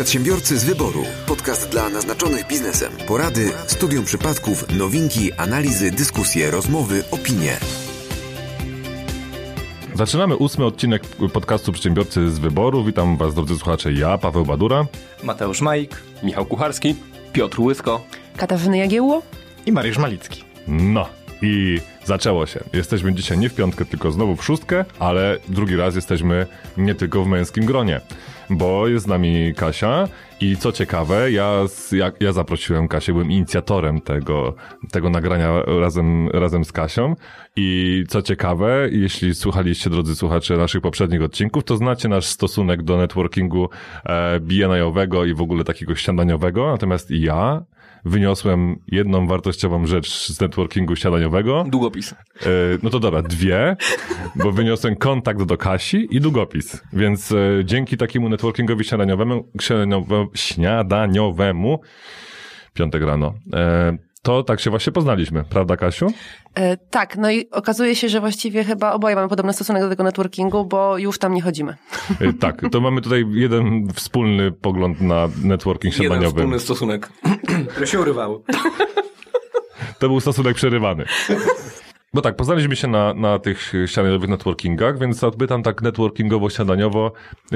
Przedsiębiorcy z wyboru. Podcast dla naznaczonych biznesem. Porady, studium przypadków, nowinki, analizy, dyskusje, rozmowy, opinie. Zaczynamy ósmy odcinek podcastu Przedsiębiorcy z wyboru. Witam Was, drodzy słuchacze, ja, Paweł Badura. Mateusz Majk, Michał Kucharski, Piotr Łysko Katarzyny Jagiełło i Mariusz Malicki. No i zaczęło się. Jesteśmy dzisiaj nie w piątkę, tylko znowu w szóstkę, ale drugi raz jesteśmy nie tylko w męskim gronie, bo jest z nami Kasia i co ciekawe, ja, ja, ja zaprosiłem Kasię, byłem inicjatorem tego, tego nagrania razem, razem z Kasią. I co ciekawe, jeśli słuchaliście, drodzy słuchacze, naszych poprzednich odcinków, to znacie nasz stosunek do networkingu e, BNI-owego i w ogóle takiego śniadaniowego, natomiast ja wyniosłem jedną wartościową rzecz z networkingu śniadaniowego. Długopis. E, no to dobra, dwie, bo wyniosłem kontakt do Kasi i długopis. Więc e, dzięki takiemu networkingowi śniadaniowemu, śniadaniowemu piątek rano, e, to tak się właśnie poznaliśmy, prawda Kasiu? E, tak, no i okazuje się, że właściwie chyba oboje mamy podobny stosunek do tego networkingu, bo już tam nie chodzimy. E, tak, to mamy tutaj jeden wspólny pogląd na networking śniadaniowy. Jeden wspólny stosunek, który się urywał. To był stosunek przerywany. Bo tak, poznaliśmy się na, na tych śniadaniowych networkingach, więc zapytam tak networkingowo-śniadaniowo,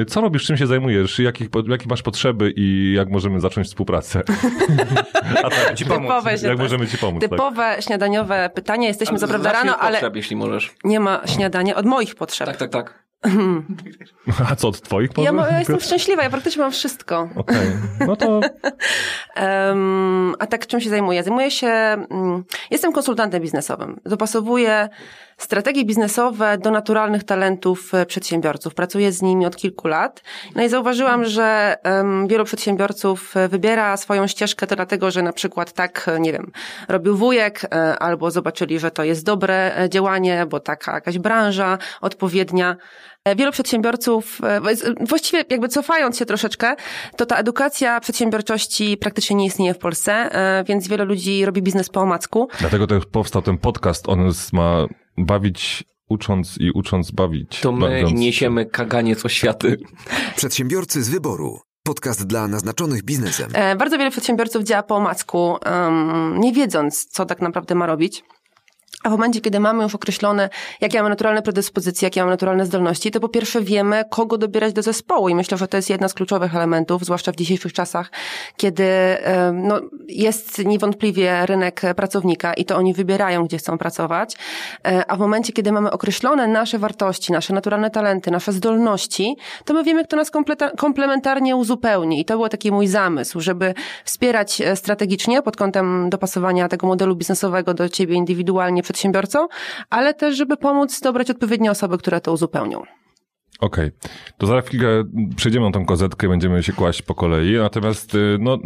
co robisz, czym się zajmujesz, jakich, jakie masz potrzeby i jak możemy zacząć współpracę? A tak, ci pomóc. Typowe, jak możemy ci pomóc? Typowe tak. śniadaniowe pytanie, jesteśmy co prawda rano, ale potrzeb, jeśli możesz. nie ma śniadania od moich potrzeb. Tak, tak, tak. A co od twoich ja, ma, ja jestem szczęśliwa, ja praktycznie mam wszystko. Okej, okay. no to... um, a tak czym się zajmuję? Zajmuję się, um, jestem konsultantem biznesowym. Dopasowuję strategie biznesowe do naturalnych talentów e, przedsiębiorców. Pracuję z nimi od kilku lat. No i zauważyłam, że um, wielu przedsiębiorców e, wybiera swoją ścieżkę to dlatego, że na przykład tak, nie wiem, robił wujek, albo zobaczyli, że to jest dobre działanie, bo taka jakaś branża odpowiednia. Wielu przedsiębiorców, właściwie jakby cofając się troszeczkę, to ta edukacja przedsiębiorczości praktycznie nie istnieje w Polsce, więc wiele ludzi robi biznes po omacku. Dlatego też powstał ten podcast, on ma bawić ucząc i ucząc bawić. To my bawiąc... niesiemy kaganiec oświaty. Przedsiębiorcy z wyboru. Podcast dla naznaczonych biznesem. Bardzo wiele przedsiębiorców działa po omacku, nie wiedząc, co tak naprawdę ma robić. A w momencie, kiedy mamy już określone, jakie mamy naturalne predyspozycje, jakie mamy naturalne zdolności, to po pierwsze wiemy, kogo dobierać do zespołu. I myślę, że to jest jedna z kluczowych elementów, zwłaszcza w dzisiejszych czasach, kiedy no, jest niewątpliwie rynek pracownika i to oni wybierają, gdzie chcą pracować, a w momencie, kiedy mamy określone nasze wartości, nasze naturalne talenty, nasze zdolności, to my wiemy, kto nas komplementarnie uzupełni. I to był taki mój zamysł, żeby wspierać strategicznie pod kątem dopasowania tego modelu biznesowego do ciebie indywidualnie, przedsiębiorcą, ale też, żeby pomóc dobrać odpowiednie osoby, które to uzupełnią. Okej, okay. to zaraz chwilkę przejdziemy na tą kozetkę, będziemy się kłaść po kolei, natomiast no,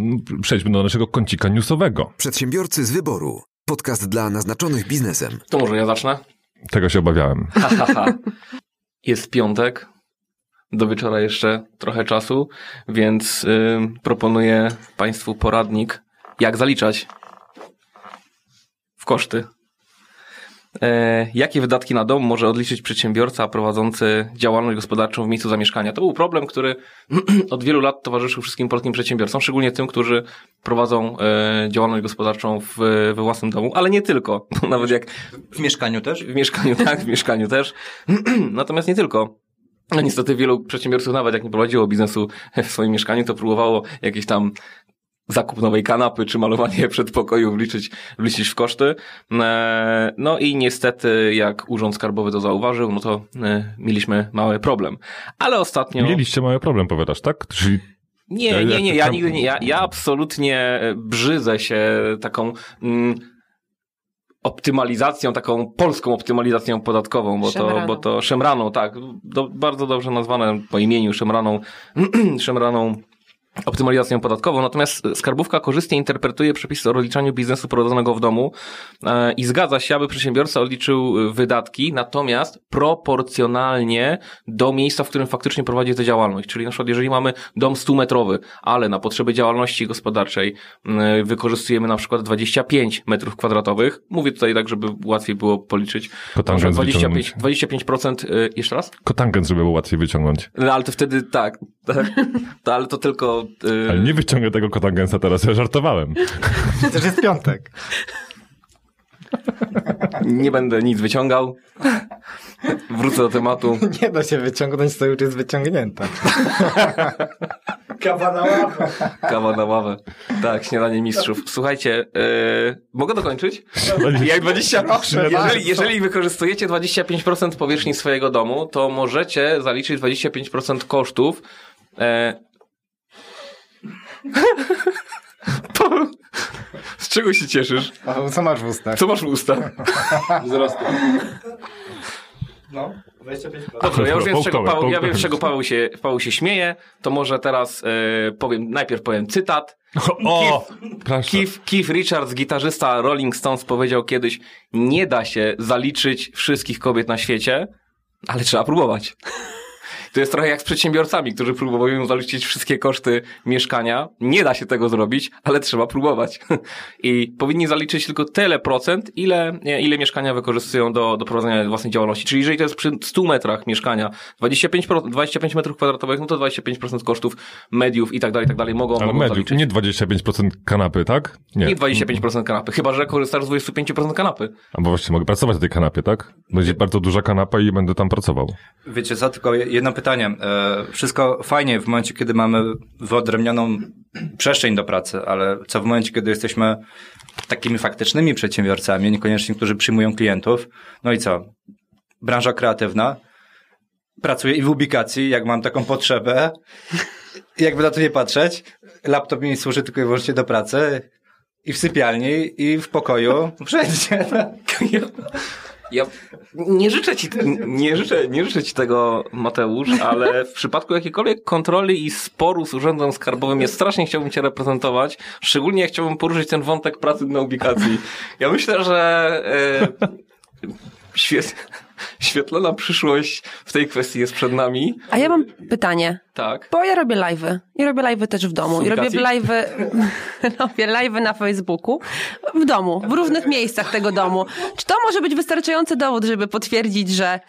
przejdźmy do naszego kącika newsowego. Przedsiębiorcy z wyboru. Podcast dla naznaczonych biznesem. To może ja zacznę? Tego się obawiałem. Ha, ha, ha. Jest piątek, do wieczora jeszcze trochę czasu, więc yy, proponuję Państwu poradnik, jak zaliczać w koszty jakie wydatki na dom może odliczyć przedsiębiorca prowadzący działalność gospodarczą w miejscu zamieszkania? To był problem, który od wielu lat towarzyszył wszystkim polskim przedsiębiorcom, szczególnie tym, którzy prowadzą e, działalność gospodarczą w, we własnym domu, ale nie tylko. Nawet jak. W mieszkaniu też? W mieszkaniu, tak, w mieszkaniu też. Natomiast nie tylko. No niestety wielu przedsiębiorców, nawet jak nie prowadziło biznesu w swoim mieszkaniu, to próbowało jakieś tam zakup nowej kanapy czy malowanie przedpokoju wliczyć, wliczyć w koszty. E, no i niestety, jak Urząd Skarbowy to zauważył, no to e, mieliśmy mały problem. Ale ostatnio... Mieliście mały problem, powiadasz, tak? Czyli nie, nie, nie, ja nigdy nie, ja, ja absolutnie brzydzę się taką mm, optymalizacją, taką polską optymalizacją podatkową, bo to, bo to szemraną, tak, do, bardzo dobrze nazwane po imieniu szemraną, szemraną optymalizacją podatkową, natomiast skarbówka korzystnie interpretuje przepisy o rozliczaniu biznesu prowadzonego w domu e, i zgadza się, aby przedsiębiorca odliczył wydatki, natomiast proporcjonalnie do miejsca, w którym faktycznie prowadzi tę działalność. Czyli na przykład, jeżeli mamy dom 100-metrowy, ale na potrzeby działalności gospodarczej wykorzystujemy na przykład 25 metrów kwadratowych, mówię tutaj tak, żeby łatwiej było policzyć. Kotangent 25, 25% jeszcze raz? Kotangent, żeby było łatwiej wyciągnąć. No ale to wtedy tak, tak to, ale to tylko Yy... Ale nie wyciągę tego kotangensa teraz, ja żartowałem. Przecież jest piątek. Nie będę nic wyciągał. Wrócę do tematu. Nie da się wyciągnąć, to już jest wyciągnięte. Kawa na ławę. Kawa na ławę. Tak, śniadanie mistrzów. Słuchajcie, yy, mogę dokończyć? Jak 20, jeżeli, jeżeli wykorzystujecie 25% powierzchni swojego domu, to możecie zaliczyć 25% kosztów. Z czego się cieszysz? Co masz w ustach? Co masz w ustach? Wzrostu. No, 25%. Dobrze, ja już wiem, z czego Paweł, ja wiem, z czego Paweł się, Paweł się śmieje, to może teraz e, powiem, najpierw powiem cytat. O, Keith, Keith, Keith Richards, gitarzysta Rolling Stones powiedział kiedyś, nie da się zaliczyć wszystkich kobiet na świecie, ale trzeba próbować. To jest trochę jak z przedsiębiorcami, którzy próbują zaliczyć wszystkie koszty mieszkania. Nie da się tego zrobić, ale trzeba próbować. I powinni zaliczyć tylko tyle procent, ile, ile mieszkania wykorzystują do, do prowadzenia własnej działalności. Czyli jeżeli to jest przy 100 metrach mieszkania 25%, 25 metrów kwadratowych, no to 25% kosztów mediów i tak dalej, i tak dalej mogą, ale mogą mediów, zaliczyć. nie 25% kanapy, tak? Nie. Nie 25% kanapy, chyba że korzystasz z 25% kanapy. A bo właściwie mogę pracować na tej kanapie, tak? Będzie bardzo duża kanapa i będę tam pracował. Wiecie co, tylko jedno pytanie. E, wszystko fajnie w momencie, kiedy mamy wyodrębnioną przestrzeń do pracy, ale co w momencie, kiedy jesteśmy takimi faktycznymi przedsiębiorcami, niekoniecznie, którzy przyjmują klientów, no i co? Branża kreatywna, pracuję i w ubikacji, jak mam taką potrzebę, jakby na to nie patrzeć, laptop mi służy tylko i wyłącznie do pracy, i w sypialni, i w pokoju, wszędzie. Ja nie życzę ci, nie życzę, nie życzę ci tego, Mateusz, ale w przypadku jakiejkolwiek kontroli i sporu z Urzędem Skarbowym, ja strasznie chciałbym cię reprezentować. Szczególnie chciałbym poruszyć ten wątek pracy na ubikacji. Ja myślę, że e, świetnie świetlona przyszłość w tej kwestii jest przed nami. A ja mam pytanie. Tak. Bo ja robię live'y. I robię live'y też w domu. I robię live'y, robię live'y na Facebooku w domu, w różnych miejscach tego domu. Czy to może być wystarczający dowód, żeby potwierdzić, że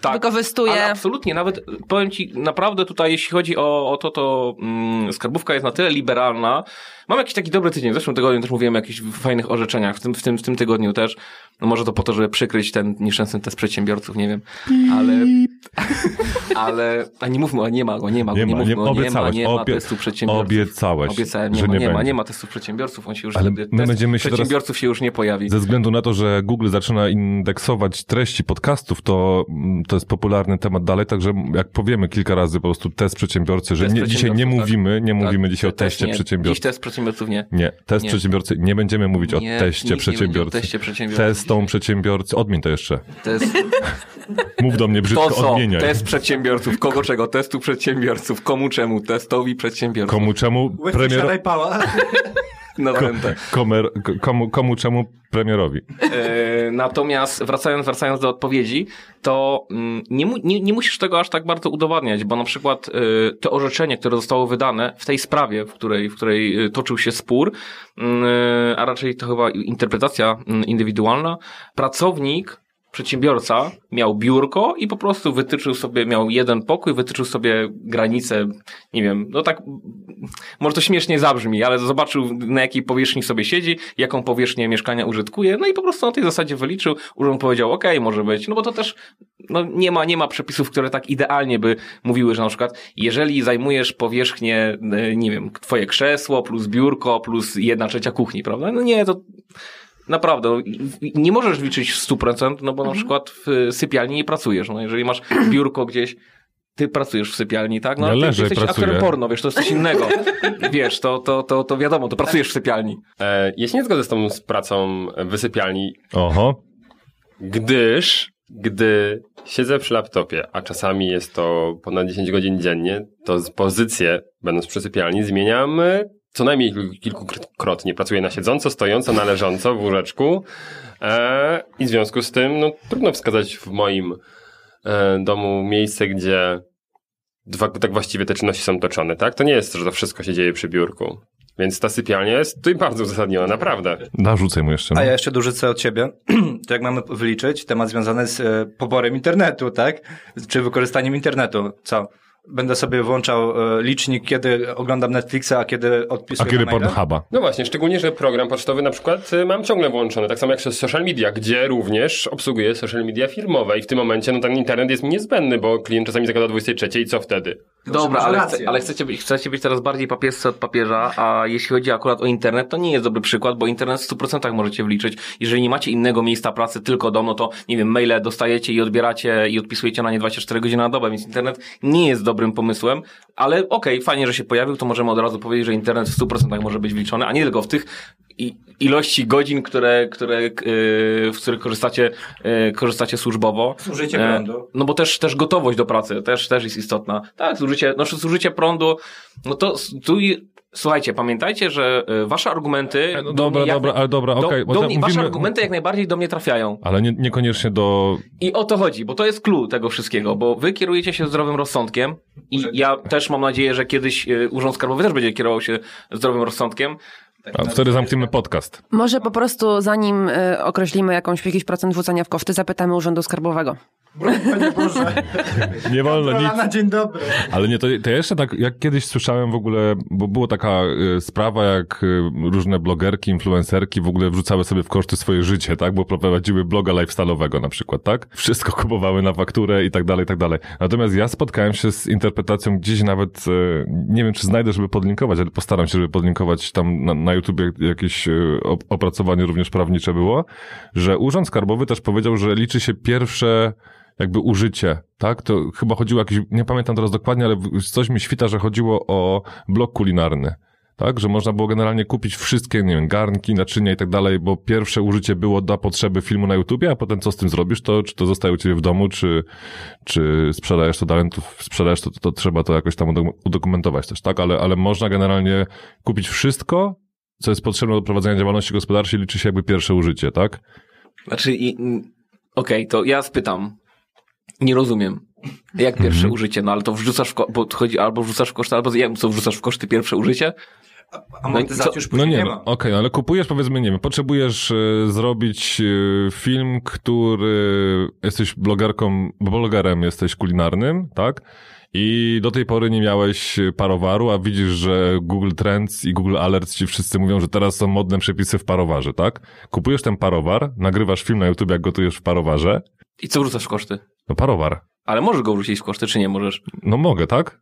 tak, wykorzystuje. Ale absolutnie, nawet powiem ci, naprawdę tutaj, jeśli chodzi o, o to, to mm, skarbówka jest na tyle liberalna. Mam jakiś taki dobry tydzień. W zeszłym tygodniu też mówiłem o jakichś fajnych orzeczeniach, w tym, w tym, w tym tygodniu też. No może to po to, żeby przykryć ten nieszczęsny test przedsiębiorców, nie wiem. Ale, ale, a nie mówmy, nie ma go, nie ma go, nie, nie, ma, nie, nie ma, nie ma testu przedsiębiorców. Obiecałeś, Obiecałem, nie, ma, nie, nie ma, nie ma testów przedsiębiorców, on się już, ale my będziemy się przedsiębiorców się już nie pojawi. Ze względu na to, że Google zaczyna indeksować treści podcastów, to, to jest popularny temat dalej, także jak powiemy kilka razy po prostu test przedsiębiorcy, że test nie, dzisiaj nie tak. mówimy, nie tak. mówimy dzisiaj o teście nie. przedsiębiorcy. Dziś test przedsiębiorców nie. Nie, test nie. przedsiębiorcy, nie będziemy mówić nie, o teście przedsiębiorcy. teście przedsiębiorcy. Testą przedsiębiorcy, odmień to jeszcze. Test... Mów do mnie brzydko, to co? odmieniaj. Test przedsiębiorców, kogo czego? Testu przedsiębiorców, komu czemu? Testowi przedsiębiorców. Komu czemu? Premier... pała. Na rentę. Komer, komu, komu czemu premierowi. E, natomiast wracając, wracając do odpowiedzi, to mm, nie, nie, nie musisz tego aż tak bardzo udowadniać, bo na przykład e, to orzeczenie, które zostało wydane w tej sprawie, w której, w której e, toczył się spór, mm, a raczej to chyba interpretacja mm, indywidualna, pracownik przedsiębiorca miał biurko i po prostu wytyczył sobie, miał jeden pokój, wytyczył sobie granicę, nie wiem, no tak, może to śmiesznie zabrzmi, ale zobaczył na jakiej powierzchni sobie siedzi, jaką powierzchnię mieszkania użytkuje, no i po prostu na tej zasadzie wyliczył, urząd powiedział, ok, może być, no bo to też, no nie ma, nie ma przepisów, które tak idealnie by mówiły, że na przykład, jeżeli zajmujesz powierzchnię, e, nie wiem, twoje krzesło plus biurko plus jedna trzecia kuchni, prawda? No nie, to Naprawdę, nie możesz liczyć w 100%, no bo na mhm. przykład w sypialni nie pracujesz. No jeżeli masz biurko gdzieś, ty pracujesz w sypialni, tak? No, ja ty, leżę ty jesteś aktorem porno, wiesz, to jest coś innego. wiesz, to, to, to, to wiadomo, to pracujesz w sypialni. E, ja się nie zgodzę z tą z pracą w sypialni. Oho. Gdyż, gdy siedzę przy laptopie, a czasami jest to ponad 10 godzin dziennie, to pozycję, będąc przy sypialni, zmieniam co najmniej kilkukrotnie. Pracuję na siedząco, stojąco, na leżąco, w łóżeczku e, i w związku z tym no, trudno wskazać w moim e, domu miejsce, gdzie dwa, tak właściwie te czynności są toczone, tak? To nie jest to, że to wszystko się dzieje przy biurku. Więc ta sypialnia jest tutaj bardzo uzasadniona, naprawdę. Narzucaj mu jeszcze. No. A ja jeszcze dorzucę od ciebie, to jak mamy wyliczyć, temat związany z e, poborem internetu, tak? Czy wykorzystaniem internetu. Co? Będę sobie włączał e, licznik, kiedy oglądam Netflixa, a kiedy odpisuję A kiedy? Pornhuba? No właśnie, szczególnie, że program pocztowy na przykład y, mam ciągle włączony, tak samo jak social media, gdzie również obsługuję social media firmowe i w tym momencie no ten internet jest mi niezbędny, bo klient czasami zagada o 23 i co wtedy? Dobra, ale, chce, ale chcecie, być, chcecie być teraz bardziej papiescy od papieża, a jeśli chodzi akurat o internet, to nie jest dobry przykład, bo internet w 100% możecie wliczyć. Jeżeli nie macie innego miejsca pracy, tylko dom, no to nie wiem, maile dostajecie i odbieracie i odpisujecie na nie 24 godziny na dobę, więc internet nie jest dobrym pomysłem, ale okej, fajnie, że się pojawił, to możemy od razu powiedzieć, że internet w 100% może być wliczony, a nie tylko w tych ilości godzin, które, które, yy, w których korzystacie, yy, korzystacie służbowo. Zużycie E, prądu. No bo też, też gotowość do pracy też, też jest istotna. Tak, zużycie, znaczy zużycie prądu, no to tu i, słuchajcie, pamiętajcie, że wasze argumenty... E, no do dobra, jak dobra, ale dobra, do, okej, bo do to mnie, Wasze mówimy- argumenty jak najbardziej do mnie trafiają. Ale nie, niekoniecznie do... I o to chodzi, bo to jest clue tego wszystkiego, bo wy kierujecie się zdrowym rozsądkiem i ja też mam nadzieję, że kiedyś Urząd Skarbowy też będzie kierował się zdrowym rozsądkiem. A wtedy zamkniemy podcast. Może po prostu zanim y, określimy jakąś, jakiś procent wrzucenia w koszty, zapytamy Urzędu Skarbowego. Panie Boże, Nie wolno nic. na dzień dobry. Ale nie, to, to ja jeszcze tak, jak kiedyś słyszałem w ogóle, bo była taka y, sprawa, jak y, różne blogerki, influencerki w ogóle wrzucały sobie w koszty swoje życie, tak? Bo prowadziły bloga lifestyle'owego na przykład, tak? Wszystko kupowały na fakturę i tak dalej, i tak dalej. Natomiast ja spotkałem się z interpretacją gdzieś nawet, y, nie wiem czy znajdę, żeby podlinkować, ale postaram się, żeby podlinkować tam na, na YouTubie jakieś op- opracowanie również prawnicze było, że Urząd Skarbowy też powiedział, że liczy się pierwsze jakby użycie, tak? To chyba chodziło jakiś, nie pamiętam teraz dokładnie, ale coś mi świta, że chodziło o blok kulinarny. Tak, że można było generalnie kupić wszystkie, nie wiem, garnki, naczynia i tak dalej, bo pierwsze użycie było dla potrzeby filmu na YouTubie, a potem co z tym zrobisz, to czy to zostaje u ciebie w domu, czy, czy sprzedajesz to dalej, to sprzedajesz to, to, to trzeba to jakoś tam udok- udokumentować też, tak? Ale, ale można generalnie kupić wszystko, co jest potrzebne do prowadzenia działalności gospodarczej, liczy się jakby pierwsze użycie, tak? Znaczy, i- okej, to ja spytam. Nie rozumiem. Jak pierwsze Mhm. użycie? No ale to wrzucasz w, ko- bo chodzi albo wrzucasz w koszty, albo jak, co wrzucasz w koszty pierwsze użycie? Amortyzacji co- już No później nie, nie, no, ma. okej, ale kupujesz powiedzmy, nie wiem, potrzebujesz e, zrobić e, film, który jesteś blogerką, blogerem jesteś kulinarnym, tak? I do tej pory nie miałeś parowaru, a widzisz, że Google Trends i Google Alerts ci wszyscy mówią, że teraz są modne przepisy w parowarze, tak? Kupujesz ten parowar, nagrywasz film na YouTube, jak gotujesz w parowarze. I co wrzucasz w koszty? No parowar. Ale możesz go wrzucić w koszty, czy nie możesz? No mogę, tak?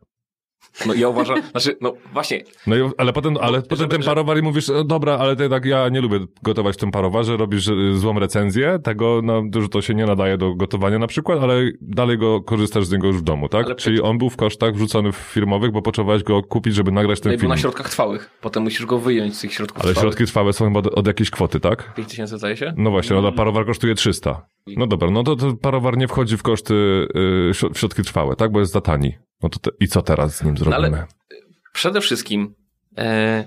No ja uważam, znaczy, no właśnie, No i, ale potem, ale potem żeby- ten parowar i mówisz, e, dobra, ale ty tak ja nie lubię gotować w tym parowarze, robisz e, złą recenzję tego, no, że to się nie nadaje do gotowania na przykład, ale dalej go korzystasz z niego już w domu, tak? Ale Czyli on był w kosztach wrzucony w firmowych, bo potrzebowałeś go kupić, żeby nagrać ten no i był film. na środkach trwałych. Potem musisz go wyjąć z tych środków Ale trwałych. środki trwałe są chyba od, od jakiejś kwoty, tak? 5 tysięcy zdaje się? No właśnie, no, a parowar kosztuje 300. No dobra, no to, to parowar nie wchodzi w koszty y, w środki trwałe, tak? Bo jest za tani. No to te, i co teraz z nim No ale- zrobimy? Przede wszystkim e,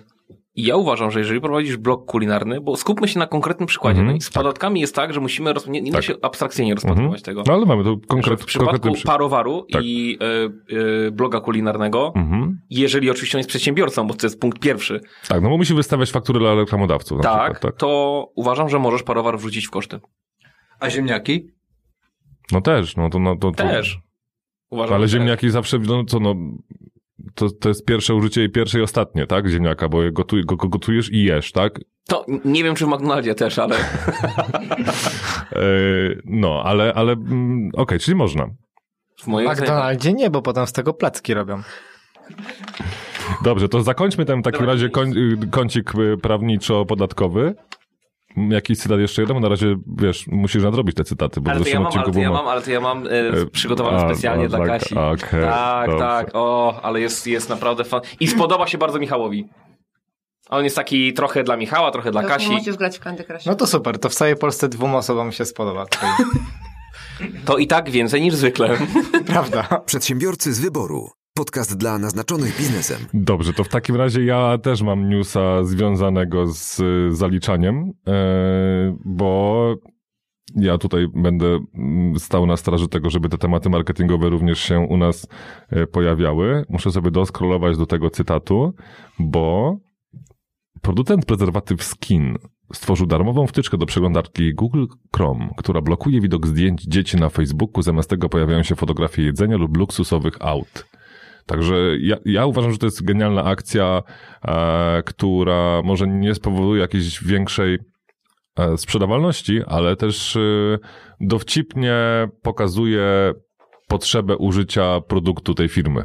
ja uważam, że jeżeli prowadzisz blog kulinarny, bo skupmy się na konkretnym przykładzie. Mhm, no i z podatkami jest tak, że musimy, roz, nie, nie da Tak. się abstrakcyjnie rozpatrywać tego. No ale mamy tu konkret, w przypadku konkretny przy... parowaru Tak. i e, e, bloga kulinarnego, Mhm. jeżeli oczywiście on jest przedsiębiorcą, bo to jest punkt pierwszy, Tak, no bo musi wystawiać faktury dla reklamodawców. Tak, przykład, tak. to uważam, że możesz parowar wrzucić w koszty. A ziemniaki? No też, no to... No, to, to Też. Uważam, Ale ziemniaki zawsze, no co no... To, to jest pierwsze użycie i pierwsze i ostatnie, tak? Ziemniaka, bo gotuj, go, go gotujesz i jesz, tak? To nie wiem, czy w McDonaldzie też, ale E, no, ale, ale mm, okej, czyli można. w. McDonaldzie nie, bo potem z tego placki robią. Dobrze, to zakończmy ten w takim Dobra, razie koń, kącik y, prawniczo-podatkowy. Jakiś cytat jeszcze jeden, bo na razie, wiesz, musisz nadrobić te cytaty, bo w Ale to ja zeszłym mam, ale odcinku to ja mam, ale to ja mam e, E, przygotowane a, specjalnie a, dla tak, Kasi. okej, tak, dobrze. tak, o, ale jest, jest naprawdę fan. I spodoba się bardzo Michałowi. On jest taki trochę dla Michała, trochę dla Kasi. musisz grać w Candy Crush. No to super, to w całej Polsce dwóm osobom się spodoba. To i tak więcej niż zwykle. Prawda. Przedsiębiorcy z wyboru. Podcast dla naznaczonych biznesem. Dobrze, to w takim razie ja też mam newsa związanego z zaliczaniem, e, bo ja tutaj będę mm, stał na straży tego, żeby te tematy marketingowe również się u nas e, pojawiały. Muszę sobie doskrolować do tego cytatu, bo producent prezerwatyw Skin stworzył darmową wtyczkę do przeglądarki Google Chrome, która blokuje widok zdjęć dzieci na Facebooku. Zamiast tego pojawiają się fotografie jedzenia lub luksusowych aut. Także ja, ja uważam, że to jest genialna akcja, e, która może nie spowoduje jakiejś większej e, sprzedawalności, ale też e, dowcipnie pokazuje potrzebę użycia produktu tej firmy.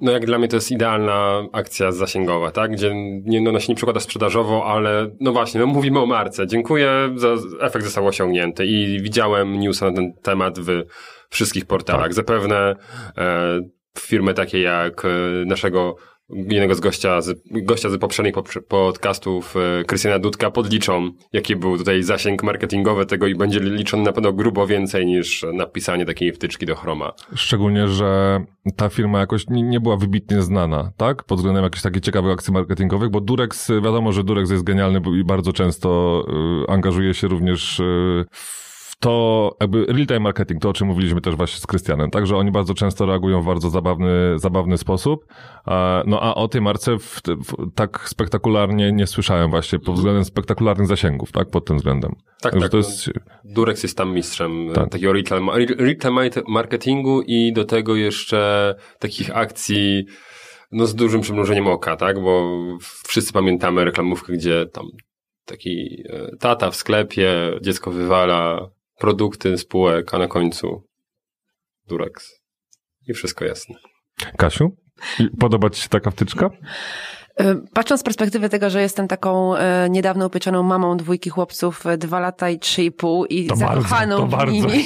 No jak dla mnie to jest idealna akcja zasięgowa, tak? Gdzie nie, no, ona się nie przekłada sprzedażowo, ale no właśnie, no mówimy o marce. Dziękuję, za, efekt został osiągnięty i widziałem newsa na ten temat w wszystkich portalach. Tak. Zapewne e, firmy takie jak e, naszego jednego z gościa z, gościa z poprzednich podcastów, e, Krystiana Dudka, podliczą, jaki był tutaj zasięg marketingowy tego i będzie liczony na pewno grubo więcej niż napisanie takiej wtyczki do Chroma. Szczególnie, że ta firma jakoś nie, była wybitnie znana, tak? Pod względem jakichś takich ciekawych akcji marketingowych, bo Durex, wiadomo, że Durex jest genialny i bardzo często y, angażuje się również y, w to jakby real-time marketing, to o czym mówiliśmy też właśnie z Krystianem, także oni bardzo często reagują w bardzo zabawny, zabawny sposób. No a o tej marce w, w, tak spektakularnie nie słyszałem właśnie pod względem spektakularnych zasięgów, tak, pod tym względem. Tak, także tak. To jest... Durex jest tam mistrzem tak. takiego retail, retail marketingu i do tego jeszcze takich akcji no z dużym przymrużeniem oka, tak, bo wszyscy pamiętamy reklamówkę, gdzie tam taki e, tata w sklepie, dziecko wywala produkty spółek, a na końcu Durex. I wszystko jasne. Kasiu, podoba Ci się taka wtyczka? E, patrząc z perspektywy tego, że jestem taką e, niedawno upieczoną mamą dwójki chłopców, e, dwa lata i trzy i pół i to zakochaną bardzo, w nimi.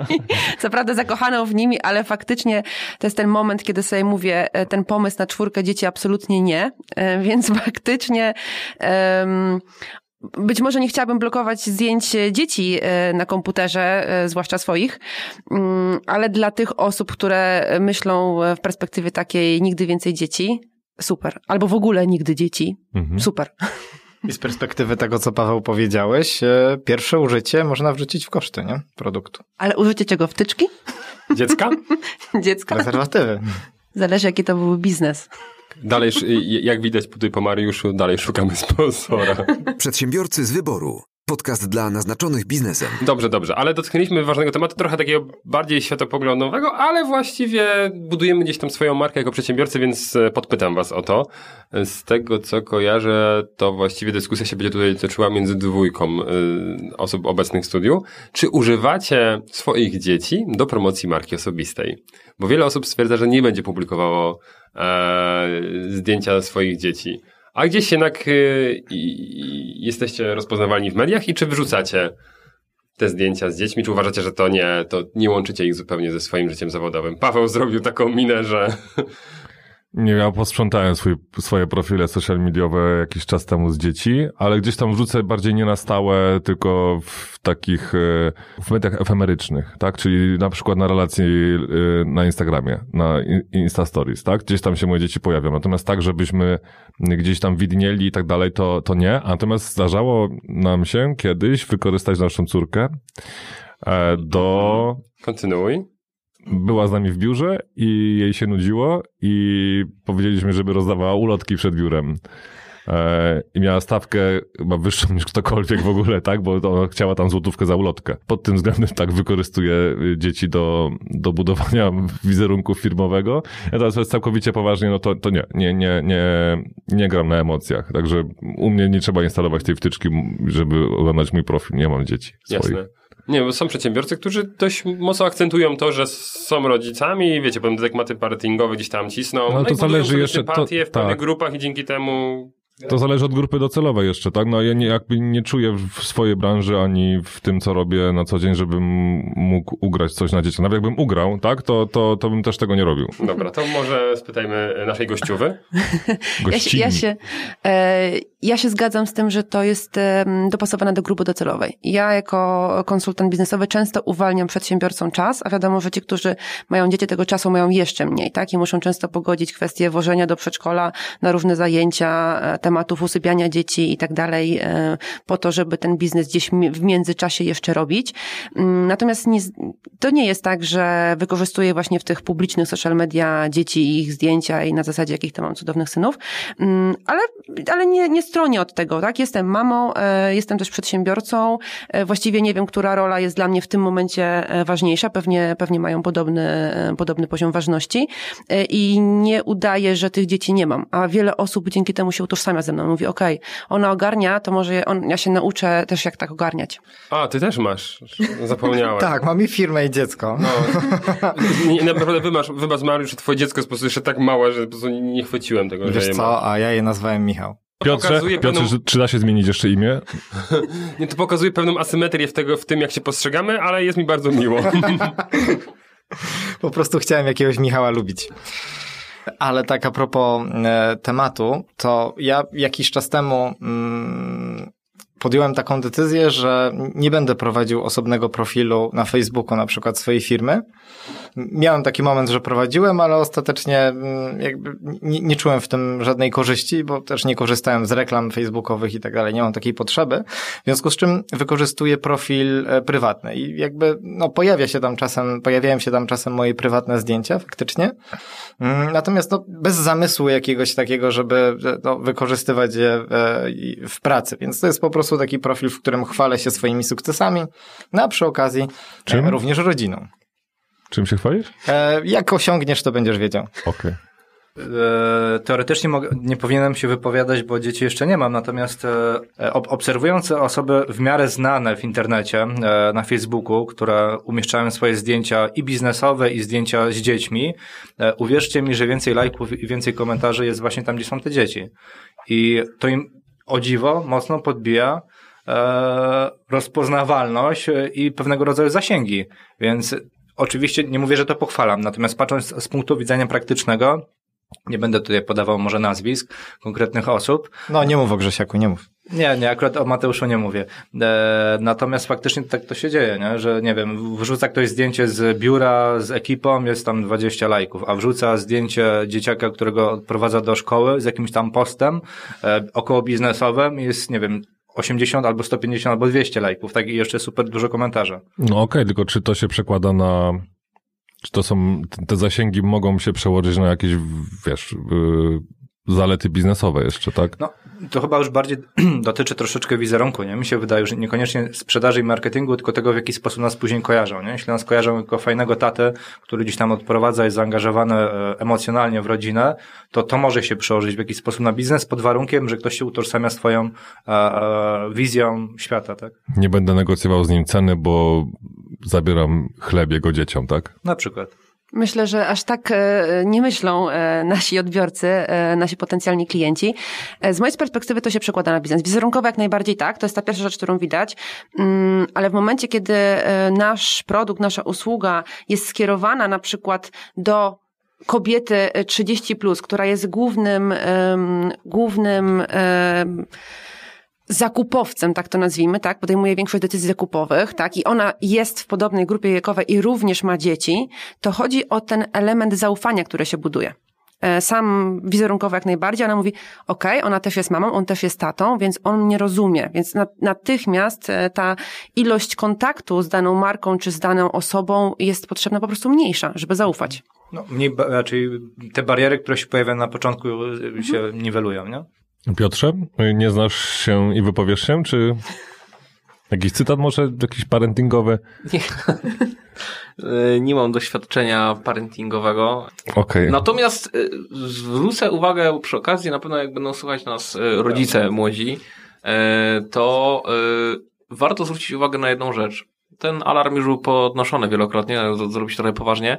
Co prawda zakochaną w nimi, ale faktycznie to jest ten moment, kiedy sobie mówię, ten pomysł na czwórkę dzieci absolutnie nie, więc faktycznie być może nie chciałabym blokować zdjęć dzieci e, na komputerze, e, zwłaszcza swoich, mm, ale dla tych osób, które myślą w perspektywie takiej nigdy więcej dzieci, super. Albo w ogóle nigdy dzieci, mhm. super. I z perspektywy tego, co Paweł powiedziałeś, e, pierwsze użycie można wrzucić w koszty, nie? Produktu. Ale użycie czego? Wtyczki? Dziecka? Dziecka. Prezerwatywy. Zależy, jaki to był biznes. Dalej, jak widać tutaj po Mariuszu, dalej szukamy sponsora. Przedsiębiorcy z wyboru. Podcast dla naznaczonych biznesem. Dobrze, dobrze, ale dotknęliśmy ważnego tematu, trochę takiego bardziej światopoglądowego, ale właściwie budujemy gdzieś tam swoją markę jako przedsiębiorcy, więc e, podpytam was o to. Z tego, co kojarzę, to właściwie dyskusja się będzie tutaj toczyła między dwójką y, osób obecnych w studiu. Czy używacie swoich dzieci do promocji marki osobistej? Bo wiele osób stwierdza, że nie będzie publikowało e, zdjęcia swoich dzieci. A gdzieś jednak y, jesteście rozpoznawalni w mediach i czy wyrzucacie te zdjęcia z dziećmi, czy uważacie, że to nie, to nie łączycie ich zupełnie ze swoim życiem zawodowym? Paweł zrobił taką minę, że Nie, ja posprzątałem swój, swoje profile social mediowe jakiś czas temu z dzieci, ale gdzieś tam wrzucę bardziej nie na stałe, tylko w takich, e, w mediach efemerycznych, tak? Czyli na przykład na relacji e, na Instagramie, na Insta Stories, tak? Gdzieś tam się moje dzieci pojawią. Natomiast tak, żebyśmy gdzieś tam widnieli i tak dalej, to, to nie. Natomiast zdarzało nam się kiedyś wykorzystać naszą córkę e, do... Kontynuuj była z nami w biurze i jej się nudziło i powiedzieliśmy, żeby rozdawała ulotki przed biurem. E, I miała stawkę chyba wyższą niż ktokolwiek w ogóle, tak? Bo ona chciała tam złotówkę za ulotkę. Pod tym względem tak wykorzystuje y, dzieci do, do budowania wizerunku firmowego. Ja teraz jest całkowicie poważnie, no to, to nie, nie, nie, nie, nie gram na emocjach. Także u mnie nie trzeba instalować tej wtyczki, żeby oglądać mój profil. Nie mam dzieci swoich. Jasne. Nie, bo są przedsiębiorcy, którzy dość mocno akcentują to, że są rodzicami, wiecie, potem dygmaty partyingowe gdzieś tam cisną. No, no to zależy jeszcze... To, w pewnych tak. grupach i dzięki temu to zależy od grupy docelowej jeszcze, tak? No ja nie, jakby nie czuję w swojej branży ani w tym, co robię na co dzień, żebym mógł ugrać coś na dzieci. Nawet jakbym ugrał, tak? To, to, to bym też tego nie robił. Dobra, to może spytajmy naszej gościowy. ja, się, ja, się, e, ja się zgadzam z tym, że to jest e, dopasowane do grupy docelowej. Ja jako konsultant biznesowy często uwalniam przedsiębiorcom czas, a wiadomo, że ci, którzy mają dzieci, tego czasu mają jeszcze mniej, tak? I muszą często pogodzić kwestię wożenia do przedszkola na różne zajęcia, e, tematów usypiania dzieci i tak dalej, po to, żeby ten biznes gdzieś w międzyczasie jeszcze robić. Mm, natomiast nie, to nie jest tak, że wykorzystuję właśnie w tych publicznych social media dzieci i ich zdjęcia i na zasadzie jakich to mam cudownych synów, mm, ale, ale nie, nie stronię od tego, tak? Jestem mamą, jestem też przedsiębiorcą, właściwie nie wiem, która rola jest dla mnie w tym momencie ważniejsza, pewnie, pewnie mają podobny, podobny poziom ważności i nie udaję, że tych dzieci nie mam, a wiele osób dzięki temu się utożsamia ze mną. Mówi, okej, okay, ona ogarnia, to może on, ja się nauczę też jak tak ogarniać. A, ty też masz. Zapomniałem. tak, mam i firmę i dziecko. No. Naprawdę wybacz, wybacz Mariusz, że twoje dziecko jest po prostu jeszcze tak małe, że po prostu nie, nie chwyciłem tego. Wiesz co, ma. a ja je nazwałem Michał. Piotrze, Piotrze pewną... czy da się zmienić jeszcze imię? nie, to pokazuje pewną asymetrię w, tego, w tym, jak się postrzegamy, ale jest mi bardzo miło. po prostu chciałem jakiegoś Michała lubić. Ale tak a propos e, tematu, to ja jakiś czas temu mm, podjąłem taką decyzję, że nie będę prowadził osobnego profilu na Facebooku na przykład swojej firmy. Miałem taki moment, że prowadziłem, ale ostatecznie mm, jakby nie, nie czułem w tym żadnej korzyści, bo też nie korzystałem z reklam facebookowych i tak dalej, nie mam takiej potrzeby. W związku z czym wykorzystuję profil e, prywatny i jakby no, pojawia się tam czasem, pojawiają się tam czasem moje prywatne zdjęcia faktycznie. Mm, natomiast no, bez zamysłu jakiegoś takiego, żeby no, wykorzystywać je e, w pracy. Więc to jest po prostu taki profil, w którym chwalę się swoimi sukcesami, no a przy okazji e, Czym? również rodziną. Czym się chwalisz? E, jak osiągniesz, to będziesz wiedział. Okej. Okay. Teoretycznie nie powinienem się wypowiadać, bo dzieci jeszcze nie mam, natomiast obserwując osoby w miarę znane w internecie, na Facebooku, które umieszczają swoje zdjęcia i biznesowe, i zdjęcia z dziećmi, uwierzcie mi, że więcej lajków i więcej komentarzy jest właśnie tam, gdzie są te dzieci. I to im o dziwo mocno podbija e, rozpoznawalność i pewnego rodzaju zasięgi. Więc oczywiście nie mówię, że to pochwalam, natomiast patrząc z punktu widzenia praktycznego, nie będę tutaj podawał może nazwisk konkretnych osób. No nie mów o Grzesiaku, nie mów. Nie, nie, akurat o Mateuszu nie mówię. E, natomiast faktycznie tak to się dzieje, nie? że nie wiem, wrzuca ktoś zdjęcie z biura z ekipą, jest tam 20 lajków, a wrzuca zdjęcie dzieciaka, którego odprowadza do szkoły z jakimś tam postem e, około biznesowym, jest, nie wiem, 80 albo 150 albo 200 lajków, tak i jeszcze super dużo komentarzy. No okej, okay, tylko czy to się przekłada na czy to są, te zasięgi mogą się przełożyć na jakieś, wiesz, yy, zalety biznesowe jeszcze, tak? No, to chyba już bardziej dotyczy troszeczkę wizerunku, nie? Mi się wydaje, że niekoniecznie sprzedaży i marketingu, tylko tego, w jaki sposób nas później kojarzą, nie? Jeśli nas kojarzą jako fajnego tatę, który gdzieś tam odprowadza, jest zaangażowany e, emocjonalnie w rodzinę, to to może się przełożyć w jakiś sposób na biznes pod warunkiem, że ktoś się utożsamia z twoją e, e, wizją świata, tak? Nie będę negocjował z nim ceny, bo zabieram chleb jego dzieciom, tak? Na przykład. Myślę, że aż tak e, nie myślą e, nasi odbiorcy, e, nasi potencjalni klienci. Z mojej perspektywy to się przekłada na biznes. Wizerunkowo jak najbardziej tak, to jest ta pierwsza rzecz, którą widać, mm, ale w momencie, kiedy nasz produkt, nasza usługa jest skierowana na przykład do kobiety 30+, plus, która jest głównym, głównym zakupowcem, tak to nazwijmy, tak, podejmuje większość decyzji zakupowych, tak, i ona jest w podobnej grupie wiekowej i również ma dzieci, to chodzi o ten element zaufania, który się buduje. E, sam wizerunkowo jak najbardziej, ona mówi, okej, okay, ona też jest mamą, on też jest tatą, więc on mnie rozumie, więc natychmiast e, ta ilość kontaktu z daną marką czy z daną osobą jest potrzebna po prostu mniejsza, żeby zaufać. No, mniej, raczej te bariery, które się pojawiają na początku się mhm. niwelują, nie? Piotrze, nie znasz się i wypowiesz się, czy jakiś cytat może, jakiś parentingowy? Nie, nie mam doświadczenia parentingowego. Okay. Natomiast y, zwrócę uwagę przy okazji, na pewno jak będą słuchać nas y, rodzice młodzi, y, to warto zwrócić uwagę na jedną rzecz. Ten alarm już był podnoszony wielokrotnie, zrobić trochę poważnie.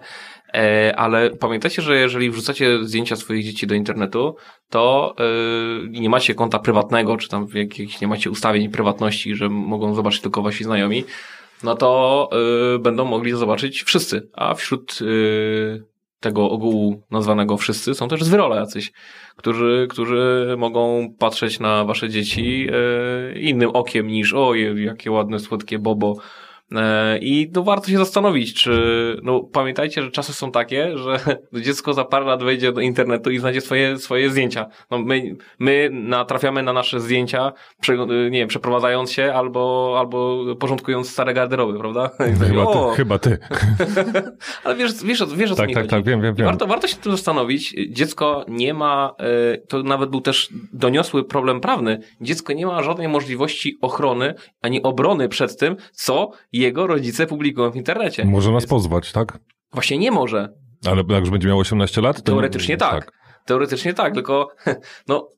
E, ale pamiętajcie, że jeżeli wrzucacie zdjęcia swoich dzieci do internetu, to yy, nie macie konta prywatnego, czy tam jakichś nie macie ustawień prywatności, że mogą zobaczyć tylko wasi znajomi, no to yy, będą mogli zobaczyć wszyscy, a wśród tego ogółu nazwanego wszyscy są też zwyrole jacyś, którzy, którzy mogą patrzeć na wasze dzieci innym okiem niż o, jakie ładne, słodkie bobo, E, I no warto się zastanowić, czy, no pamiętajcie, że czasy są takie, że dziecko za parę lat wejdzie do internetu i znajdzie swoje, swoje zdjęcia. No my, my natrafiamy na nasze zdjęcia, nie wiem, przeprowadzając się albo, albo porządkując stare garderoby, prawda? Chyba ty. Chyba ty. Ale wiesz, wiesz, wiesz o co tak, mi tak, chodzi. Tak, wiem, wiem, wiem. Warto, warto się tym zastanowić. Dziecko nie ma, e, to nawet był też doniosły problem prawny, dziecko nie ma żadnej możliwości ochrony ani obrony przed tym, co jego rodzice publikują w internecie. Może nas pozwać, tak? Właśnie nie może. Ale jak już będzie miał 18 lat? Teoretycznie tak. tak. Teoretycznie tak, tylko no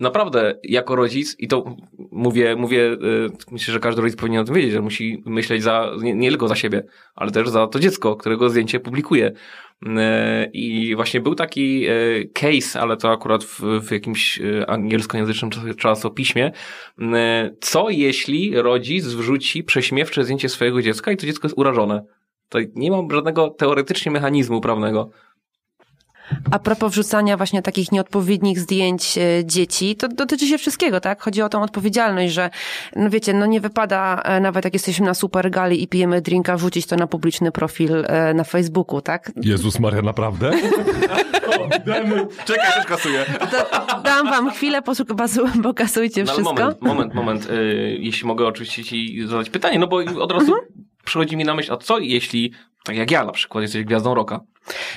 naprawdę jako rodzic, i to mówię, mówię, yy, myślę, że każdy rodzic powinien o tym wiedzieć, że musi myśleć za, nie, nie tylko za siebie, ale też za to dziecko, którego zdjęcie publikuje. Yy, I właśnie był taki yy, case, ale to akurat w, w jakimś y, angielskojęzycznym czasopiśmie. Co jeśli rodzic wrzuci prześmiewcze zdjęcie swojego dziecka i to dziecko jest urażone? To nie mam żadnego teoretycznie mechanizmu prawnego. A propos wrzucania właśnie takich nieodpowiednich zdjęć e, dzieci, to dotyczy się wszystkiego, tak? Chodzi o tą odpowiedzialność, że no wiecie, no nie wypada e, nawet jak jesteśmy na super gali i pijemy drinka, wrzucić to na publiczny profil e, na Facebooku, tak? Jezus Maria, naprawdę? Czekaj, też kasuję. dam wam chwilę, pokazujcie no, wszystko. Moment, moment, moment. Jeśli mogę oczywiście ci zadać pytanie, no bo od razu mhm. przychodzi mi na myśl, a co jeśli, tak jak ja na przykład, jesteś gwiazdą roka,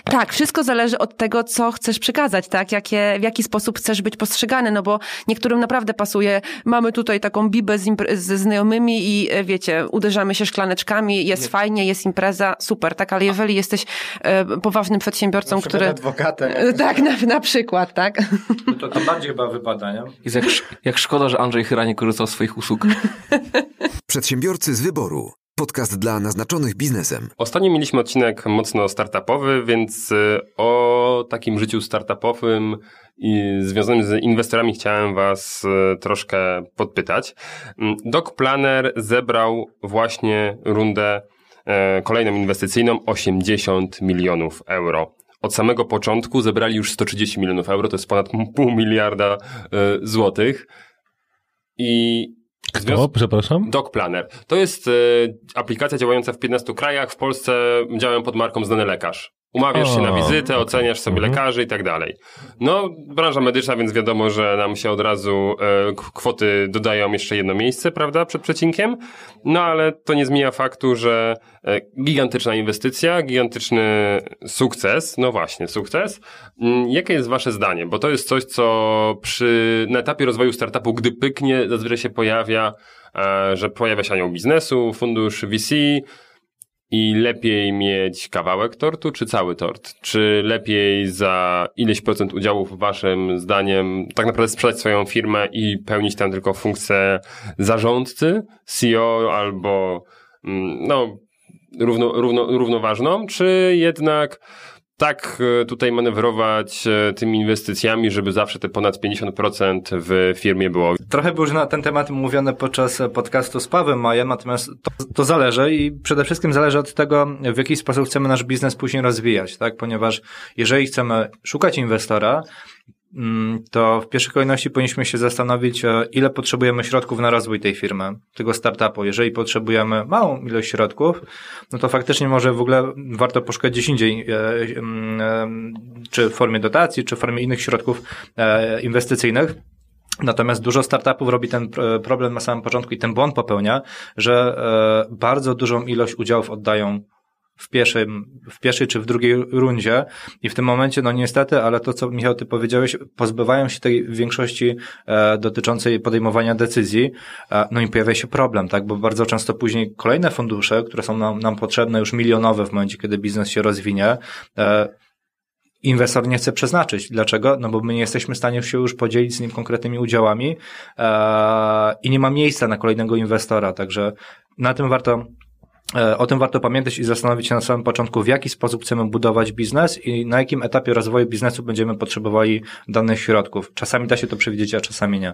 tak, wszystko zależy od tego, co chcesz przekazać, tak? Jakie, w jaki sposób chcesz być postrzegany, no bo niektórym naprawdę pasuje, mamy tutaj taką bibę z ze znajomymi i e, wiecie, uderzamy się szklaneczkami, jest Nie. fajnie, jest impreza, super, tak? Ale jeżeli jesteś e, poważnym przedsiębiorcą, który... adwokatem. Tak, na, na przykład, tak? No to, to bardziej chyba wypada, nie? Jest jak, jak szkoda, że Andrzej Chyra nie korzystał z swoich usług. Przedsiębiorcy z wyboru. Podcast dla naznaczonych biznesem. Ostatnio mieliśmy odcinek mocno startupowy, więc y, o takim życiu startupowym i związanym z inwestorami chciałem Was y, troszkę podpytać. Mm, Doc Planner zebrał właśnie rundę e, kolejną inwestycyjną 80 milionów euro. Od samego początku zebrali już 130 milionów euro, to jest ponad pół miliarda e, złotych. I kto? Przepraszam? Doc Planner. To jest e, aplikacja działająca w 15 krajach. W Polsce działają pod marką Znany Lekarz. Umawiasz się na wizytę, oceniasz sobie mhm. lekarzy i tak dalej. No, branża medyczna, więc wiadomo, że nam się od razu e, kwoty dodają jeszcze jedno miejsce, prawda, przed przecinkiem. No, ale to nie zmienia faktu, że e, gigantyczna inwestycja, gigantyczny sukces, no właśnie, sukces. Mm, jakie jest wasze zdanie? Bo to jest coś, co przy, na etapie rozwoju startupu, gdy pyknie, zazwyczaj się pojawia, e, że pojawia się anioł biznesu, fundusz VC, i lepiej mieć kawałek tortu, czy cały tort? Czy lepiej za ileś procent udziałów, waszym zdaniem, tak naprawdę sprzedać swoją firmę i pełnić tam tylko funkcję zarządcy, CEO albo, mm, no, równo, równo, równoważną, czy jednak tak e, tutaj manewrować e, tymi inwestycjami, żeby zawsze te ponad 50% w firmie było. Trochę było już na ten temat mówione podczas podcastu z Pawłem Majem, natomiast to, to zależy i przede wszystkim zależy od tego, w jaki sposób chcemy nasz biznes później rozwijać, tak? Ponieważ jeżeli chcemy szukać inwestora, to w pierwszej kolejności powinniśmy się zastanowić, e, ile potrzebujemy środków na rozwój tej firmy, tego startupu. Jeżeli potrzebujemy małą ilość środków, no to faktycznie może w ogóle warto poszukać gdzieś indziej, e, e, czy w formie dotacji, czy w formie innych środków inwestycyjnych. Natomiast dużo startupów robi ten problem na samym początku i ten błąd popełnia, że bardzo dużą ilość udziałów oddają w, pierwszym, w pierwszej czy w drugiej rundzie i w tym momencie, no niestety, ale to, co Michał, ty powiedziałeś, pozbywają się tej większości e, dotyczącej podejmowania decyzji, e, no i pojawia się problem, tak, bo bardzo często później kolejne fundusze, które są nam, nam potrzebne, już milionowe w momencie, kiedy biznes się rozwinie, e, inwestor nie chce przeznaczyć. Dlaczego? No bo my nie jesteśmy w stanie się już podzielić z nim konkretnymi udziałami e, i nie ma miejsca na kolejnego inwestora, także na tym warto o tym warto pamiętać i zastanowić się na samym początku, w jaki sposób chcemy budować biznes i na jakim etapie rozwoju biznesu będziemy potrzebowali danych środków. Czasami da się to przewidzieć, a czasami nie.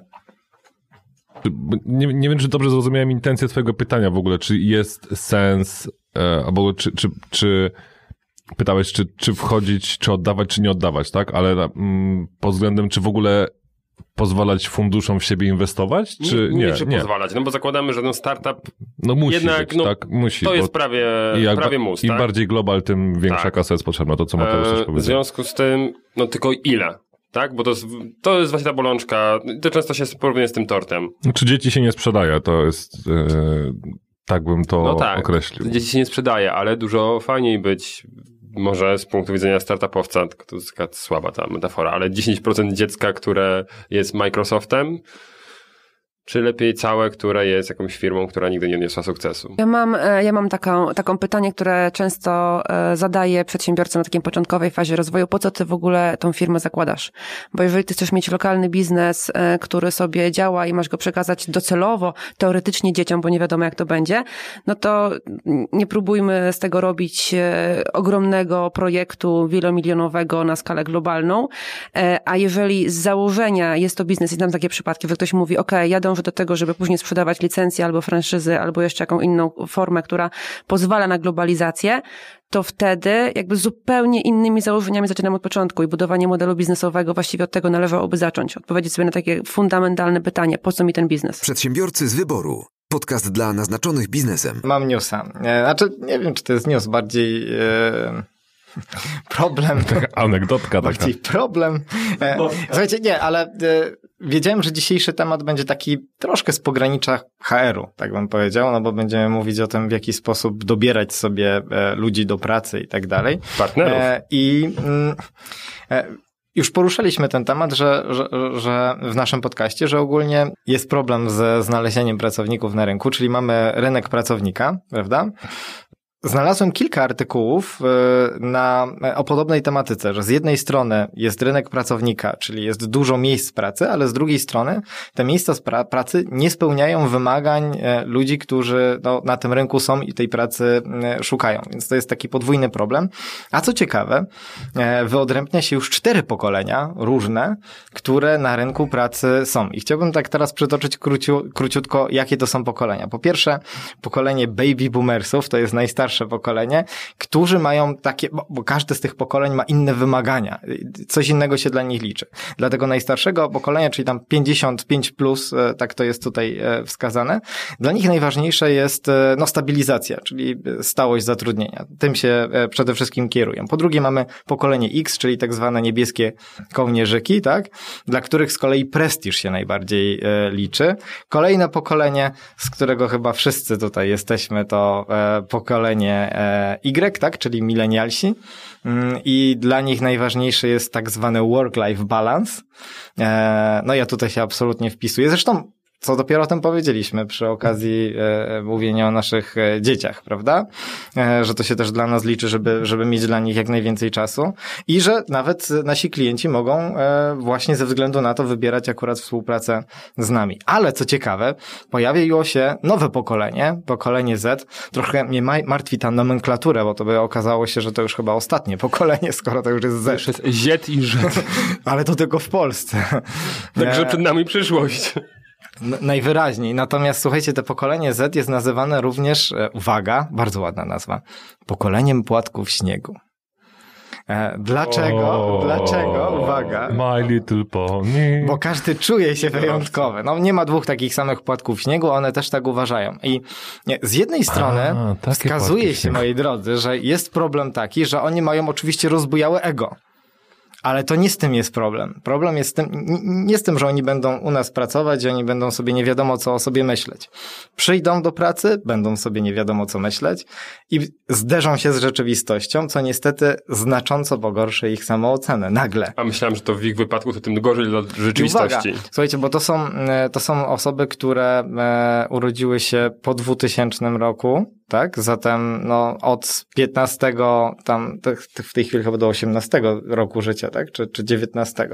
Nie, nie wiem, czy dobrze zrozumiałem intencję Twojego pytania w ogóle, czy jest sens, e, albo czy, czy, czy pytałeś, czy, czy wchodzić, czy oddawać, czy nie oddawać, tak? Ale mm, pod względem, czy w ogóle pozwalać funduszom w siebie inwestować? Czy nie? Nie, nie, pozwalać, no bo zakładamy, że ten startup No musi jednak, być, no, tak, musi. to jest prawie, jak prawie mus, Im tak? bardziej global, tym większa Tak. kasa jest potrzebna, to co Mateusz też E, w powiedział. związku z tym, no tylko ile? Tak? Bo to jest, to jest właśnie ta bolączka. To często się porównuje z tym tortem. Czy dzieci się nie sprzedaje, to jest... E, tak bym to No tak, określił. dzieci się nie sprzedaje, ale dużo fajniej być może z punktu widzenia startupowca, to jest taka słaba ta metafora, ale 10% dziecka, które jest Microsoftem, czy lepiej całe, które jest jakąś firmą, która nigdy nie odniosła sukcesu? Ja mam, e, ja mam taką, taką pytanie, które często e, zadaję przedsiębiorcom na takiej początkowej fazie rozwoju. Po co ty w ogóle tą firmę zakładasz? Bo jeżeli ty chcesz mieć lokalny biznes, e, który sobie działa i masz go przekazać docelowo, teoretycznie dzieciom, bo nie wiadomo jak to będzie, no to nie próbujmy z tego robić ogromnego projektu wielomilionowego na skalę globalną. A jeżeli z założenia jest to biznes i tam takie przypadki, że ktoś mówi, ok, ja dążę do tego, żeby później sprzedawać licencje albo franszyzy, albo jeszcze jaką inną formę, która pozwala na globalizację, to wtedy jakby zupełnie innymi założeniami zaczynam od początku i budowanie modelu biznesowego właściwie od tego należałoby zacząć. Odpowiedzieć sobie na takie fundamentalne pytanie, po co mi ten biznes? Przedsiębiorcy z wyboru. Podcast dla naznaczonych biznesem. Mam newsa. E, Znaczy, nie wiem, czy to jest news, bardziej e, problem. Anegdotka taka. Bardziej problem. E, Słuchajcie, nie, ale wiedziałem, że dzisiejszy temat będzie taki troszkę z pogranicza HR-u, tak bym powiedział, no bo będziemy mówić o tym, w jaki sposób dobierać sobie e, ludzi do pracy i tak dalej. Partnerów. E, I mm, e, już poruszaliśmy ten temat, że, że, że w naszym podcaście, że ogólnie jest problem ze znalezieniem pracowników na rynku, czyli mamy rynek pracownika, prawda? Znalazłem kilka artykułów y, na, o podobnej tematyce, że z jednej strony jest rynek pracownika, czyli jest dużo miejsc pracy, ale z drugiej strony te miejsca pracy nie spełniają wymagań e, ludzi, którzy no, na tym rynku są i tej pracy e, szukają. Więc to jest taki podwójny problem. A co ciekawe, e, wyodrębnia się już cztery pokolenia różne, które na rynku pracy są. I chciałbym tak teraz przytoczyć króciu, króciutko, jakie to są pokolenia. Po pierwsze, pokolenie baby boomersów, to jest najstarsze pokolenie, którzy mają takie, bo, bo każde z tych pokoleń ma inne wymagania. Coś innego się dla nich liczy. Dla tego najstarszego pokolenia, czyli tam 55 plus, e, tak to jest tutaj e, wskazane, dla nich najważniejsze jest e, no, stabilizacja, czyli stałość zatrudnienia. Tym się przede wszystkim kierują. Po drugie mamy pokolenie X, czyli tak zwane niebieskie kołnierzyki, tak? Dla których z kolei prestiż się najbardziej liczy. Kolejne pokolenie, z którego chyba wszyscy tutaj jesteśmy, to pokolenie e, Y, tak? Czyli milenialsi. Mm, I dla nich najważniejsze jest tak zwany work-life balance. E, no ja tutaj się absolutnie wpisuję. Zresztą co dopiero o tym powiedzieliśmy przy okazji e, mówienia o naszych e, dzieciach, prawda? E, że to się też dla nas liczy, żeby, żeby mieć dla nich jak najwięcej czasu i że nawet nasi klienci mogą e, właśnie ze względu na to wybierać akurat współpracę z nami. Ale co ciekawe, pojawiło się nowe pokolenie, pokolenie Z. Trochę mnie ma- martwi ta nomenklatura, bo to by okazało się, że to już chyba ostatnie pokolenie, skoro to już jest Z. Już jest Z i Z. Ale to tylko w Polsce. Także E, przed nami przyszłość. Najwyraźniej. Natomiast słuchajcie, to pokolenie Z jest nazywane również, e, uwaga, bardzo ładna nazwa, pokoleniem płatków śniegu. E, dlaczego? Dlaczego? Uwaga. My Little Pony. Bo każdy czuje się wyjątkowy. No nie ma dwóch takich samych płatków śniegu, one też tak uważają. I nie, z jednej strony A, wskazuje się, moi drodzy, że jest problem taki, że oni mają oczywiście rozbujałe ego. Ale to nie z tym jest problem. Problem jest z tym, nie z tym, że oni będą u nas pracować i oni będą sobie nie wiadomo co o sobie myśleć. Przyjdą do pracy, będą sobie nie wiadomo co myśleć i zderzą się z rzeczywistością, co niestety znacząco pogorszy ich samoocenę. Nagle. A myślałem, że to w ich wypadku to tym gorzej dla I rzeczywistości. Uwaga, słuchajcie, bo to są, e, to są osoby, które e, urodziły się po 2000 roku, tak? Zatem no, od 15, tam w tej chwili chyba do 18 roku życia, tak? Czy, czy 19.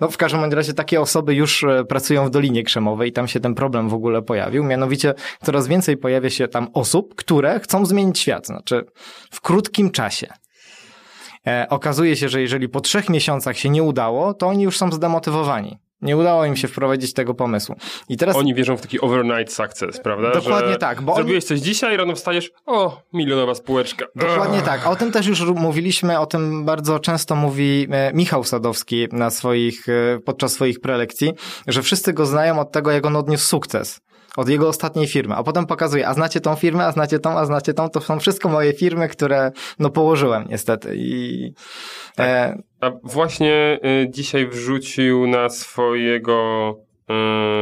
No w każdym razie takie osoby już e, pracują w Dolinie Krzemowej i tam się ten problem w ogóle pojawił. Mianowicie coraz więcej pojawia się tam osób, które chcą zmienić świat, znaczy w krótkim czasie. E, okazuje się, że jeżeli po trzech miesiącach się nie udało, to oni już są zdemotywowani. Nie udało im się wprowadzić tego pomysłu. I teraz... Oni wierzą w taki overnight success, prawda? Dokładnie Że tak. Bo zrobiłeś oni... coś dzisiaj, rano wstajesz, o, milionowa spółeczka. Dokładnie tak. O tym też już mówiliśmy, o tym bardzo często mówi e, Michał Sadowski na swoich, e, podczas swoich prelekcji, że wszyscy go znają od tego, jak on odniósł sukces od jego ostatniej firmy, a potem pokazuje, a znacie tą firmę, a znacie tą, a znacie tą, to są wszystko moje firmy, które no położyłem niestety i... Tak. E... A właśnie y, dzisiaj wrzucił na swojego,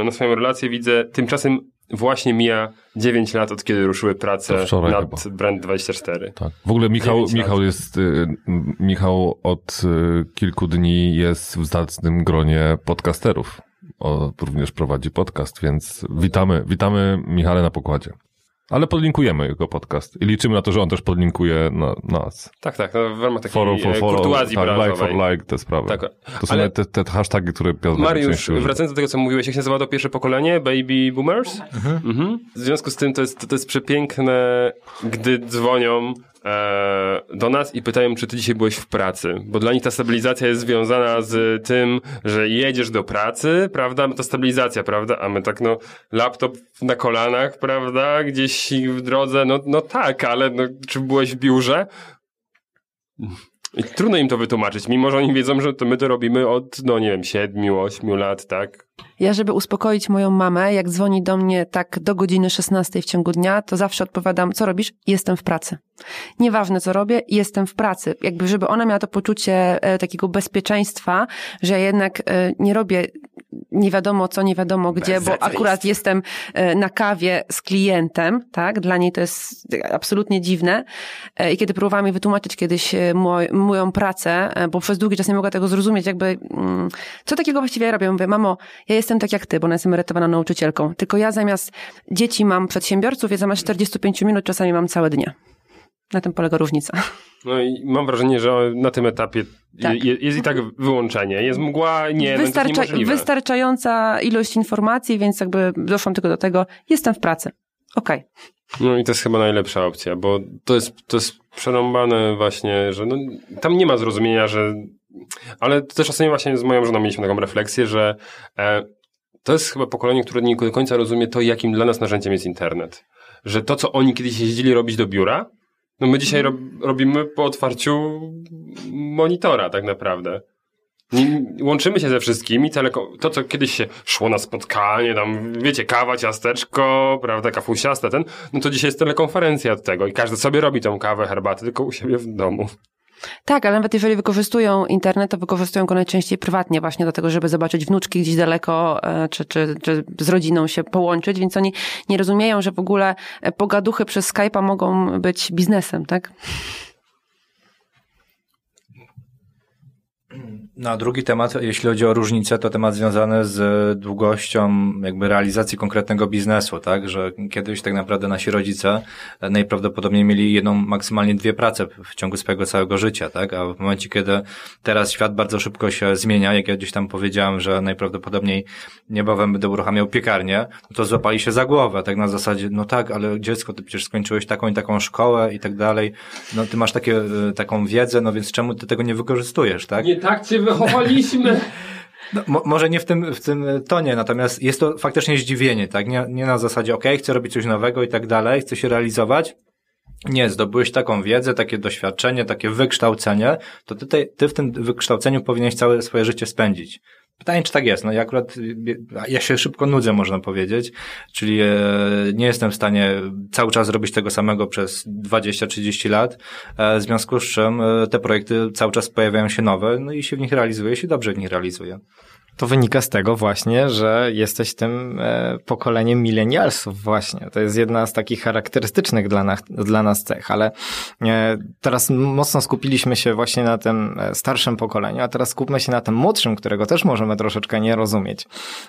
y, na swoją relację, widzę, tymczasem właśnie mija 9 lat, od kiedy ruszyły prace nad chyba. Brand24. Tak. W ogóle Michał, Michał jest, y, Michał od y, kilku dni jest w zacnym gronie podcasterów o, również prowadzi podcast, więc witamy, witamy Michale na pokładzie. Ale podlinkujemy jego podcast i liczymy na to, że on też podlinkuje na, nas. Tak, tak, no, w ramach takiej follow for follow, kurtuazji tak, like for like, te sprawy. Tak, to są ale... te, te hashtagi, które Piotr Mariusz, wracając do tego, co mówiłeś, jak się nazywa to pierwsze pokolenie? Baby boomers? Mhm. Mhm. W związku z tym to jest, to jest przepiękne, gdy dzwonią E, do nas i pytają, czy ty dzisiaj byłeś w pracy, bo dla nich ta stabilizacja jest związana z tym, że jedziesz do pracy, prawda, to stabilizacja, prawda, a my tak, no, laptop na kolanach, prawda, gdzieś w drodze, no, no tak, ale no, czy byłeś w biurze? I trudno im to wytłumaczyć, mimo że oni wiedzą, że to my to robimy od, no nie wiem, siedmiu, ośmiu lat, tak? Ja, żeby uspokoić moją mamę, jak dzwoni do mnie tak do godziny 16 w ciągu dnia, to zawsze odpowiadam, co robisz? Jestem w pracy. Nieważne, co robię, jestem w pracy. Jakby, żeby ona miała to poczucie e, takiego bezpieczeństwa, że ja jednak e, nie robię nie wiadomo co, nie wiadomo gdzie, bo akurat jestem e, na kawie z klientem, tak? Dla niej to jest absolutnie dziwne. I kiedy próbowałam jej wytłumaczyć kiedyś moj, moją pracę, bo przez długi czas nie mogła tego zrozumieć, jakby, mm, co takiego właściwie ja robię? Mówię, mamo, ja jestem tak jak ty, bo ona jest emerytowana nauczycielką, tylko ja zamiast dzieci mam przedsiębiorców, ja zamiast 45 minut czasami mam całe dnie. Na tym polega różnica. No i mam wrażenie, że na tym etapie tak. jest, jest i tak wyłączenie. Jest mgła, nie, Wystarcza, no Wystarczająca ilość informacji, więc jakby doszłam tylko do tego, jestem w pracy. Okej. Okay. No i to jest chyba najlepsza opcja, bo to jest, to jest przerąbane właśnie, że no, tam nie ma zrozumienia, że... Ale też czasami właśnie z moją żoną mieliśmy taką refleksję, że e, to jest chyba pokolenie, które nie do końca rozumie to, jakim dla nas narzędziem jest internet. Że to, co oni kiedyś jeździli robić do biura, no my dzisiaj rob, robimy po otwarciu monitora tak naprawdę. Łączymy się ze wszystkimi, teleko- to co kiedyś się szło na spotkanie, tam wiecie, kawa, ciasteczko, prawda, kafusiaste, ten, no to dzisiaj jest telekonferencja od tego i każdy sobie robi tą kawę, herbatę, tylko u siebie w domu. Tak, ale nawet jeżeli wykorzystują internet, to wykorzystują go najczęściej prywatnie właśnie do tego, żeby zobaczyć wnuczki gdzieś daleko, e, czy, czy, czy z rodziną się połączyć, więc oni nie rozumieją, że w ogóle e, pogaduchy przez Skype'a mogą być biznesem, tak? No drugi temat, jeśli chodzi o różnicę, to temat związany z długością jakby realizacji konkretnego biznesu, tak? Że kiedyś tak naprawdę nasi rodzice najprawdopodobniej mieli jedną, maksymalnie dwie prace w ciągu swojego całego życia, tak? A w momencie, kiedy teraz świat bardzo szybko się zmienia, jak ja gdzieś tam powiedziałem, że najprawdopodobniej niebawem będę uruchamiał piekarnię, to złapali się za głowę, tak na zasadzie, no tak, ale dziecko, ty przecież skończyłeś taką i taką szkołę i tak dalej, no ty masz takie, e, taką wiedzę, no więc czemu ty tego nie wykorzystujesz, tak? Nie tak cię wychowaliśmy. No, mo może nie w tym, w tym tonie, natomiast jest to faktycznie zdziwienie, tak? Nie, nie na zasadzie, ok, chcę robić coś nowego i tak dalej, chcę się realizować. Nie, zdobyłeś taką wiedzę, takie doświadczenie, takie wykształcenie, to ty, ty w tym wykształceniu powinieneś całe swoje życie spędzić. Pytanie, czy tak jest? No ja akurat, ja się szybko nudzę, można powiedzieć, czyli e, nie jestem w stanie cały czas robić tego samego przez 20-30 lat, e, w związku z czym e, te projekty cały czas pojawiają się nowe, no i się w nich realizuje, się dobrze w nich realizuje. To wynika z tego właśnie, że jesteś tym e, pokoleniem milenialsów właśnie. To jest jedna z takich charakterystycznych dla nas, dla nas cech, ale e, teraz mocno skupiliśmy się właśnie na tym e, starszym pokoleniu, a teraz skupmy się na tym młodszym, którego też możemy troszeczkę nie rozumieć,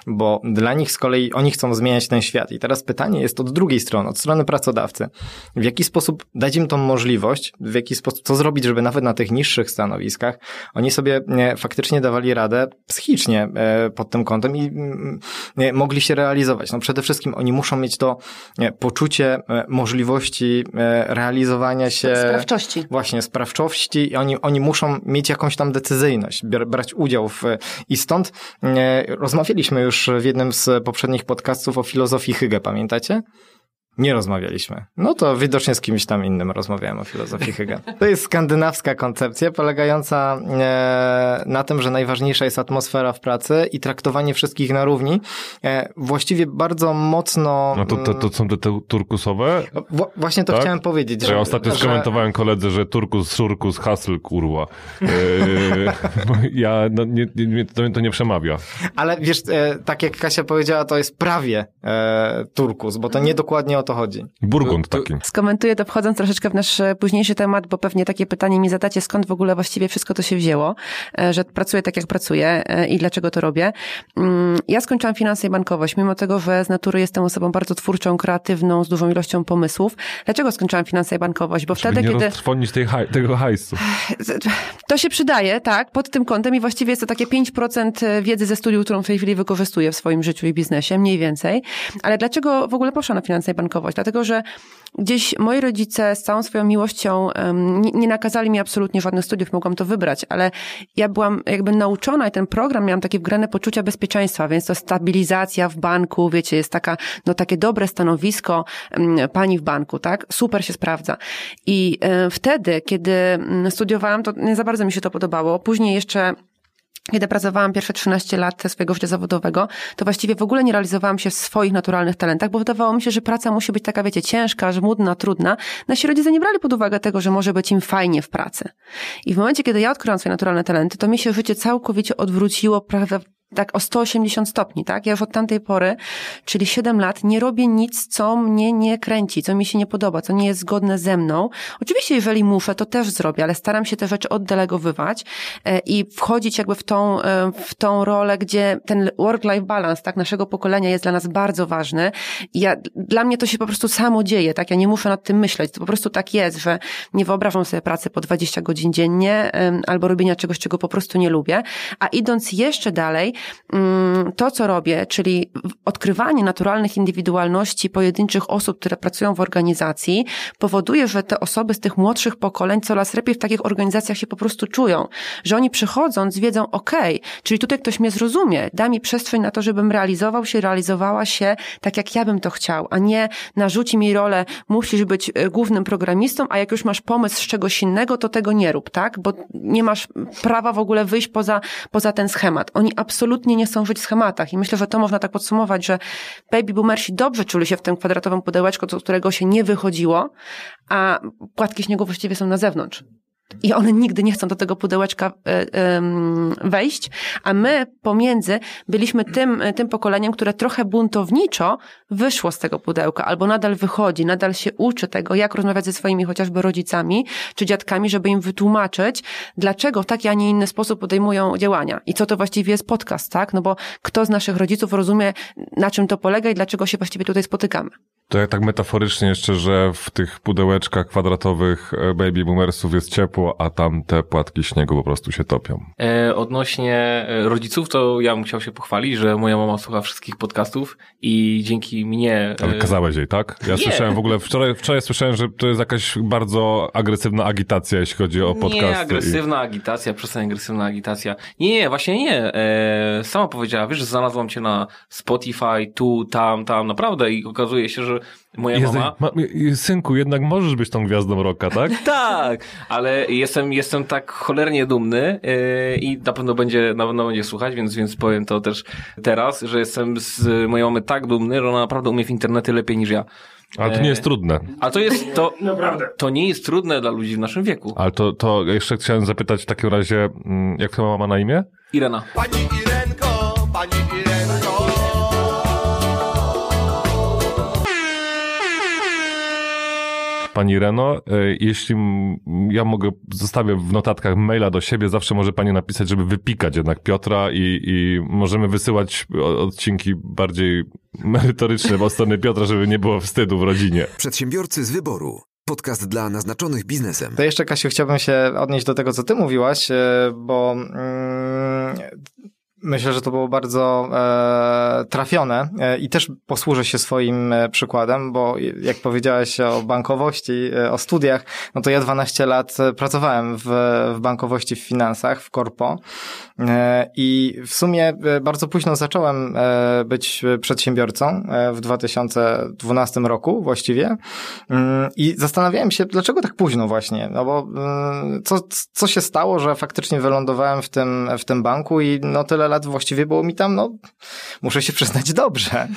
bo dla nich z kolei oni chcą zmieniać ten świat. I teraz pytanie jest od drugiej strony, od strony pracodawcy. W jaki sposób dać im tą możliwość, w jaki sposób, co zrobić, żeby nawet na tych niższych stanowiskach oni sobie faktycznie dawali radę psychicznie pod tym kątem i mm, mogli się realizować. No przede wszystkim oni muszą mieć to poczucie możliwości realizowania się. Sprawczości. Właśnie, sprawczości i oni, oni muszą mieć jakąś tam decyzyjność, brać udział w, i stąd rozmawialiśmy już w jednym z poprzednich podcastów o filozofii Hygge, pamiętacie? Nie rozmawialiśmy. No to widocznie z kimś tam innym rozmawiałem o filozofii Hegel. To jest skandynawska koncepcja polegająca e, na tym, że najważniejsza jest atmosfera w pracy i traktowanie wszystkich na równi. E, właściwie bardzo mocno... No to, to, to są te, te turkusowe? W, właśnie to tak? chciałem powiedzieć. Że, ja ostatnio że... skomentowałem koledze, że turkus, szurkus, hasl, kurwa. E, ja, no, nie, nie, to, to nie przemawia. Ale wiesz, tak jak Kasia powiedziała, to jest prawie turkus, bo to nie dokładnie o to chodzi. Burgund taki. Skomentuję to wchodząc troszeczkę w nasz e, późniejszy temat, bo pewnie takie pytanie mi zadacie, skąd w ogóle właściwie wszystko to się wzięło, e, że pracuję tak jak pracuję e, i dlaczego to robię. Mm, ja skończyłam finanse i bankowość, mimo tego, że z natury jestem osobą bardzo twórczą, kreatywną, z dużą ilością pomysłów. Dlaczego skończyłam finanse i bankowość? Bo Żeby wtedy, nie kiedy... Tej haj, tego hajsu. To się przydaje, tak, pod tym kątem i właściwie jest to takie 5% wiedzy ze studiów, którą w tej chwili wykorzystuję w swoim życiu i biznesie, mniej więcej. Ale dlaczego w ogóle poszłam na finanse i bankowość? Bankowość, dlatego że gdzieś moi rodzice z całą swoją miłością nie, nakazali mi absolutnie żadnych studiów, mogłam to wybrać, ale ja byłam jakby nauczona i ten program miałam takie wgrane poczucia bezpieczeństwa, więc to stabilizacja w banku, wiecie, jest taka, no takie dobre stanowisko pani w banku, tak? Super się sprawdza. I wtedy, kiedy studiowałam, to nie za bardzo mi się to podobało. Później jeszcze kiedy pracowałam pierwsze 13 lat swojego życia zawodowego, to właściwie w ogóle nie realizowałam się w swoich naturalnych talentach, bo wydawało mi się, że praca musi być taka, wiecie, ciężka, żmudna, trudna. Nasi rodzice nie brali pod uwagę tego, że może być im fajnie w pracy. I w momencie, kiedy ja odkryłam swoje naturalne talenty, to mi się życie całkowicie odwróciło prawie tak o 180 stopni, tak? Ja już od tamtej pory, czyli 7 lat, nie robię nic, co mnie nie kręci, co mi się nie podoba, co nie jest zgodne ze mną. Oczywiście, jeżeli muszę, to też zrobię, ale staram się te rzeczy oddelegowywać e, i wchodzić jakby w tą, e, w tą rolę, gdzie ten work-life balance, tak, naszego pokolenia jest dla nas bardzo ważny. Ja, dla mnie to się po prostu samo dzieje, tak? Ja nie muszę nad tym myśleć. To po prostu tak jest, że nie wyobrażam sobie pracy po 20 godzin dziennie albo robienia czegoś, czego po prostu nie lubię. A idąc jeszcze dalej, to, co robię, czyli odkrywanie naturalnych indywidualności pojedynczych osób, które pracują w organizacji, powoduje, że te osoby z tych młodszych pokoleń coraz lepiej w takich organizacjach się po prostu czują. Że oni przychodząc wiedzą, ok, czyli tutaj ktoś mnie zrozumie, da mi przestrzeń na to, żebym realizował się, realizowała się tak, jak ja bym to chciał, a nie narzuci mi rolę, musisz być e, głównym programistą, a jak już masz pomysł z czegoś innego, to tego nie rób, tak? Bo nie masz prawa w ogóle wyjść poza, poza ten schemat. Oni absolutnie absolutnie nie chcą żyć w schematach. I myślę, że to można tak podsumować, że baby boomersi dobrze czuli się w tym kwadratowym pudełeczku, z którego się nie wychodziło, a płatki śniegu właściwie są na zewnątrz. I one nigdy nie chcą do tego pudełeczka e, wejść, a my pomiędzy byliśmy tym, tym pokoleniem, które trochę buntowniczo wyszło z tego pudełka, albo nadal wychodzi, nadal się uczy tego, jak rozmawiać ze swoimi chociażby rodzicami czy dziadkami, żeby im wytłumaczyć, dlaczego w taki, a nie inny sposób podejmują działania. I co to właściwie jest podcast, tak? No bo kto z naszych rodziców rozumie, na czym to polega i dlaczego się właściwie tutaj spotykamy. To ja tak metaforycznie jeszcze, że w tych pudełeczkach kwadratowych e, baby boomersów jest ciepło, a tam te płatki śniegu po prostu się topią. E, odnośnie e, rodziców, to ja bym chciał się pochwalić, że moja mama słucha wszystkich podcastów i dzięki mnie... E... Ale kazałeś jej, tak? Ja Nie. słyszałem w ogóle, wczoraj, wczoraj słyszałem, że to jest jakaś bardzo agresywna agitacja, jeśli chodzi o podcasty. Nie, agresywna i... agitacja, przestań agresywna agitacja. Nie, nie, właśnie nie. E, sama powiedziała, wiesz, że znalazłam cię na Spotify, tu, tam, tam, naprawdę i okazuje się, że moja mama... Ma, synku, jednak możesz być tą gwiazdą roka, tak? tak, ale jestem, jestem tak cholernie dumny yy, i na pewno będzie, na pewno będzie słuchać, więc, więc powiem to też teraz, że jestem z mojej mamy tak dumny, że ona naprawdę umie w internety lepiej niż ja. Ale to nie jest trudne. A to jest, to, Naprawdę. to nie jest trudne dla ludzi w naszym wieku. Ale to, to jeszcze chciałem zapytać w takim razie, mm, jak mama ma na imię? Irena. Pani Pani Reno. E, jeśli ja mogę, zostawię w notatkach maila do siebie, zawsze może Pani napisać, żeby wypikać jednak Piotra i, i możemy wysyłać odcinki bardziej merytoryczne od strony Piotra, żeby nie było wstydu w rodzinie. Przedsiębiorcy z wyboru. Podcast dla naznaczonych biznesem. To jeszcze, Kasiu, chciałbym się odnieść do tego, co ty mówiłaś, e, bo mm, Myślę, że to było bardzo e, trafione e, i też posłużę się swoim e, przykładem, bo jak powiedziałeś o bankowości, e, o studiach, no to ja 12 lat e, pracowałem w, w bankowości, w finansach, w korpo e, i w sumie bardzo późno zacząłem być przedsiębiorcą w 2012 roku właściwie. Mm, i zastanawiałem się, dlaczego tak późno właśnie, no bo mm, co, co się stało, że faktycznie wylądowałem w tym, w tym banku i no tyle lat właściwie było mi tam, no muszę się przyznać, dobrze.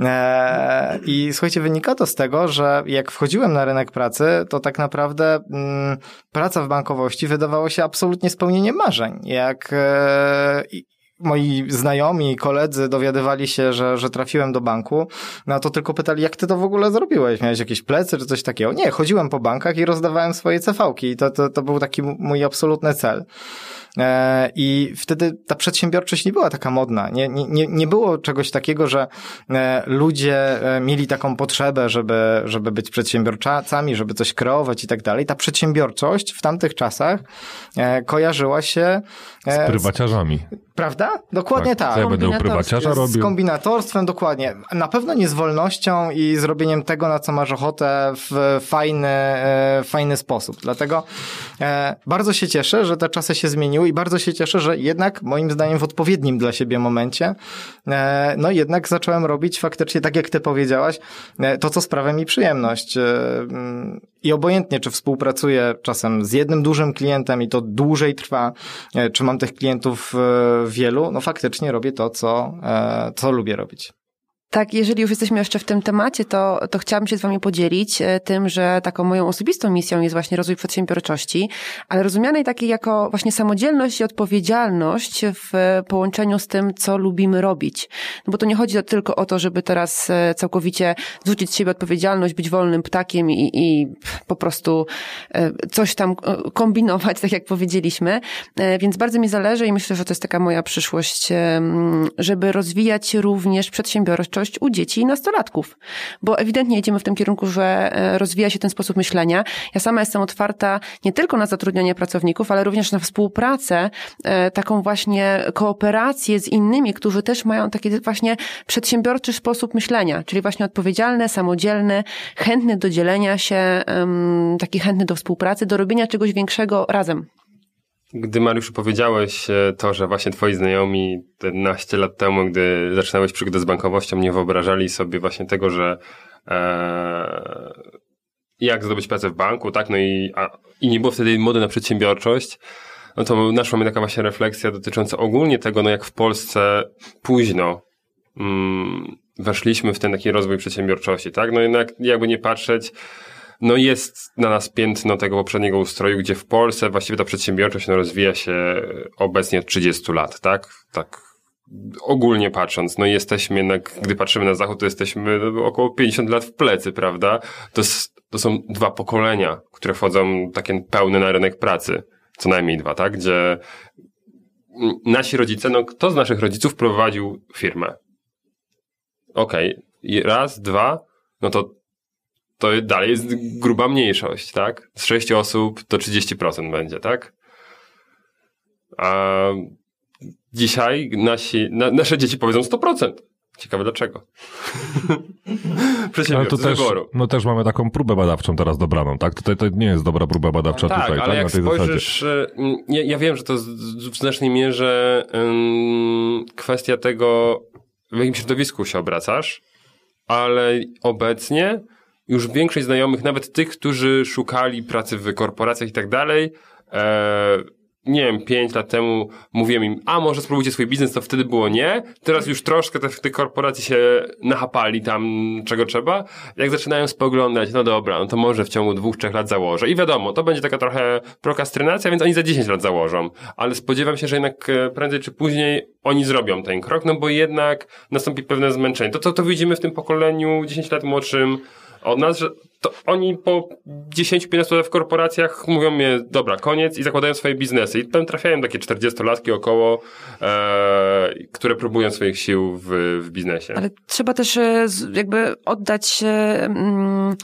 E, I słuchajcie, wynika to z tego, że jak wchodziłem na rynek pracy, to tak naprawdę mm, praca w bankowości wydawała się absolutnie spełnieniem marzeń. Jak e, moi znajomi, koledzy dowiadywali się, że, że trafiłem do banku, no to tylko pytali, jak ty to w ogóle zrobiłeś? Miałeś jakieś plecy czy coś takiego? Nie, chodziłem po bankach i rozdawałem swoje cefałki i to, to, to był taki mój absolutny cel. E, I wtedy ta przedsiębiorczość nie była taka modna. Nie, nie, nie było czegoś takiego, że e, ludzie e, mieli taką potrzebę, żeby, żeby być przedsiębiorcami, żeby coś kreować i tak dalej. Ta przedsiębiorczość w tamtych czasach kojarzyła się z prywaciarzami. Prawda? Dokładnie tak. tak. Ja będę prywaciarza robił. Z kombinatorstwem, dokładnie. Na pewno nie z wolnością i zrobieniem tego, na co masz ochotę w fajny, fajny sposób. Dlatego bardzo się cieszę, że te czasy się zmieniły i bardzo się cieszę, że jednak moim zdaniem w odpowiednim dla siebie momencie, e, no jednak zacząłem robić faktycznie tak jak ty powiedziałaś, e, to co sprawia mi przyjemność. E, I obojętnie, czy współpracuję czasem z jednym dużym klientem i to dłużej trwa, czy mam tych klientów wielu, no faktycznie robię to, co, co lubię robić. Tak, jeżeli już jesteśmy jeszcze w tym temacie, to, to chciałabym się z Wami podzielić e, tym, że taką moją osobistą misją jest właśnie rozwój przedsiębiorczości, ale rozumianej takiej jako właśnie samodzielność i odpowiedzialność w połączeniu z tym, co lubimy robić. No bo to nie chodzi tylko o to, żeby teraz e, całkowicie zrzucić z siebie odpowiedzialność, być wolnym ptakiem i, i po prostu e, coś tam kombinować, tak jak powiedzieliśmy. Więc bardzo mi zależy i myślę, że to jest taka moja przyszłość, żeby rozwijać również przedsiębiorczość u dzieci i nastolatków. Bo ewidentnie idziemy w tym kierunku, że e, rozwija się ten sposób myślenia. Ja sama jestem otwarta nie tylko na zatrudnianie pracowników, ale również na współpracę, e, taką właśnie kooperację z innymi, którzy też mają taki właśnie przedsiębiorczy sposób myślenia, czyli właśnie odpowiedzialny, samodzielny, chętny do dzielenia się, taki chętny do współpracy, do robienia czegoś większego razem. Gdy Mariuszu powiedziałeś e, to, że właśnie twoi znajomi 11 lat temu, gdy zaczynałeś przygodę z bankowością, nie wyobrażali sobie właśnie tego, że e, jak zdobyć pracę w banku, tak, no i, a, i nie było wtedy mody na przedsiębiorczość, no to naszła mi taka właśnie refleksja dotycząca ogólnie tego, no jak w Polsce późno mm, weszliśmy w ten taki rozwój przedsiębiorczości, tak, no jednak jakby nie patrzeć, no jest na nas piętno tego poprzedniego ustroju, gdzie w Polsce właściwie ta przedsiębiorczość no, rozwija się obecnie od 30 lat, tak? Tak ogólnie patrząc, no jesteśmy jednak, gdy patrzymy na zachód, to jesteśmy około 50 lat w plecy, prawda? To, to są dwa pokolenia, które wchodzą takie pełne na rynek pracy. Co najmniej dwa, tak? Gdzie nasi rodzice, no kto z naszych rodziców prowadził firmę? Okej, okay. raz, dwa, no to to dalej jest gruba mniejszość, tak? Z 6 osób to 30% będzie, tak? A dzisiaj nasi, na, nasze dzieci powiedzą 100%. Ciekawe dlaczego. no, to też, no też mamy taką próbę badawczą teraz dobraną, tak? Tutaj to nie jest dobra próba badawcza tak, tutaj, ale tak? jak spojrzysz, zasadzie. ja, ja, wiem, że to w znacznej mierze um, kwestia tego, w jakim środowisku się obracasz, ale obecnie już większość znajomych, nawet tych, którzy szukali pracy w korporacjach i tak dalej, e, nie wiem, pięć lat temu mówiłem im, a może spróbujcie swój biznes, to wtedy było nie. Teraz już troszkę te, te korporacje się nachapali tam, czego trzeba. Jak zaczynają spoglądać, no dobra, no to może w ciągu dwóch, trzech lat założę. I wiadomo, to będzie taka trochę prokastrynacja, więc oni za 10 lat założą. Ale spodziewam się, że jednak e, prędzej czy później oni zrobią ten krok, no bo jednak nastąpi pewne zmęczenie. To, co to widzimy w tym pokoleniu 10 lat młodszym, od nas, że to oni po 10-15 latach w korporacjach mówią mnie, dobra, koniec i zakładają swoje biznesy. I potem trafiają takie 40-latki około, e, które próbują swoich sił w, w biznesie. Ale trzeba też e, jakby oddać... Mm,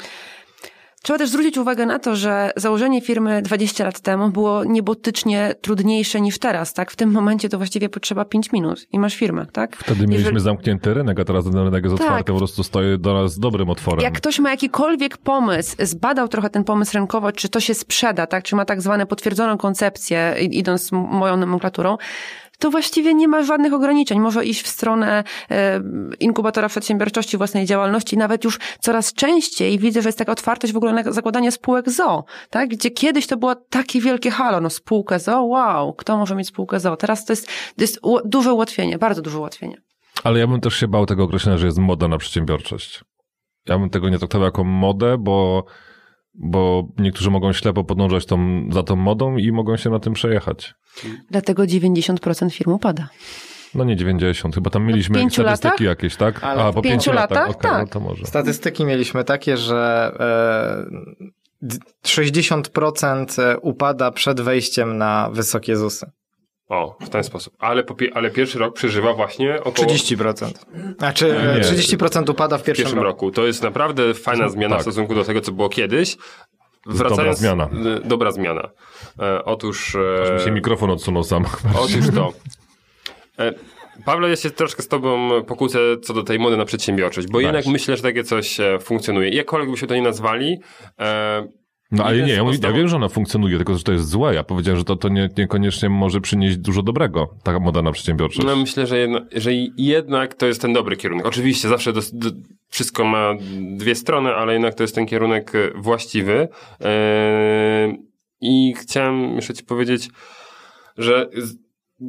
Trzeba też zwrócić uwagę na to, że założenie firmy 20 lat temu było niebotycznie trudniejsze niż teraz, tak? W tym momencie to właściwie potrzeba 5 minut i masz firmę, tak? Wtedy mieliśmy Jeżeli... zamknięty rynek, a teraz ten rynek jest tak. otwarty, po prostu stoi do nas dobrym otworem. Jak ktoś ma jakikolwiek pomysł, zbadał trochę ten pomysł rynkowo, czy to się sprzeda, tak? Czy ma tak zwane potwierdzoną koncepcję, idąc moją nomenklaturą, to właściwie nie ma żadnych ograniczeń. Może iść w stronę e, inkubatora przedsiębiorczości własnej działalności. Nawet już coraz częściej widzę, że jest taka otwartość w ogóle na zakładanie spółek ZO, tak? Gdzie kiedyś to było takie wielkie halo, no spółkę ZO, wow, kto może mieć spółkę ZO? Teraz to jest, to jest duże ułatwienie, bardzo duże ułatwienie. Ale ja bym też się bał tego określenia, że jest moda na przedsiębiorczość. Ja bym tego nie traktował jako modę, bo bo niektórzy mogą ślepo podążać tą, za tą modą i mogą się na tym przejechać. Dlatego 90% firm upada. No nie 90, chyba tam mieliśmy statystyki latach? jakieś, tak? Ale A, po pięciu, pięciu latach, latach? Okay, no tak. No to może. Statystyki mieliśmy takie, że e, 60% e, upada przed wejściem na wysokie ZUSy. O, w ten sposób. Ale, po, ale pierwszy rok przeżywa właśnie około... 30%. Znaczy nie, 30% upada w pierwszym, w pierwszym roku. roku. To jest naprawdę fajna zmiana tak. w stosunku do tego, co było kiedyś. Wracając, dobra zmiana. Dobra zmiana. E, otóż... E, mi się mikrofon odsunął sam. Otóż to. E, Pawle, ja się troszkę z tobą pokłócę co do tej mody na przedsiębiorczość, bo jednak myślę, że takie coś e, funkcjonuje. Jakkolwiek byśmy to nie nazwali, e, no ale nie, ja, ja, wiem, że ona funkcjonuje, tylko że to jest złe. Ja powiedziałem, że to, to nie, niekoniecznie może przynieść dużo dobrego, taka moda na przedsiębiorczość. No myślę, że, jedno, że jednak to jest ten dobry kierunek. Oczywiście zawsze do, do, wszystko ma dwie strony, ale jednak to jest ten kierunek właściwy. Yy, I chciałem jeszcze ci powiedzieć, że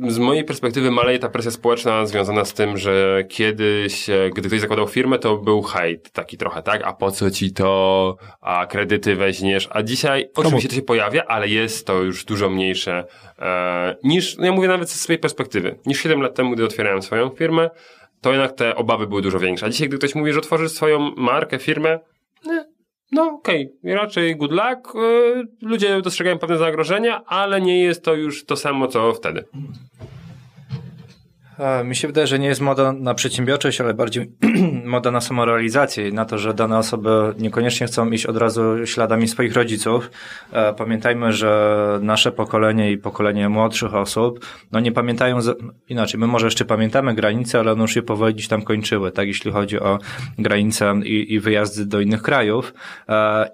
z mojej perspektywy maleje ta presja społeczna związana z tym, że kiedyś, e, gdy ktoś zakładał firmę, to był hejt taki trochę, tak? A po co ci to? A kredyty weźmiesz? A dzisiaj oczywiście to się pojawia, ale jest to już dużo mniejsze e, niż, no ja mówię nawet ze swojej perspektywy, niż 7 lat temu, gdy otwierałem swoją firmę, to jednak te obawy były dużo większe. A dzisiaj, gdy ktoś mówi, że otworzy swoją markę, firmę, no okej, okay. raczej good luck. Y, ludzie dostrzegają pewne zagrożenia, ale nie jest to już to samo, co wtedy. Mi się wydaje, że nie jest moda na przedsiębiorczość, ale bardziej moda na samorealizację i na to, że dane osoby niekoniecznie chcą iść od razu śladami swoich rodziców. Pamiętajmy, że nasze pokolenie i pokolenie młodszych osób, no nie pamiętają, inaczej, my może jeszcze pamiętamy granice, ale one już się powoli gdzieś tam kończyły, tak, jeśli chodzi o granice i, i wyjazdy do innych krajów.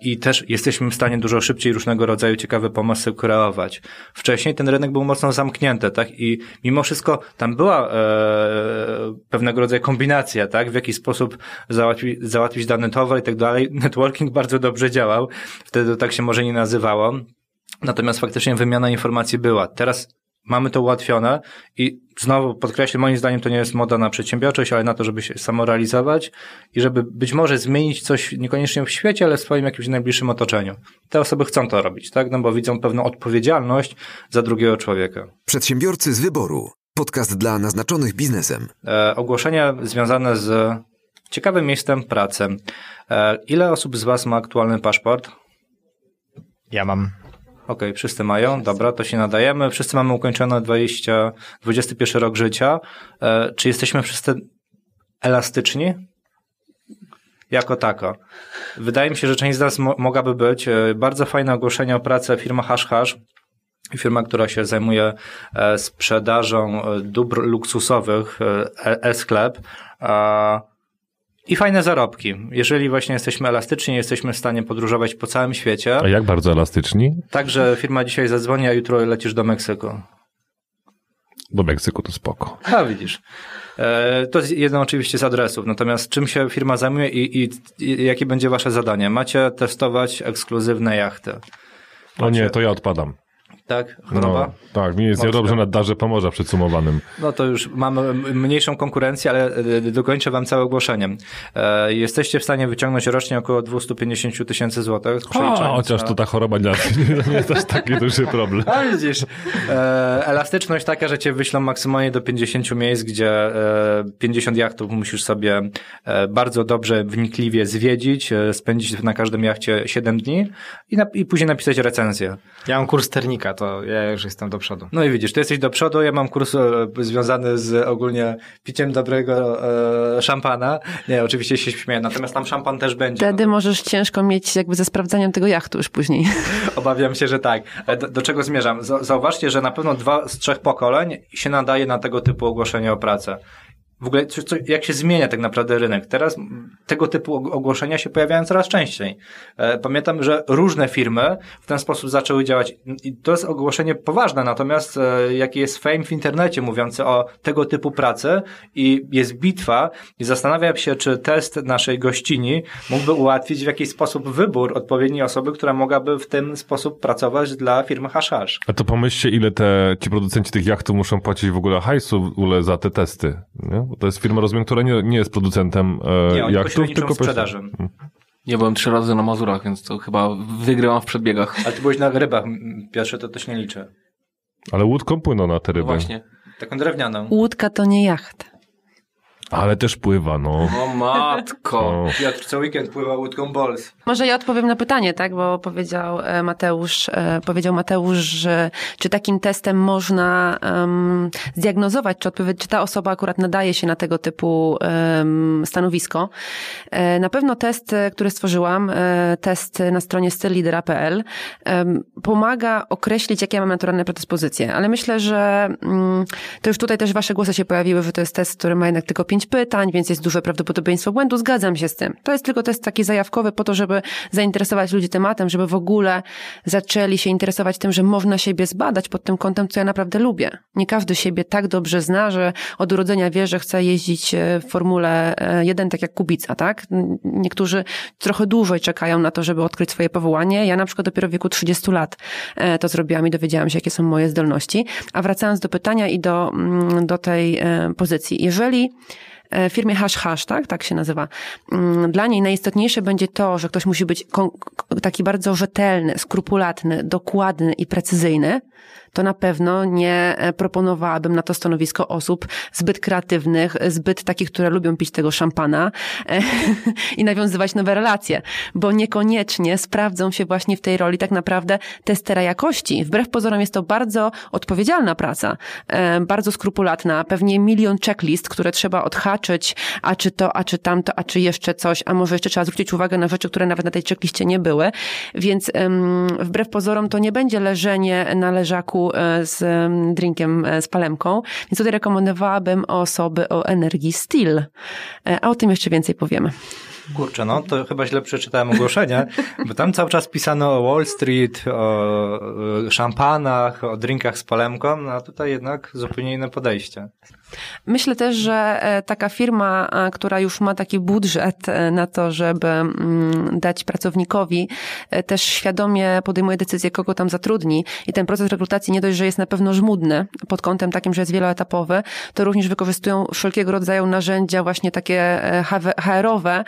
I też jesteśmy w stanie dużo szybciej różnego rodzaju ciekawe pomysły kreować. Wcześniej ten rynek był mocno zamknięty, tak, i mimo wszystko tam była e, pewnego rodzaju kombinacja, tak? W jaki sposób załatwi, załatwić dany towar i tak dalej. Networking bardzo dobrze działał. Wtedy to tak się może nie nazywało. Natomiast faktycznie wymiana informacji była. Teraz mamy to ułatwione i znowu podkreślę, moim zdaniem to nie jest moda na przedsiębiorczość, ale na to, żeby się samorealizować i żeby być może zmienić coś niekoniecznie w świecie, ale w swoim jakimś najbliższym otoczeniu. Te osoby chcą to robić, tak? No bo widzą pewną odpowiedzialność za drugiego człowieka. Przedsiębiorcy z wyboru. Podcast dla naznaczonych biznesem. E, ogłoszenia związane z ciekawym miejscem pracy. E, ile osób z Was ma aktualny paszport? Ja mam. Okej, okay, wszyscy mają, dobra, to się nadajemy. Wszyscy mamy ukończone 20, 21 rok życia. E, czy jesteśmy wszyscy elastyczni? Jako tako. Wydaje mi się, że część z nas mo mogłaby być. E, bardzo fajne ogłoszenie o pracę firma Hash Hash firma, która się zajmuje e, sprzedażą e, dóbr luksusowych, e, e-sklep i fajne zarobki. Jeżeli właśnie jesteśmy elastyczni, jesteśmy w stanie podróżować po całym świecie. A jak bardzo elastyczni? Także firma dzisiaj zadzwoni, a jutro lecisz do Meksyku. Do Meksyku to spoko. A widzisz. To jest jeden oczywiście z adresów. Natomiast czym się firma zajmuje i, i, i jakie będzie wasze zadanie? Macie testować ekskluzywne jachty. Macie... O nie, to ja odpadam tak? Choroba? No, tak, mi jest niedobrze na darze Pomorza przedsumowanym. No to już mamy mniejszą konkurencję, ale e, dokończę wam całe ogłoszenie. E, jesteście w stanie wyciągnąć rocznie około 250 tysięcy złotych. O, chociaż to ta choroba nie, nie jest aż taki duży problem. A widzisz, e, elastyczność taka, że cię wyślą maksymalnie do 50 miejsc, gdzie 50 jachtów musisz sobie bardzo dobrze, wnikliwie zwiedzić, spędzić na każdym jachcie 7 dni i, na, i później napisać recenzję. Ja mam kurs sternika, to ja już jestem do przodu. No i widzisz, ty jesteś do przodu, ja mam kurs e, związany z ogólnie piciem dobrego e, szampana. Nie, oczywiście się śmieję, natomiast tam szampan też będzie. Wtedy możesz ciężko mieć jakby ze sprawdzaniem tego jachtu już później. Obawiam się, że tak. Do, do czego zmierzam? Zauważcie, że na pewno dwa z trzech pokoleń się nadaje na tego typu ogłoszenie o pracę w ogóle co, co, jak się zmienia tak naprawdę rynek. Teraz tego typu ogłoszenia się pojawiają coraz częściej. E, pamiętam, że różne firmy w ten sposób zaczęły działać. I to jest ogłoszenie poważne, natomiast e, jaki jest fame w internecie mówiący o tego typu pracy i jest bitwa i zastanawiam się, czy test naszej gościni mógłby ułatwić w jakiś sposób wybór odpowiedniej osoby, która mogłaby w ten sposób pracować dla firmy Hashash. A to pomyślcie, ile te, ci producenci tych jachtów muszą płacić w ogóle hajsu w ogóle za te testy. Nie? Bo to jest firma, rozumiem, która nie, nie jest producentem e, nie, oni jachtów, tylko sprzedaży. Hmm. Nie byłem trzy razy na Mazurach, więc to chyba wygrywam w przedbiegach. Ale ty byłeś na rybach, pierwsze to też nie liczę. Ale łódką płyną na te ryby. No właśnie. Taką drewnianą. Łódka to nie jacht. Ale też pływa, no. O matko. O. Piotr co weekend pływa łódką Bols. Może ja odpowiem na pytanie, tak? Bo powiedział e, Mateusz, e, powiedział Mateusz, że czy takim testem można um, zdiagnozować, czy, odpowiedź, czy ta osoba akurat nadaje się na tego typu um, stanowisko. E, na pewno test, który stworzyłam, test na stronie styllidera.pl um, pomaga określić, jakie ja mam naturalne predyspozycje. Ale myślę, że um, to już tutaj też wasze głosy się pojawiły, że to jest test, który ma jednak tylko pięć pytań, więc jest duże prawdopodobieństwo błędu. Zgadzam się z tym. To jest tylko test taki zajawkowy po to, żeby zainteresować ludzi tematem, żeby w ogóle zaczęli się interesować tym, że można siebie zbadać pod tym kątem, co ja naprawdę lubię. Nie każdy siebie tak dobrze zna, że od urodzenia wie, że chce jeździć e, w Formule 1 tak jak Kubica, tak? Niektórzy trochę dłużej czekają na to, żeby odkryć swoje powołanie. Ja na przykład dopiero w wieku 30 lat e, to zrobiłam i dowiedziałam się, jakie są moje zdolności. A wracając do pytania i do, mm, do tej e, pozycji. Jeżeli E, firmie Hash Hash, tak? Tak się nazywa. Mm, dla niej najistotniejsze będzie to, że ktoś musi być taki bardzo rzetelny, skrupulatny, dokładny i precyzyjny, to na pewno nie e, proponowałabym na to stanowisko osób zbyt kreatywnych, zbyt takich, które lubią pić tego szampana e, i nawiązywać nowe relacje, bo niekoniecznie sprawdzą się właśnie w tej roli tak naprawdę testera jakości. Wbrew pozorom jest to bardzo odpowiedzialna praca, e, bardzo skrupulatna, pewnie milion checklist, które trzeba odhaczyć, a czy to, a czy tamto, a czy jeszcze coś, a może jeszcze trzeba zwrócić uwagę na rzeczy, które nawet na tej checkliście nie były, więc wbrew pozorom to nie będzie leżenie na leżaku E, z drinkiem e, z palemką, więc tutaj rekomendowałabym osoby o energii Steel. E, a o tym jeszcze więcej powiemy. Kurczę, no to chyba źle przeczytałem ogłoszenie, bo tam cały czas pisano o Wall Street, o szampanach, o drinkach z palemką, no a tutaj jednak zupełnie inne podejście. Myślę też, że e, taka firma, e, która już ma taki budżet e, na to, żeby mm, dać pracownikowi, też świadomie podejmuje decyzję, kogo tam zatrudni i ten proces rekrutacji nie dość, że jest na pewno żmudny pod kątem takim, że jest wieloetapowy, to również wykorzystują wszelkiego rodzaju narzędzia właśnie takie HR-owe,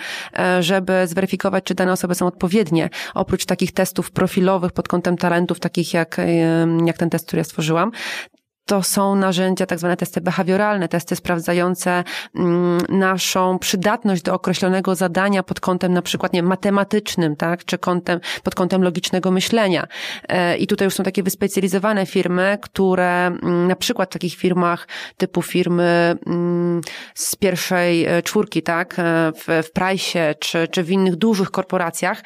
żeby zweryfikować, czy dane osoby są odpowiednie. Oprócz takich testów profilowych pod kątem talentów, takich jak, jak ten test, który ja stworzyłam, to są narzędzia, tak zwane testy behawioralne, testy sprawdzające mm, naszą przydatność do określonego zadania pod kątem na przykład nie, matematycznym, tak, czy kątem, pod kątem logicznego myślenia. E, I tutaj już są takie wyspecjalizowane firmy, które mm, na przykład w takich firmach typu firmy mm, z pierwszej e, czwórki, tak, e, w, w Price czy, czy w innych dużych korporacjach,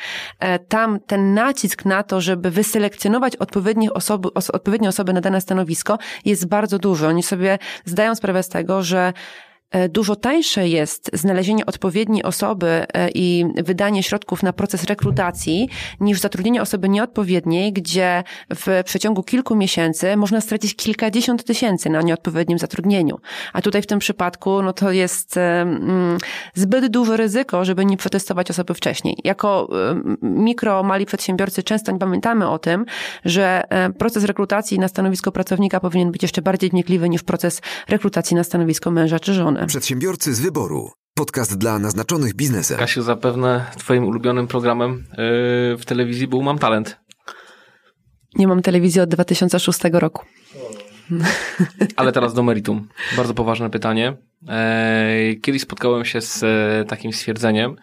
tam ten nacisk na to, żeby wyselekcjonować odpowiednie osoby, odpowiednie osoby na dane stanowisko jest bardzo duży. Oni sobie zdają sprawę z tego, że dużo tańsze jest znalezienie odpowiedniej osoby e, i wydanie środków na proces rekrutacji niż zatrudnienie osoby nieodpowiedniej, gdzie w przeciągu kilku miesięcy można stracić kilkadziesiąt tysięcy na nieodpowiednim zatrudnieniu. A tutaj w tym przypadku no to jest e, mm, zbyt duże ryzyko, żeby nie przetestować osoby wcześniej. Jako mikro, mali przedsiębiorcy często nie pamiętamy o tym, że proces rekrutacji na stanowisko pracownika powinien być jeszcze bardziej wnikliwy niż proces rekrutacji na stanowisko męża czy żony. Przedsiębiorcy z wyboru. Podcast dla naznaczonych biznesem. Kasiu, zapewne twoim ulubionym programem yy, w telewizji był Mam Talent. Nie mam telewizji od 2006 roku. Ale teraz do meritum. Bardzo poważne pytanie. Kiedyś spotkałem się z e, takim stwierdzeniem.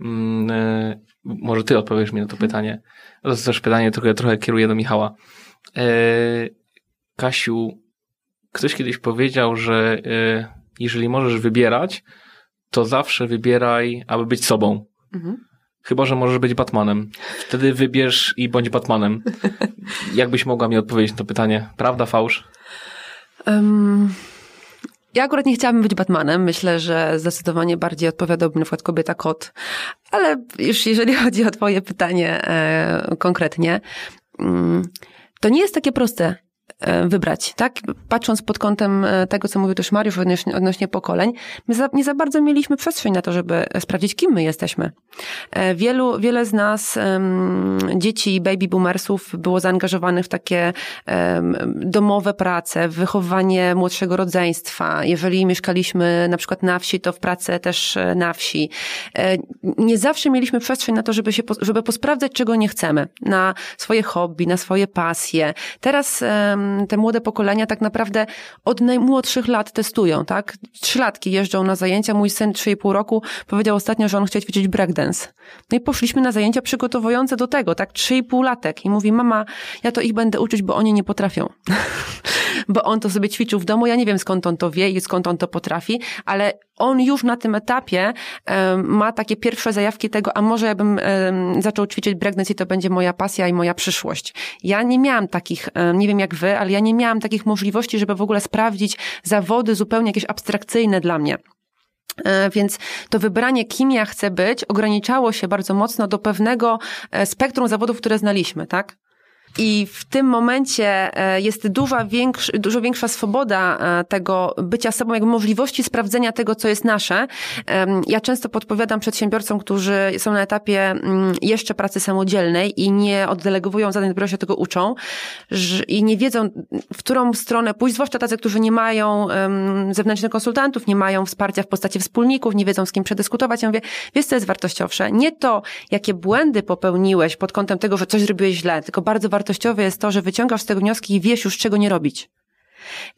Mm, e, może ty odpowiesz mi na to pytanie. To jest też pytanie, które trochę kieruję do Michała. Kasiu, ktoś kiedyś powiedział, że e, jeżeli możesz wybierać, to zawsze wybieraj, aby być sobą. Mhm. Chyba, że możesz być Batmanem. Wtedy wybierz i bądź Batmanem. Jakbyś mogła mi odpowiedzieć na to pytanie? Prawda, fałsz? Um, ja akurat nie chciałabym być Batmanem. Myślę, że zdecydowanie bardziej odpowiadałbym na przykład kobieta kot. Ale już jeżeli chodzi o twoje pytanie e, konkretnie, mm, to nie jest takie proste wybrać, tak? Patrząc pod kątem e, tego, co mówił też Mariusz odnośnie, odnośnie pokoleń, my za, nie za bardzo mieliśmy przestrzeń na to, żeby sprawdzić, kim my jesteśmy. E, wielu, wiele z nas, dzieci baby boomersów było zaangażowanych w takie domowe prace, w wychowanie młodszego rodzeństwa. Jeżeli mieszkaliśmy na przykład na wsi, to w pracę też na wsi. Nie zawsze mieliśmy przestrzeń na to, żeby się, żeby posprawdzać, czego nie chcemy. Na swoje hobby, na swoje pasje. Teraz um, te młode pokolenia tak naprawdę od najmłodszych lat testują, tak? Trzylatki jeżdżą na zajęcia. Mój syn, trzy i pół roku, powiedział ostatnio, że on chce ćwiczyć breakdance. No i poszliśmy na zajęcia przygotowujące do tego, tak? Trzy i pół latek. I mówi, mama, ja to ich będę uczyć, bo oni nie potrafią. bo on to sobie ćwiczył w domu. Ja nie wiem, skąd on to wie i skąd on to potrafi, ale on już na tym etapie ma takie pierwsze zajawki tego, a może ja bym zaczął ćwiczyć breakdance i to będzie moja pasja i moja przyszłość. Ja nie miałam takich, nie wiem jak wy, ale ja nie miałam takich możliwości, żeby w ogóle sprawdzić zawody zupełnie jakieś abstrakcyjne dla mnie. E, więc to wybranie, kim ja chcę być, ograniczało się bardzo mocno do pewnego e, spektrum zawodów, które znaliśmy, tak? I w tym momencie e, jest duża większ, dużo większa swoboda e, tego bycia sobą, jakby możliwości sprawdzenia tego, co jest nasze. Ja często podpowiadam przedsiębiorcom, którzy są na etapie mm, jeszcze pracy samodzielnej i nie oddelegowują zadań, dopiero się tego uczą i nie wiedzą, w którą stronę pójść, zwłaszcza tacy, którzy nie mają zewnętrznych konsultantów, nie mają wsparcia w postaci wspólników, nie wiedzą z kim przedyskutować. Ja mówię, wiesz co jest wartościowsze? Nie to, jakie błędy popełniłeś pod kątem tego, że coś zrobiłeś źle, tylko bardzo wartościowe jest to, że wyciągasz z tego wnioski i wiesz już, czego nie robić.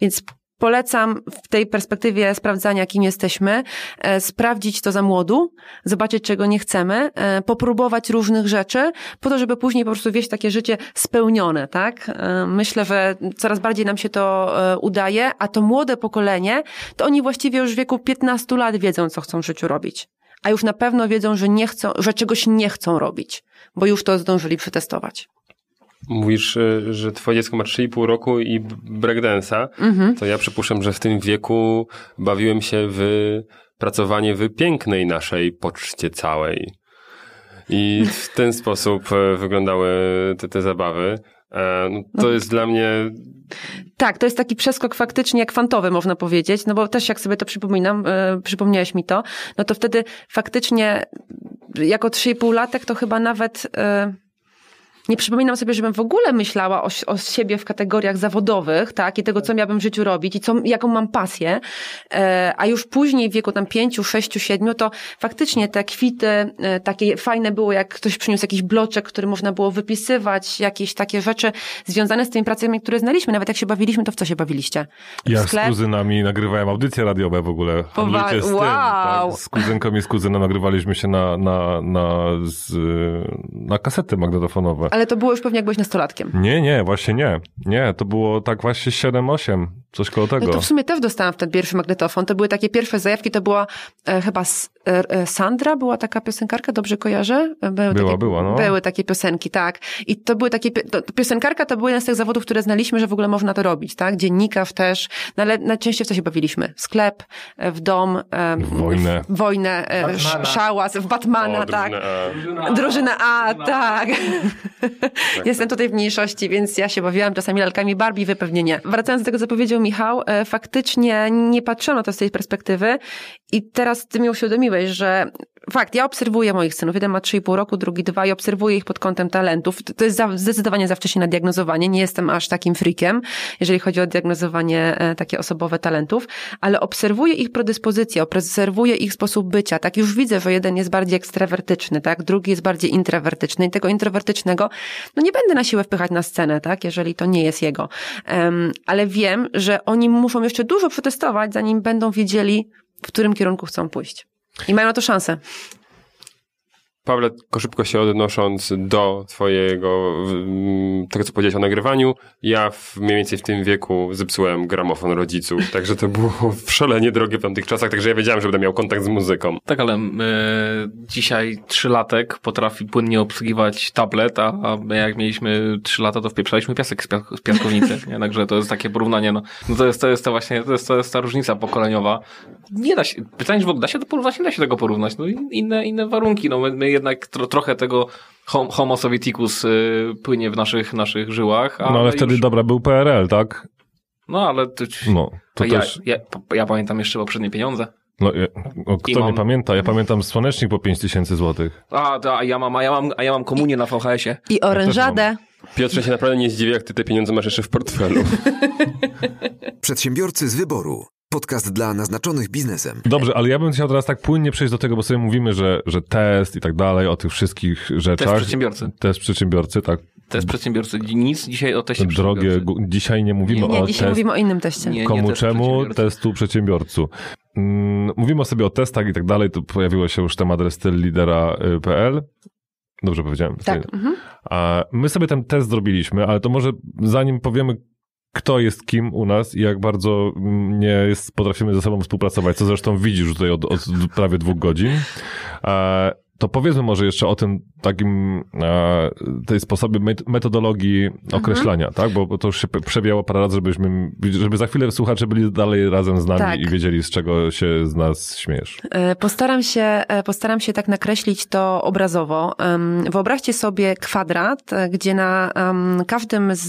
Więc polecam w tej perspektywie sprawdzania, kim jesteśmy, e, sprawdzić to za młodu, zobaczyć, czego nie chcemy, e, popróbować różnych rzeczy, po to, żeby później po prostu wieść takie życie spełnione, tak? E, myślę, że coraz bardziej nam się to udaje, a to młode pokolenie, to oni właściwie już w wieku 15 lat wiedzą, co chcą w życiu robić. A już na pewno wiedzą, że nie chcą, że czegoś nie chcą robić, bo już to zdążyli przetestować. Mówisz, e, że twoje dziecko ma 3,5 roku i breakdance'a, mhm. to ja przypuszczam, że w tym wieku bawiłem się w pracowanie w pięknej naszej poczcie całej. I w ten sposób e, wyglądały te, te zabawy. E, no, to no. jest dla mnie. Tak, to jest taki przeskok faktycznie kwantowy, można powiedzieć, no bo też jak sobie to przypominam, yy, przypomniałeś mi to, no to wtedy faktycznie jako 3,5 latek to chyba nawet. Yy, nie przypominam sobie, żebym w ogóle myślała o, o siebie w kategoriach zawodowych, tak, i tego, co miałabym w życiu robić i co, jaką mam pasję, e, a już później w wieku tam pięciu, sześciu, siedmiu, to faktycznie te kwity e, takie fajne było, jak ktoś przyniósł jakiś bloczek, który można było wypisywać, jakieś takie rzeczy związane z tymi pracami, które znaliśmy. Nawet jak się bawiliśmy, to w co się bawiliście? Ja sklep? z kuzynami nagrywałem audycje radiowe w ogóle. Powa- z wow. Tym, tak? Z kuzynką i z kuzynem nagrywaliśmy się na, na, na, z, na kasety magnetofonowe. Ale to było już pewnie jak byłeś nastolatkiem. Nie, nie, właśnie nie. Nie, to było tak właśnie 7-8, coś koło tego. No to w sumie też dostałam wtedy pierwszy magnetofon. To były takie pierwsze zajawki, to była e, chyba e, e, Sandra, była taka piosenkarka, dobrze kojarzę? Były była, takie, była, no. Były takie piosenki, tak. I to były takie, to, piosenkarka to były jeden z tych zawodów, które znaliśmy, że w ogóle można to robić, tak? Dziennikarz też, no ale najczęściej w co się bawiliśmy? Sklep, e, w dom, e, w wojnę, w, wojnę, e, szałas, w Batmana, o, tak. Drużyna A, drużyna A tak. Jestem tutaj w mniejszości, więc ja się bawiłam czasami lalkami Barbie, wy pewnie nie. Wracając do tego, co powiedział Michał, e, faktycznie nie patrzono na to z tej perspektywy i teraz ty mi uświadomiłeś, że fakt, ja obserwuję moich synów. Jeden ma 3,5 roku, drugi dwa i obserwuję ich pod kątem talentów. To jest za, zdecydowanie za wcześnie na diagnozowanie. Nie jestem aż takim freakiem, jeżeli chodzi o diagnozowanie e, takie osobowe talentów, ale obserwuję ich predyspozycje, obserwuję ich sposób bycia. Tak już widzę, że jeden jest bardziej ekstrawertyczny, tak? Drugi jest bardziej introwertyczny i tego introwertycznego, no nie będę na siłę wpychać na scenę, tak? Jeżeli to nie jest jego. Um, ale wiem, że oni muszą jeszcze dużo przetestować, zanim będą wiedzieli, w którym kierunku chcą pójść. I mają na to szansę. Pawle, szybko się odnosząc do twojego, tego co powiedziałeś o nagrywaniu, ja w, mniej więcej w tym wieku zepsułem gramofon rodziców, także to było szalenie drogie w tamtych czasach, także ja wiedziałem, że będę miał kontakt z muzyką. Tak, ale my, dzisiaj trzylatek potrafi płynnie obsługiwać tablet, a, my jak mieliśmy trzy lata, to wpieprzaliśmy piasek z, pias z piaskownicy, nie? także to jest takie porównanie, no, no to jest to jest to właśnie, to jest, to jest ta różnica pokoleniowa. Nie da się, pytanie, że w ogóle da się to porównać, nie da się tego porównać, no inne, inne warunki, no my, my jednak tro, trochę tego homo sovieticus y, płynie w naszych, naszych żyłach. No ale wtedy już... dobra był PRL, tak? No ale to, no, to ja, też... ja, ja, pamiętam jeszcze poprzednie pieniądze. No, o, kto mam... nie pamięta? Ja pamiętam słonecznik po 5000 złotych. A, a, ja mam, a, ja mam, a ja mam komunię na VHS-ie. I orężadę. Piotrze, się naprawdę nie zdziwię, jak ty te pieniądze masz jeszcze w portfelu. Przedsiębiorcy z wyboru. Podcast dla naznaczonych biznesem. Dobrze, ale ja bym chciał teraz tak płynnie przejść do tego, bo sobie mówimy, że, że test i tak dalej, o tych wszystkich rzeczach. Test przedsiębiorcy. Test przedsiębiorcy, tak. Test przedsiębiorcy. Nic dzisiaj o teście Drogie, dzisiaj nie mówimy nie, nie, o dzisiaj test... mówimy o innym teście. Nie, Komu czemu testu przedsiębiorcu. Mm, mówimy sobie o testach i tak dalej, to pojawiło się już temat restylidera.pl. Dobrze powiedziałem. Tak. Mhm. A my sobie ten test zrobiliśmy, ale to może zanim powiemy, kto jest kim u nas i jak bardzo nie jest, potrafimy ze sobą współpracować, co zresztą widzisz tutaj od, od prawie dwóch godzin. E, to powiedzmy może jeszcze o tym takim, e, tej sposobie metodologii mhm. określania, tak? Bo, to już się przewijało parę razy, żebyśmy, żeby za chwilę słuchacze byli dalej razem z nami tak. i wiedzieli, z czego się z nas śmiesz. E, postaram się, e, postaram się tak nakreślić to obrazowo. Wyobraźcie sobie kwadrat, gdzie na każdym z,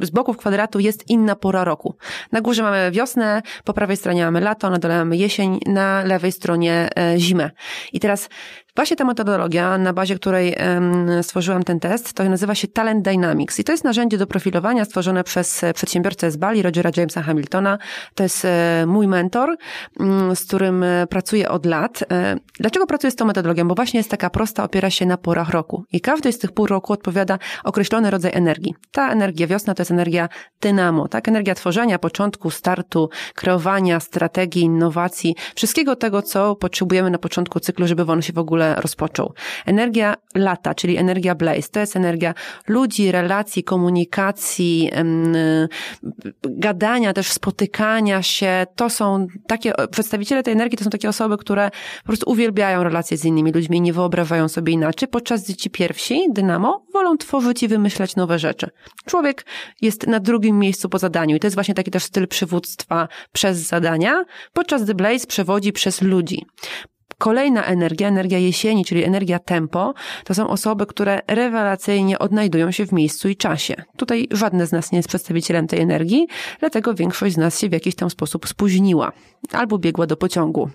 z boków kwadratu jest inna pora roku. Na górze mamy wiosnę, po prawej stronie mamy lato, na dole mamy jesień, na lewej stronie zimę. I teraz Właśnie ta metodologia, na bazie której stworzyłam ten test, to nazywa się Talent Dynamics i to jest narzędzie do profilowania stworzone przez e, przedsiębiorcę z Bali, Rogera Jamesa Hamiltona. To jest e, mój mentor, z którym e, pracuję od lat. Dlaczego pracuję z tą metodologią? Bo właśnie jest taka prosta, opiera się na porach roku i każdy z tych pół roku odpowiada określony rodzaj energii. Ta energia wiosna to jest energia dynamo, tak? Energia tworzenia, początku, startu, kreowania, strategii, innowacji, wszystkiego tego, co potrzebujemy na początku cyklu, żeby on się w ogóle ogóle rozpoczął. Energia lata, czyli energia blaze, to jest energia ludzi, relacji, komunikacji, gadania, też spotykania się. To są takie, przedstawiciele tej energii to są takie osoby, które po prostu uwielbiają relacje z innymi ludźmi i nie wyobrażają sobie inaczej. Podczas gdy ci pierwsi, dynamo, wolą tworzyć i wymyślać nowe rzeczy. Człowiek jest na drugim miejscu po zadaniu i to jest właśnie taki też styl przywództwa przez zadania, podczas gdy Blaze przewodzi przez ludzi. Kolejna energia, energia jesieni, czyli energia tempo, to są osoby, które rewelacyjnie odnajdują się w miejscu i czasie. Tutaj żadne z nas nie jest przedstawicielem tej energii, dlatego większość z nas się w jakiś tam sposób spóźniła albo biegła do pociągu.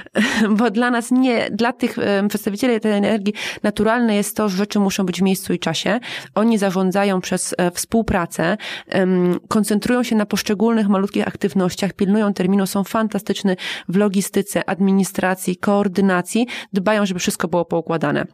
Bo dla nas nie, dla tych przedstawicieli tej energii naturalne jest to, że rzeczy muszą być w miejscu i czasie. Oni zarządzają przez e, współpracę, koncentrują się na poszczególnych malutkich aktywnościach, pilnują terminu, są fantastyczni w logistyce, administracji, koordynacji, koordynacji, dbają, żeby wszystko było poukładane.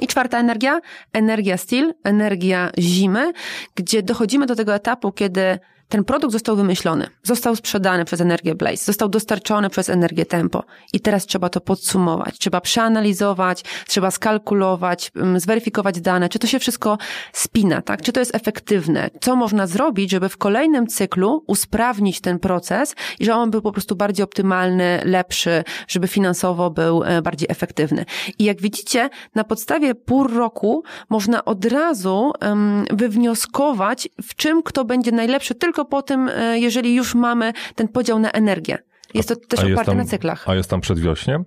I czwarta energia, energia steel, energia zimy, gdzie dochodzimy do tego etapu, kiedy ten produkt został wymyślony, został sprzedany przez Energię Blaze, został dostarczony przez Energię Tempo i teraz trzeba to podsumować, trzeba przeanalizować, trzeba skalkulować, zweryfikować dane, czy to się wszystko spina, tak? Czy to jest efektywne? Co można zrobić, żeby w kolejnym cyklu usprawnić ten proces i żeby on był po prostu bardziej optymalny, lepszy, żeby finansowo był e, bardziej efektywny. I jak widzicie, na podstawie pół roku można od razu um, wywnioskować, w czym kto będzie najlepszy tylko tylko po tym, e, jeżeli już mamy ten podział na energię. Jest to też oparte tam, na cyklach. A jest tam przedwiośnie?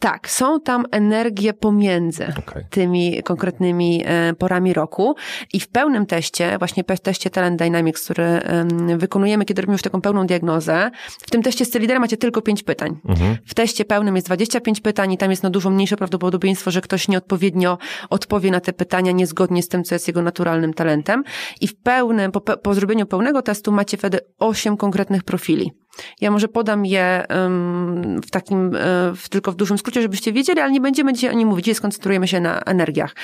Tak, są tam energie pomiędzy okay. tymi konkretnymi e, porami roku i w pełnym teście, właśnie w teście Talent Dynamics, który wykonujemy, kiedy robimy już taką pełną diagnozę, w tym teście z liderem macie tylko pięć pytań. Mhm. W teście pełnym jest 25 pytań i tam jest na dużo mniejsze prawdopodobieństwo, że ktoś nieodpowiednio odpowie na te pytania niezgodnie z tym, co jest jego naturalnym talentem. I w pełnym, po, po zrobieniu pełnego testu macie wtedy osiem konkretnych profili. Ja może podam je w takim, e, w, tylko w dużym skrócie, żebyście wiedzieli, ale nie będziemy dzisiaj o nim mówić, skoncentrujemy się na energiach.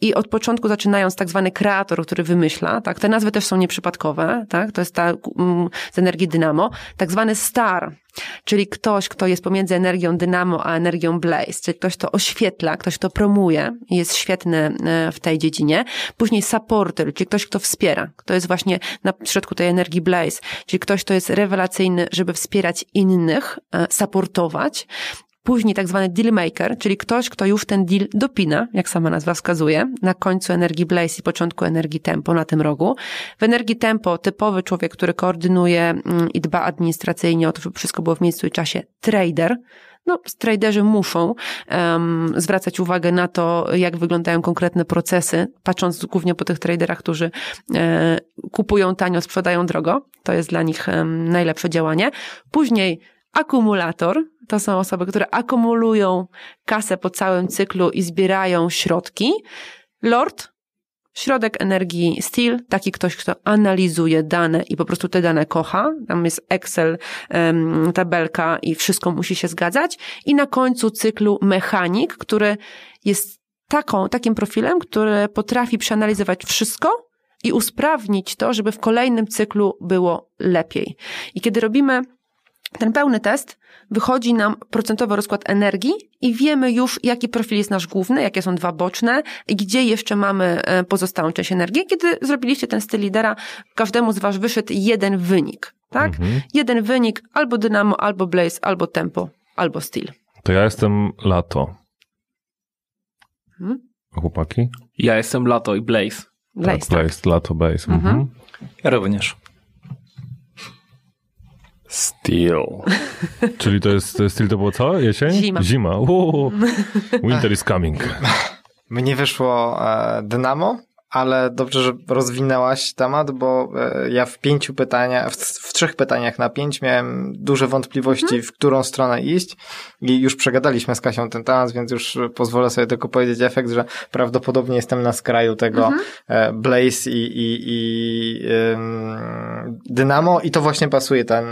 I od początku zaczynając tak zwany kreator, który wymyśla, tak, te nazwy też są nieprzypadkowe, tak, to jest ta z energii dynamo, tak zwany star, czyli ktoś, kto jest pomiędzy energią dynamo a energią blaze, czyli ktoś, kto oświetla, ktoś, kto promuje jest świetny e, w tej dziedzinie. Później supporter, czyli ktoś, kto wspiera, kto jest właśnie na środku tej energii blaze, czyli ktoś, kto jest rewelacyjny, żeby wspierać innych, e, supportować. Później tak zwany deal maker, czyli ktoś, kto już ten deal dopina, jak sama nazwa wskazuje, na końcu energii Blaze i początku energii Tempo na tym rogu. W energii Tempo typowy człowiek, który koordynuje mm, i dba administracyjnie o to, żeby wszystko było w miejscu i czasie, trader, no, traderzy muszą um, zwracać uwagę na to, jak wyglądają konkretne procesy, patrząc głównie po tych traderach, którzy e, kupują tanio, sprzedają drogo. To jest dla nich um, najlepsze działanie. Później akumulator. To są osoby, które akumulują kasę po całym cyklu i zbierają środki. Lord, środek energii Steel, taki ktoś, kto analizuje dane i po prostu te dane kocha. Tam jest Excel, tabelka i wszystko musi się zgadzać. I na końcu cyklu mechanik, który jest taką, takim profilem, który potrafi przeanalizować wszystko i usprawnić to, żeby w kolejnym cyklu było lepiej. I kiedy robimy ten pełny test wychodzi nam procentowy rozkład energii i wiemy już, jaki profil jest nasz główny, jakie są dwa boczne i gdzie jeszcze mamy e, pozostałą część energii. Kiedy zrobiliście ten styl lidera, każdemu z Was wyszedł jeden wynik, tak? Mhm. Jeden wynik albo dynamo, albo blaze, albo tempo, albo styl. To ja jestem lato. Hmm? Chłopaki? Ja jestem lato i blaze. Blaze, tak, blaze tak. lato, blaze. Mhm. Mhm. Ja również. Steel. Czyli to jest, steel to było co? Jesień? Zima. Zima. Winter is coming. Mnie wyszło e, Dynamo, ale dobrze, że rozwinęłaś temat, bo e, ja w pięciu pytaniach, w, w trzech pytaniach na pięć miałem duże wątpliwości, hmm? w którą stronę iść i już przegadaliśmy z Kasią ten temat, więc już pozwolę sobie tylko powiedzieć efekt, że prawdopodobnie jestem na skraju tego hmm? Blaze i, i, i um, Dynamo i to właśnie pasuje ten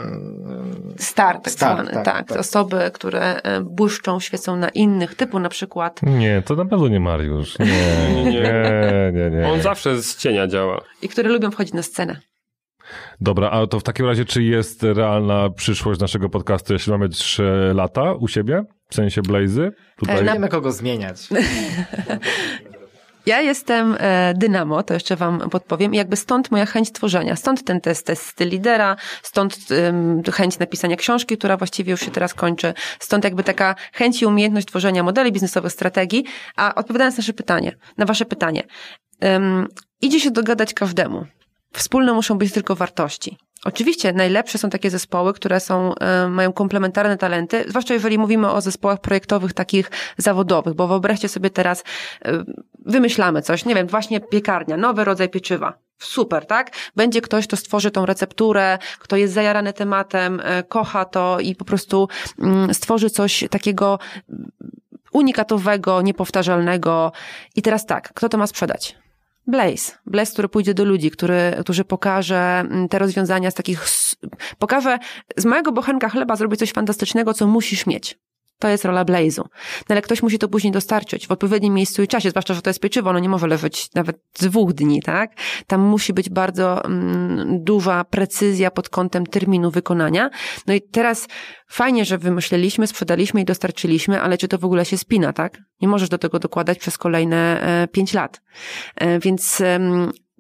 start, start tak, tak, tak, Osoby, które e, błyszczą, świecą na innych, typu na przykład... Nie, to na pewno nie Mariusz. Nie, nie, nie, nie. nie. On zawsze z cienia działa. I które lubią wchodzić na scenę. Dobra, a to w takim razie, czy jest realna przyszłość naszego podcastu, jeśli mamy trzy lata u siebie? W sensie Blazy? Tutaj... Nie wiemy kogo zmieniać. Ja jestem e, Dynamo, to jeszcze wam podpowiem. I jakby stąd moja chęć tworzenia. Stąd ten test, test lidera, stąd chęć napisania książki, która właściwie już się teraz kończy. Stąd jakby taka chęć i umiejętność tworzenia modeli biznesowych, strategii. A odpowiadając na nasze pytanie, na wasze pytanie. Um, idzie się dogadać każdemu. Wspólne muszą być tylko wartości. Oczywiście najlepsze są takie zespoły, które są, e, mają komplementarne talenty, zwłaszcza jeżeli mówimy o zespołach projektowych takich zawodowych, bo wyobraźcie sobie teraz, e, wymyślamy coś, nie wiem, właśnie piekarnia, nowy rodzaj pieczywa. Super, tak? Będzie ktoś, kto stworzy tą recepturę, kto jest zajarany tematem, e, kocha to i po prostu mm, stworzy coś takiego unikatowego, niepowtarzalnego. I teraz tak, kto to ma sprzedać? Blaze. Blaze, który pójdzie do ludzi, który, którzy pokaże mm, te rozwiązania z takich, pokaże z małego bochenka chleba zrobić coś fantastycznego, co musisz mieć. To jest rola Blaze'u. No ale ktoś musi to później dostarczyć w odpowiednim miejscu i czasie, zwłaszcza, że to jest pieczywo, ono nie może leżeć nawet dwóch dni, tak? Tam musi być bardzo mm, duża precyzja pod kątem terminu wykonania. No i teraz fajnie, że wymyśleliśmy, sprzedaliśmy i dostarczyliśmy, ale czy to w ogóle się spina, tak? Nie możesz do tego dokładać przez kolejne e, pięć lat. E, więc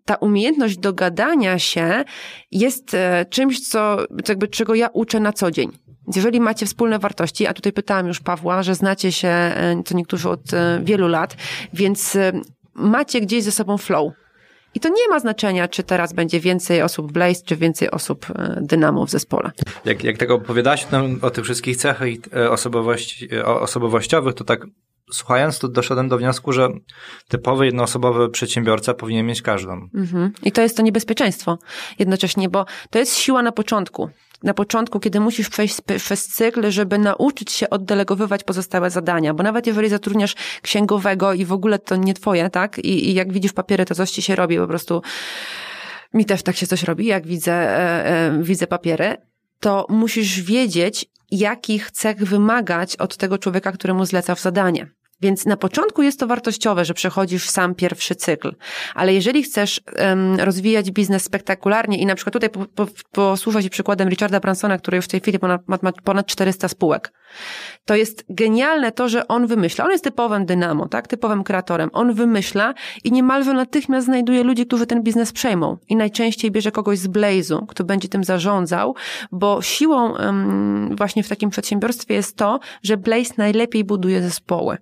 ta umiejętność dogadania się jest e, czymś, co, jakby, czego ja uczę na co dzień. Jeżeli macie wspólne wartości, a tutaj pytałam już Pawła, że znacie się, e, co niektórzy od e, wielu lat, więc e, macie gdzieś ze sobą flow. I to nie ma znaczenia, czy teraz będzie więcej osób Blaze, czy więcej osób Dynamo w zespole. Jak, jak tego opowiadałaś o, o tych wszystkich cechach osobowości, osobowościowych, to tak słuchając, to doszedłem do wniosku, że typowy jednoosobowy przedsiębiorca powinien mieć każdą. Mhm. I to jest to niebezpieczeństwo jednocześnie, bo to jest siła na początku na początku, kiedy musisz przejść przez cykl, żeby nauczyć się oddelegowywać pozostałe zadania, bo nawet jeżeli zatrudniasz księgowego i w ogóle to nie twoje, tak? I, i jak widzisz papiery, to coś ci się robi po prostu. Mi też tak się coś robi, jak widzę, e, e, widzę papiery, to musisz wiedzieć, jakich cech wymagać od tego człowieka, któremu zlecasz zadanie. Więc na początku jest to wartościowe, że przechodzisz sam pierwszy cykl, ale jeżeli chcesz um, rozwijać biznes spektakularnie i na przykład tutaj po, po, się przykładem Richarda Bransona, który już w tej chwili ma, ma ponad 400 spółek, to jest genialne to, że on wymyśla. On jest typowym dynamo, tak? Typowym kreatorem. On wymyśla i niemalże natychmiast znajduje ludzi, którzy ten biznes przejmą. I najczęściej bierze kogoś z Blaze'u, kto będzie tym zarządzał, bo siłą um, właśnie w takim przedsiębiorstwie jest to, że Blaze najlepiej buduje zespoły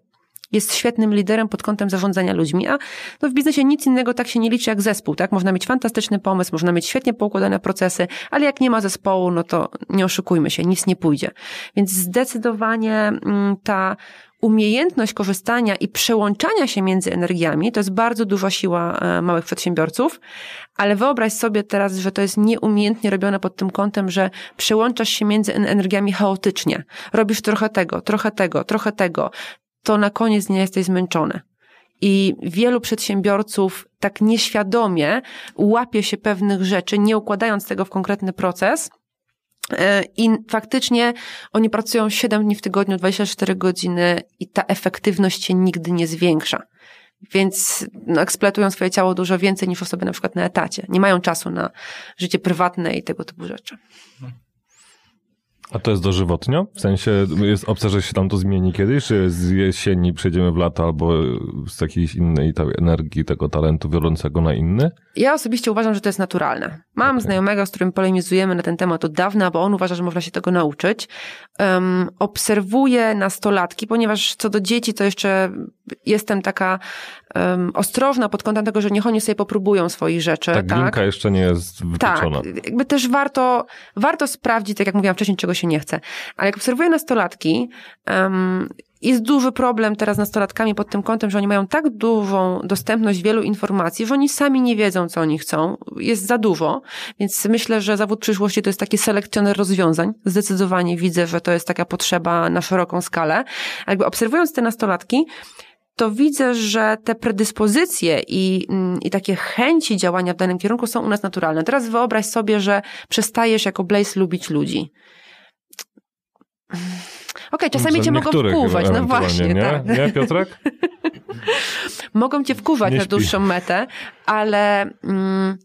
jest świetnym liderem pod kątem zarządzania ludźmi, a no w biznesie nic innego tak się nie liczy jak zespół, tak? Można mieć fantastyczny pomysł, można mieć świetnie poukładane procesy, ale jak nie ma zespołu, no to nie oszukujmy się, nic nie pójdzie. Więc zdecydowanie mm, ta umiejętność korzystania i przełączania się między energiami to jest bardzo duża siła e, małych przedsiębiorców, ale wyobraź sobie teraz, że to jest nieumiejętnie robione pod tym kątem, że przełączasz się między energiami chaotycznie. Robisz trochę tego, trochę tego, trochę tego to na koniec dnia jesteś zmęczony. I wielu przedsiębiorców tak nieświadomie łapie się pewnych rzeczy, nie układając tego w konkretny proces. E, I faktycznie oni pracują 7 dni w tygodniu, 24 godziny i ta efektywność się nigdy nie zwiększa. Więc no, eksploatują swoje ciało dużo więcej niż osoby na przykład na etacie. Nie mają czasu na życie prywatne i tego typu rzeczy. A to jest dożywotnio? W sensie jest opcja, że się tam to zmieni kiedyś, czy z jesieni przejdziemy w lato albo z jakiejś innej energii, tego talentu wiodącego na inny? Ja osobiście uważam, że to jest naturalne. Mam okay. znajomego, z którym polemizujemy na ten temat od dawna, bo on uważa, że można się tego nauczyć. Um, obserwuję nastolatki, ponieważ co do dzieci to jeszcze jestem taka um, ostrożna pod kątem tego, że niech oni sobie popróbują swoich rzeczy. Ta tak, jeszcze nie jest wytyczona. Tak, jakby też warto, warto sprawdzić, tak jak mówiłam wcześniej, czego się nie chce. Ale jak obserwuję nastolatki, um, jest duży problem teraz z nastolatkami pod tym kątem, że oni mają tak dużą dostępność wielu informacji, że oni sami nie wiedzą, co oni chcą. Jest za dużo, więc myślę, że zawód przyszłości to jest taki selekcjoner rozwiązań. Zdecydowanie widzę, że to jest taka potrzeba na szeroką skalę. A jakby obserwując te nastolatki, to widzę, że te predyspozycje i, mm, i takie chęci działania w danym kierunku są u nas naturalne. Teraz wyobraź sobie, że przestajesz jako Blaze lubić ludzi. Okej, okay, czasami cię mogą wkuwać, no właśnie. Nie, tak. nie Piotrek? mogą cię wkuwać na dłuższą metę, ale mm,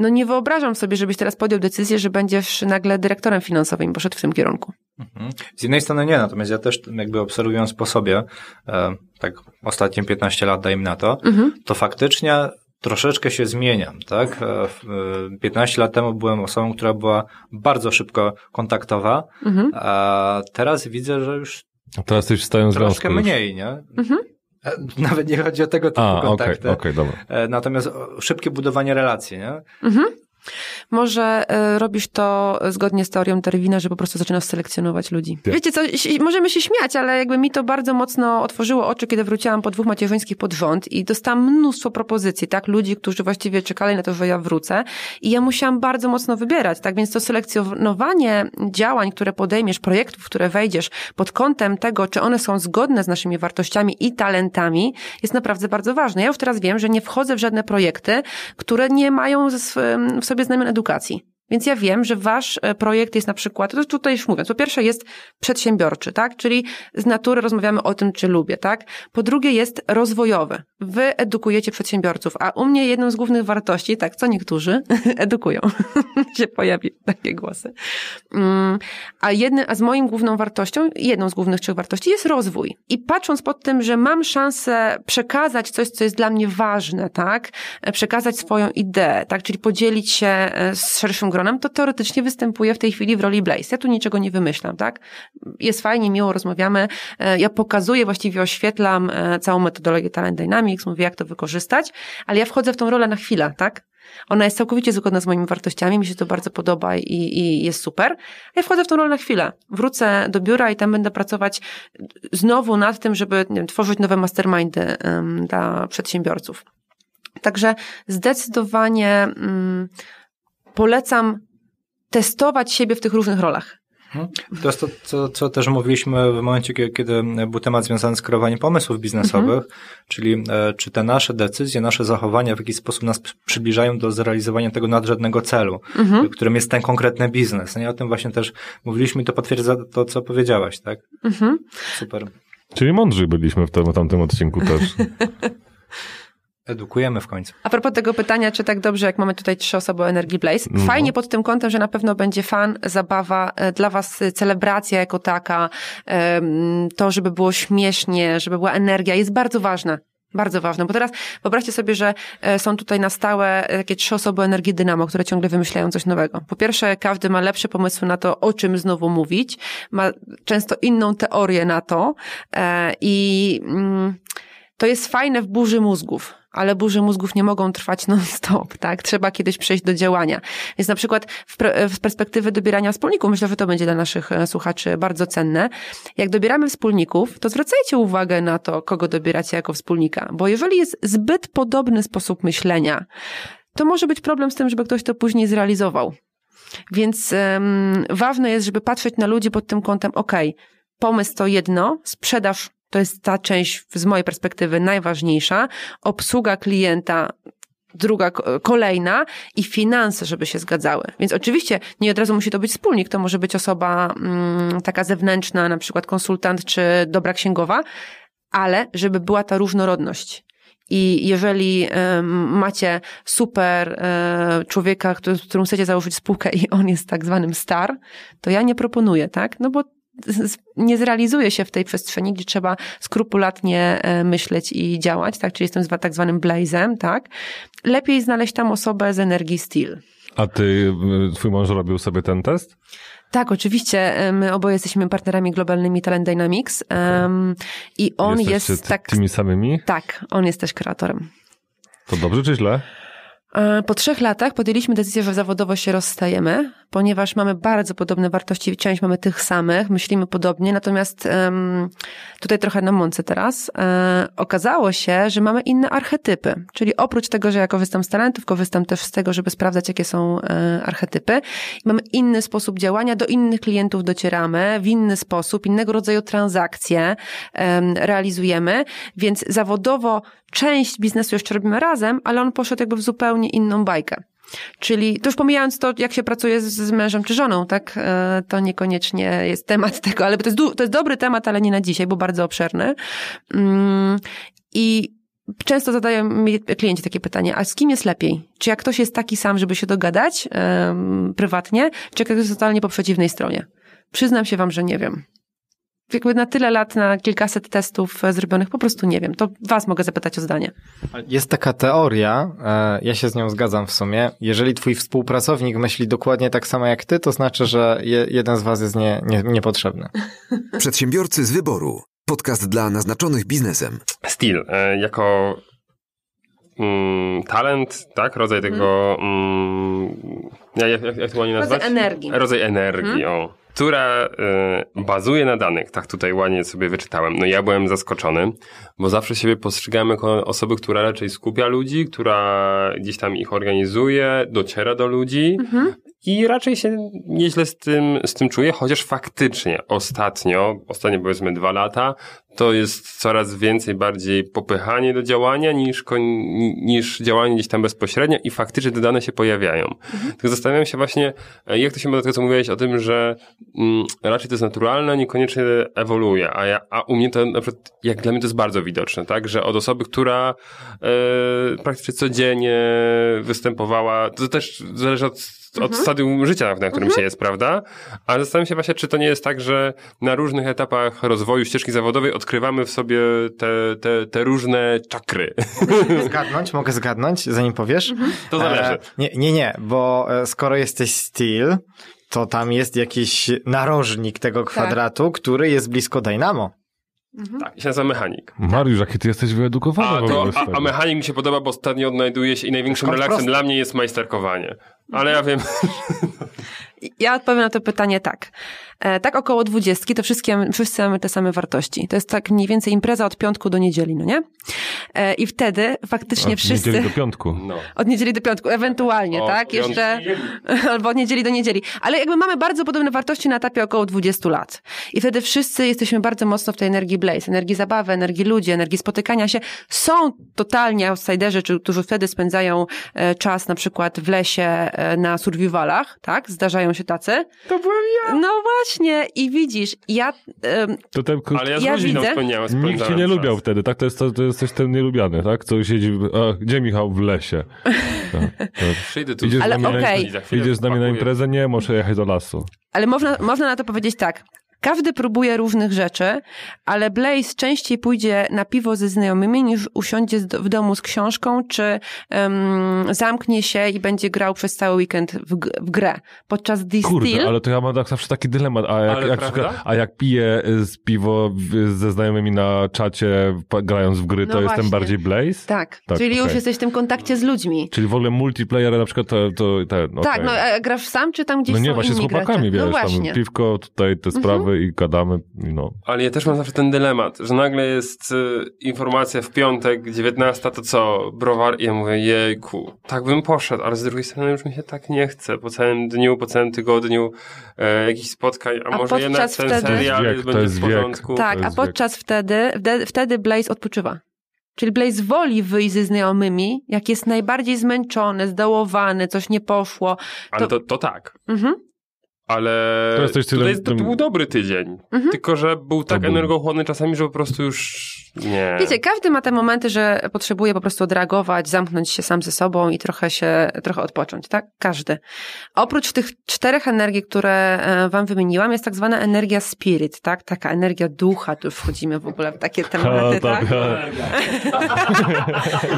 no nie wyobrażam sobie, żebyś teraz podjął decyzję, że będziesz nagle dyrektorem finansowym i poszedł w tym kierunku. Mhm. Z jednej strony nie, natomiast ja też jakby obserwując po sobie, e, tak ostatnie 15 lat dajmy na to, mhm. to faktycznie troszeczkę się zmieniam, tak? 15 e, lat temu byłem osobą, która była bardzo szybko kontaktowa, mhm. a teraz widzę, że już a teraz już stają troszkę mniej, nie? Mhm. E, nawet nie chodzi o tego typu a, kontakty. Okay, okay, dobra. Natomiast szybkie budowanie relacji, nie? Mhm. Może y, robisz to zgodnie z teorią Darwina, że po prostu zaczynasz selekcjonować ludzi. Tak. Wiecie co, możemy się śmiać, ale jakby mi to bardzo mocno otworzyło oczy, kiedy wróciłam po dwóch macierzyńskich pod rząd i dostałam mnóstwo propozycji, tak? Ludzi, którzy właściwie czekali na to, że ja wrócę i ja musiałam bardzo mocno wybierać, tak? Więc to selekcjonowanie działań, które podejmiesz, projektów, które wejdziesz pod kątem tego, czy one są zgodne z naszymi wartościami i talentami, jest naprawdę bardzo ważne. Ja już teraz wiem, że nie wchodzę w żadne projekty, które nie mają w sobie znamion edukacji. Więc ja wiem, że wasz e, projekt jest na przykład, to tutaj już mówiąc, po pierwsze jest przedsiębiorczy, tak? Czyli z natury rozmawiamy o tym, czy lubię, tak? Po drugie jest rozwojowy. Wy edukujecie przedsiębiorców, a u mnie jedną z głównych wartości, tak, co niektórzy edukują, się pojawi takie głosy. Mm, a, jedny, a z moim główną wartością, jedną z głównych trzech wartości jest rozwój. I patrząc pod tym, że mam szansę przekazać coś, co jest dla mnie ważne, tak? E, przekazać swoją ideę, tak? Czyli podzielić się e, z szerszym gronem gronem, to teoretycznie występuje w tej chwili w roli Blaze. Ja tu niczego nie wymyślam, tak? Jest fajnie, miło rozmawiamy. E, ja pokazuję, właściwie oświetlam e, całą metodologię Talent Dynamics, mówię, jak to wykorzystać, ale ja wchodzę w tą rolę na chwilę, tak? Ona jest całkowicie zgodna z moimi wartościami, mi się to bardzo podoba i, i jest super. Ja wchodzę w tą rolę na chwilę. Wrócę do biura i tam będę pracować znowu nad tym, żeby wiem, tworzyć nowe mastermindy um, dla przedsiębiorców. Także zdecydowanie um, polecam testować siebie w tych różnych rolach. Mhm. To jest to, co, co też mówiliśmy w momencie, kiedy był temat związany z kreowaniem pomysłów biznesowych, mhm. czyli e, czy te nasze decyzje, nasze zachowania w jakiś sposób nas przybliżają do zrealizowania tego nadrzędnego celu, mhm. którym jest ten konkretny biznes. No I o tym właśnie też mówiliśmy i to potwierdza to, co powiedziałaś, tak? Mhm. Super. Czyli mądrzy byliśmy w tym, tamtym odcinku też. Edukujemy w końcu. A propos tego pytania, czy tak dobrze, jak mamy tutaj trzy osoby o Energy Blaze, No. fajnie pod tym kątem, że na pewno będzie fan, zabawa, e, dla was e, celebracja jako taka, em, to, żeby było śmiesznie, żeby była energia, jest bardzo ważne. Bardzo ważne, bo teraz wyobraźcie sobie, że e, są tutaj na stałe e, takie trzy osoby energii Dynamo, które ciągle wymyślają coś nowego. Po pierwsze, każdy ma lepsze pomysły na to, o czym znowu mówić, ma często inną teorię na to e, i mm, to jest fajne w burzy mózgów, ale burzy mózgów nie mogą trwać non-stop, tak? Trzeba kiedyś przejść do działania. Więc na przykład w, w perspektywy dobierania wspólników, myślę, że to będzie dla naszych e, słuchaczy bardzo cenne. Jak dobieramy wspólników, to zwracajcie uwagę na to, kogo dobieracie jako wspólnika, bo jeżeli jest zbyt podobny sposób myślenia, to może być problem z tym, żeby ktoś to później zrealizował. Więc um, ważne jest, żeby patrzeć na ludzi pod tym kątem, okej, pomysł to jedno, sprzedaż to jest ta część z mojej perspektywy najważniejsza, obsługa klienta druga, ko- kolejna i finanse, żeby się zgadzały. Więc oczywiście nie od razu musi to być wspólnik, to może być osoba mm, taka zewnętrzna, na przykład konsultant czy dobra księgowa, ale żeby była ta różnorodność. I jeżeli em, macie super e, człowieka, który, z którym chcecie założyć spółkę i on jest tak zwanym star, to ja nie proponuję, tak? No bo nie zrealizuje się w tej przestrzeni, gdzie trzeba skrupulatnie e, myśleć i działać, tak? Czyli jestem tak zwanym blazem, tak? Lepiej znaleźć tam osobę z energii steel. A ty, y, twój mąż robił sobie ten test? Tak, oczywiście. e, My oboje jesteśmy partnerami globalnymi Talent Dynamics um, i on Jesteście jest tak... tymi samymi? Tak, on jest też kreatorem. To dobrze czy źle? E, Po trzech latach podjęliśmy decyzję, że zawodowo się rozstajemy, ponieważ mamy bardzo podobne wartości, część mamy tych samych, myślimy podobnie, natomiast tutaj trochę na mące teraz, e, okazało się, że mamy inne archetypy, czyli oprócz tego, że ja korzystam z talentów, korzystam też z tego, żeby sprawdzać, jakie są e, archetypy. Mamy inny sposób działania, do innych klientów docieramy, w inny sposób, innego rodzaju transakcje em, realizujemy, więc zawodowo część biznesu jeszcze robimy razem, ale on poszedł jakby w zupełnie inną bajkę. Czyli to już pomijając to, jak się pracuje z, z mężem czy żoną, tak? E, To niekoniecznie jest temat tego, ale to jest, to jest dobry temat, ale nie na dzisiaj, bo bardzo obszerny. Mm, I często zadają mi klienci takie pytanie, a z kim jest lepiej? Czy jak ktoś jest taki sam, żeby się dogadać em, prywatnie, czy jak ktoś jest totalnie po przeciwnej stronie? Przyznam się wam, że nie wiem. Jakby na tyle lat, na kilkaset testów e, zrobionych, po prostu nie wiem. To was mogę zapytać o zdanie. Jest taka teoria, e, ja się z nią zgadzam w sumie. Jeżeli twój współpracownik myśli dokładnie tak samo jak ty, to znaczy, że je, jeden z was jest nie, nie, niepotrzebny. Przedsiębiorcy z wyboru. Podcast dla naznaczonych biznesem. Styl, e, jako mm, talent, tak? Rodzaj tego. Mm, jak, jak, jak to ładnie Rodzaj nazwać? energii. Rodzaj energii, o. Która e, bazuje na danych, tak tutaj ładnie sobie wyczytałem. No ja byłem zaskoczony, bo zawsze siebie postrzegałem jako osoby, która raczej skupia ludzi, która gdzieś tam ich organizuje, dociera do ludzi i raczej się nieźle z tym, z tym czuję, chociaż faktycznie ostatnio, ostatnie powiedzmy dwa lata, to jest coraz więcej bardziej popychanie do działania niż, niż działanie gdzieś tam bezpośrednio i faktycznie te dane się pojawiają. Tylko zastanawiam się właśnie, e, jak to się ma do tego, co mówiłeś o tym, że mm, raczej to jest naturalne, niekoniecznie ewoluuje, a, ja, a u mnie to na przykład, jak dla mnie to jest bardzo widoczne, tak, że od osoby, która e, praktycznie codziennie występowała, to też zależy od od stadium życia, na którym się jest, prawda? Ale zastanawiam się właśnie, czy to nie jest tak, że na różnych etapach rozwoju ścieżki zawodowej odkrywamy w sobie te, te, te różne czakry. Zgadnąć? Mogę zgadnąć, zanim powiesz? To zależy. E, nie, nie, nie, bo e, skoro jesteś steel, to tam jest jakiś narożnik tego kwadratu, który jest blisko Dynamo. Tak, i się nazywa mechanik. Mariusz, jaki ty jesteś wyedukowany A, to, a, a mechanik mi się podoba, bo ostatnio odnajduje się i największym Skąd relaksem dla mnie jest majsterkowanie. Ale ja wiem, Ja odpowiem na to pytanie tak. E, tak około dwudziestki to wszystkie, wszyscy mamy te same wartości. To jest tak mniej więcej impreza od piątku do niedzieli, no nie? E, I wtedy faktycznie Od wszyscy... niedzieli do piątku. No. Od niedzieli do piątku, ewentualnie, O, tak? Jeszcze, albo od niedzieli do niedzieli. Ale jakby mamy bardzo podobne wartości na etapie około 20 lat. I wtedy wszyscy jesteśmy bardzo mocno w tej energii blaze, energii zabawy, energii ludzi, energii spotykania się. Są totalnie outsiderzy, czy- którzy wtedy spędzają e, czas na przykład w lesie e, na survivalach, tak? Zdarzają się tacy. To byłem ja. No właśnie, i widzisz, ja... em, To ten, Ale ja z Ja rodziną widzę. wspomniałem. Nikt cię nie czas. lubiał wtedy, tak? To, jest, to, to jesteś ten nielubiany, tak? Co siedzi, a, gdzie Michał? W lesie. Tak, tak. Przyjdę tu. Idziesz, Ale z nami okej. idziesz z nami na imprezę? Nie, muszę jechać do lasu. Ale można, można na to powiedzieć tak. Każdy próbuje różnych rzeczy, ale Blaze częściej pójdzie na piwo ze znajomymi niż usiądzie w domu z książką, czy em, zamknie się i będzie grał przez cały weekend w, w grę. Podczas Distill... Kurde, ale to ja mam tak zawsze taki dylemat. A jak, Ale jak, a jak piję z piwo ze znajomymi na czacie, grając w gry, No to jestem właśnie. bardziej Blaze? Tak, Tak, czyli już okej. jesteś w tym kontakcie z ludźmi. Czyli w ogóle multiplayer na przykład to, to ten, Tak, no a grasz sam, czy tam gdzieś No nie, są właśnie z chłopakami, gracze? wiesz, No tam właśnie. Mhm. piwko, tutaj te sprawy i gadamy, no. Ale ja też mam zawsze ten dylemat, że nagle jest y, informacja w piątek, 19, to co, browar? I ja mówię, jejku, tak bym poszedł, ale z drugiej strony już mi się tak nie chce. Po całym dniu, po całym tygodniu e, jakichś spotkań, a, A może jednak ten wtedy- serial To jest wiek, to będzie jest w wiek. porządku. Tak, To a jest podczas wtedy, wtedy, wtedy Blaze odpoczywa. Czyli Blaze woli wyjść ze znajomymi, jak jest najbardziej zmęczony, zdołowany, coś nie poszło. Ale to- to, to tak. Mhm. Ale To jest coś, co tutaj tym- to był dobry tydzień. Mhm. Tylko, że był tak był- energochłonny czasami, że po prostu już nie. Wiecie, każdy ma te momenty, że potrzebuje po prostu odreagować, zamknąć się sam ze sobą i trochę się, trochę odpocząć, tak? Każdy. Oprócz tych czterech energii, które e, wam wymieniłam, jest tak zwana energia spirit, tak? Taka energia ducha, tu już wchodzimy w ogóle w takie tematy, tak?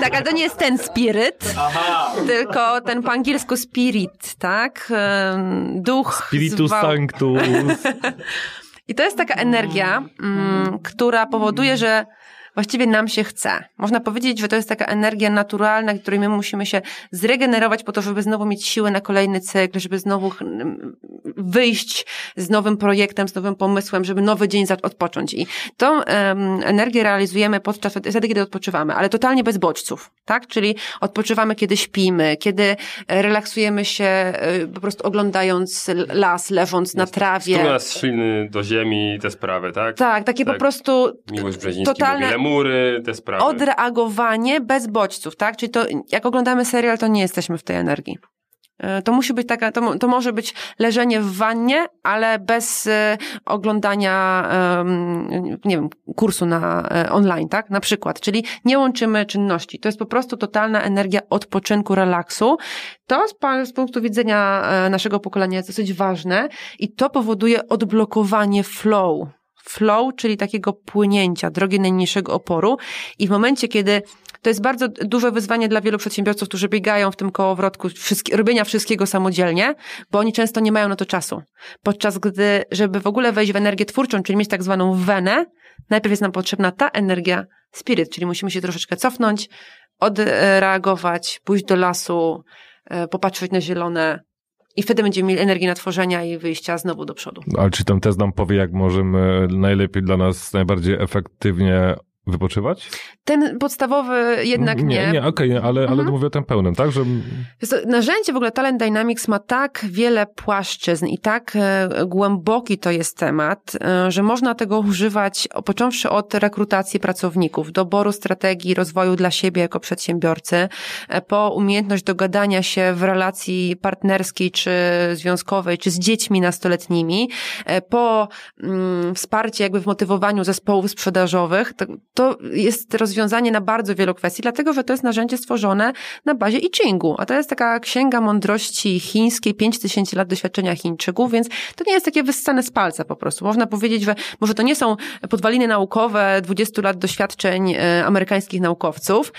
Tak, ale to nie jest ten spirit, tylko ten po angielsku spirit, tak? Duch. Spiritus zwał- Sanctus. I to jest taka energia, mm, która powoduje, że właściwie nam się chce. Można powiedzieć, że to jest taka energia naturalna, której my musimy się zregenerować po to, żeby znowu mieć siłę na kolejny cykl, żeby znowu wyjść z nowym projektem, z nowym pomysłem, żeby nowy dzień odpocząć. I tą em, energię realizujemy podczas wtedy, kiedy odpoczywamy, ale totalnie bez bodźców, tak? Czyli odpoczywamy, kiedy śpimy, kiedy e, relaksujemy się e, po prostu oglądając las, leżąc na trawie. Tu nas śliny do ziemi, te sprawy, tak? Tak, takie Tak. po prostu Totalne- lemury, te sprawy. odreagowanie bez bodźców, tak? Czyli to, jak oglądamy serial, to nie jesteśmy w tej energii. E, To musi być taka, to, to może być leżenie w wannie, ale bez e, oglądania, nie wiem, kursu na e, online, tak? Na przykład. Czyli nie łączymy czynności. To jest po prostu totalna energia odpoczynku, relaksu. To z, z punktu widzenia naszego pokolenia jest dosyć ważne i to powoduje odblokowanie flow. Flow, czyli takiego płynięcia, drogi najmniejszego oporu. I w momencie, kiedy to jest bardzo duże wyzwanie dla wielu przedsiębiorców, którzy biegają w tym kołowrotku robienia wszystkiego samodzielnie, bo oni często nie mają na to czasu. Podczas gdy, żeby w ogóle wejść w energię twórczą, czyli mieć tak zwaną wenę, najpierw jest nam potrzebna ta energia spirit, czyli musimy się troszeczkę cofnąć, odreagować, pójść do lasu, e, popatrzeć na zielone i wtedy będziemy mieli energię na tworzenia i wyjścia znowu do przodu. Ale czy ten test nam powie, jak możemy najlepiej dla nas, najbardziej efektywnie wypoczywać? Ten podstawowy jednak nie. Nie, nie, okej, ale, ale Mhm. mówię o tym pełnym, tak? Że Narzędzie w ogóle Talent Dynamics ma tak wiele płaszczyzn i tak e, głęboki to jest temat, e, że można tego używać, począwszy od rekrutacji pracowników, doboru strategii rozwoju dla siebie jako przedsiębiorcy, e, po umiejętność dogadania się w relacji partnerskiej czy związkowej, czy z dziećmi nastoletnimi, po mm, wsparcie jakby w motywowaniu zespołów sprzedażowych. To, jest rozwiązanie na bardzo wielu kwestii, dlatego że to jest narzędzie stworzone na bazie I Chingu, a to jest taka księga mądrości chińskiej, 5000 lat doświadczenia Chińczyków, więc to nie jest takie wyssane z palca po prostu. Można powiedzieć, że może to nie są podwaliny naukowe 20 lat doświadczeń e, amerykańskich naukowców,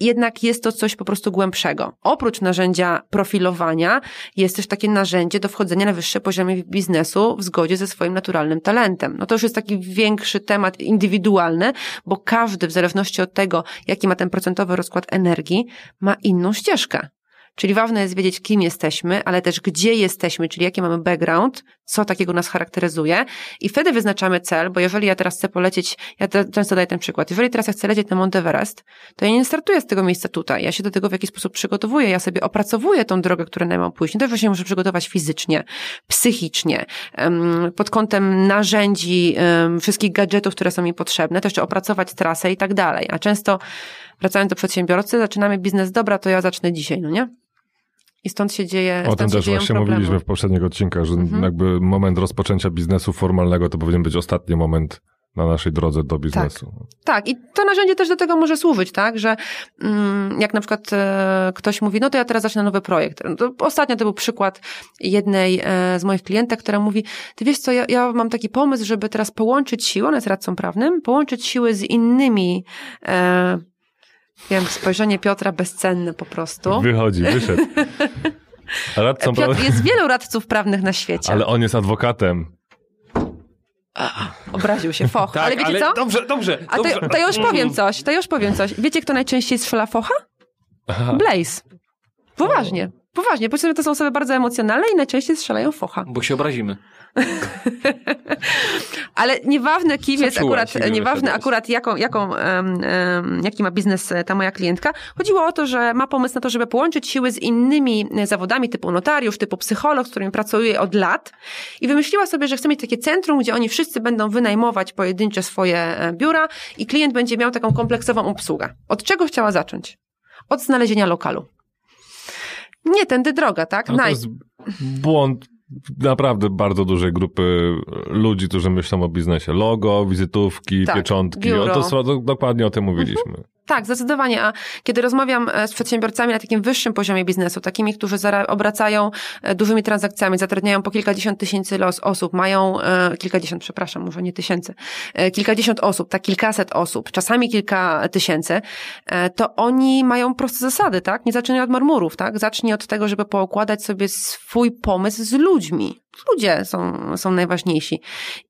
jednak jest to coś po prostu głębszego. Oprócz narzędzia profilowania jest też takie narzędzie do wchodzenia na wyższe poziomy biznesu w zgodzie ze swoim naturalnym talentem. No to już jest taki większy temat indywidualny, bo każdy w zależności od tego, jaki ma ten procentowy rozkład energii, ma inną ścieżkę. Czyli ważne jest wiedzieć, kim jesteśmy, ale też gdzie jesteśmy, czyli jaki mamy background, co takiego nas charakteryzuje i wtedy wyznaczamy cel, bo jeżeli ja teraz chcę polecieć, ja te, często daję ten przykład, jeżeli teraz ja chcę lecieć na Mount Everest, to ja nie startuję z tego miejsca tutaj, ja się do tego w jakiś sposób przygotowuję, ja sobie opracowuję tą drogę, którą ja mam pójść. To właśnie muszę przygotować fizycznie, psychicznie, pod kątem narzędzi, wszystkich gadżetów, które są mi potrzebne, też opracować trasę i tak dalej. A często wracając do przedsiębiorcy, zaczynamy biznes, dobra, to ja zacznę dzisiaj, no nie? I stąd się dzieje. O tym też właśnie problemy. mówiliśmy w poprzednich odcinkach, że mhm. jakby moment rozpoczęcia biznesu formalnego to powinien być ostatni moment na naszej drodze do biznesu. Tak, tak. i to narzędzie też do tego może służyć, tak, że mm, jak na przykład e, ktoś mówi, no to ja teraz zacznę nowy projekt. To ostatnio to był przykład jednej e, z moich klientek, która mówi, ty wiesz co, ja, ja mam taki pomysł, żeby teraz połączyć siły, ona jest radcą prawnym, połączyć siły z innymi e, Wiem, spojrzenie Piotra bezcenne po prostu. Wychodzi, wyszedł. Radcą Piotr, jest wielu radców prawnych na świecie. Ale on jest adwokatem. Obraził się, foch. Tak, ale wiecie ale co? Dobrze, dobrze. A dobrze. To, to już powiem coś, to już powiem coś. Wiecie, kto najczęściej strzela focha? Aha. Blaze. Poważnie. Poważnie, bo to są osoby bardzo emocjonalne i najczęściej strzelają focha. Bo się obrazimy. Ale nieważne kim jest akurat, nieważne akurat jaką, jaką, um, um, jaki ma biznes ta moja klientka. Chodziło o to, że ma pomysł na to, żeby połączyć siły z innymi zawodami typu notariusz, typu psycholog, z którymi pracuje od lat i wymyśliła sobie, że chce mieć takie centrum, gdzie oni wszyscy będą wynajmować pojedyncze swoje e, biura i klient będzie miał taką kompleksową obsługę. Od czego chciała zacząć? Od znalezienia lokalu. Nie tędy droga, tak? to jest błąd naprawdę bardzo dużej grupy ludzi, którzy myślą o biznesie. Logo, wizytówki, tak, pieczątki. O, to, to, dokładnie o tym mówiliśmy. Mhm. Tak, zdecydowanie. A kiedy rozmawiam e, z przedsiębiorcami na takim wyższym poziomie biznesu, takimi, którzy obracają e, dużymi transakcjami, zatrudniają po kilkadziesiąt tysięcy los osób, mają e, kilkadziesiąt, przepraszam, może nie tysięcy, kilkadziesiąt osób, tak kilkaset osób, czasami kilka tysięcy, to oni mają proste zasady, tak? Nie zaczynają od marmurów, tak? Zacznij od tego, żeby poukładać sobie swój pomysł z ludźmi ludzie są, są najważniejsi.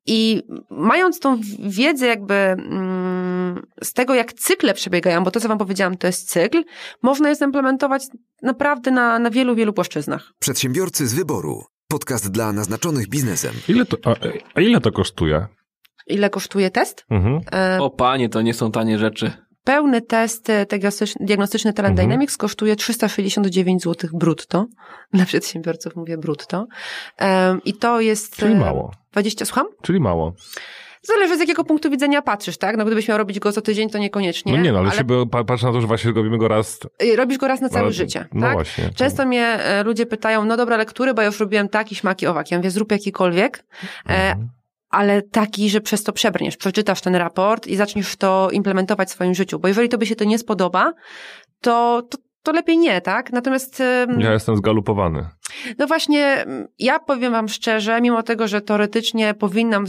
I mając tą wiedzę jakby mm, z tego, jak cykle przebiegają, bo to, co wam powiedziałam, to jest cykl, można je zimplementować naprawdę na, na wielu, wielu płaszczyznach. Przedsiębiorcy z wyboru. Podcast dla naznaczonych biznesem. Ile to, a, a ile to kosztuje? Ile kosztuje test? Mhm. E... O panie, to nie są tanie rzeczy. Pełny test e, diagnostyczny Talent mhm. Dynamics kosztuje 369 zł brutto. Dla przedsiębiorców mówię brutto. I to jest... Czyli mało. 20, słucham? Czyli mało. Zależy z jakiego punktu widzenia patrzysz, tak? No gdybyś miał robić go co tydzień, to niekoniecznie. No nie, no ale, ale... się patrz na to, że właśnie robimy go raz... Y, robisz go raz na całe życie, no tak? właśnie. Często to... mnie e, ludzie pytają, no dobra, ale który, bo ja już robiłem taki, śmaki, owaki. Ja mówię, zrób jakikolwiek. E, mhm ale taki, że przez to przebrniesz, przeczytasz ten raport i zaczniesz to implementować w swoim życiu. Bo jeżeli tobie się to nie spodoba, to, to, to lepiej nie, tak? Natomiast. Ja jestem zgalupowany. No właśnie, ja powiem Wam szczerze, mimo tego, że teoretycznie powinnam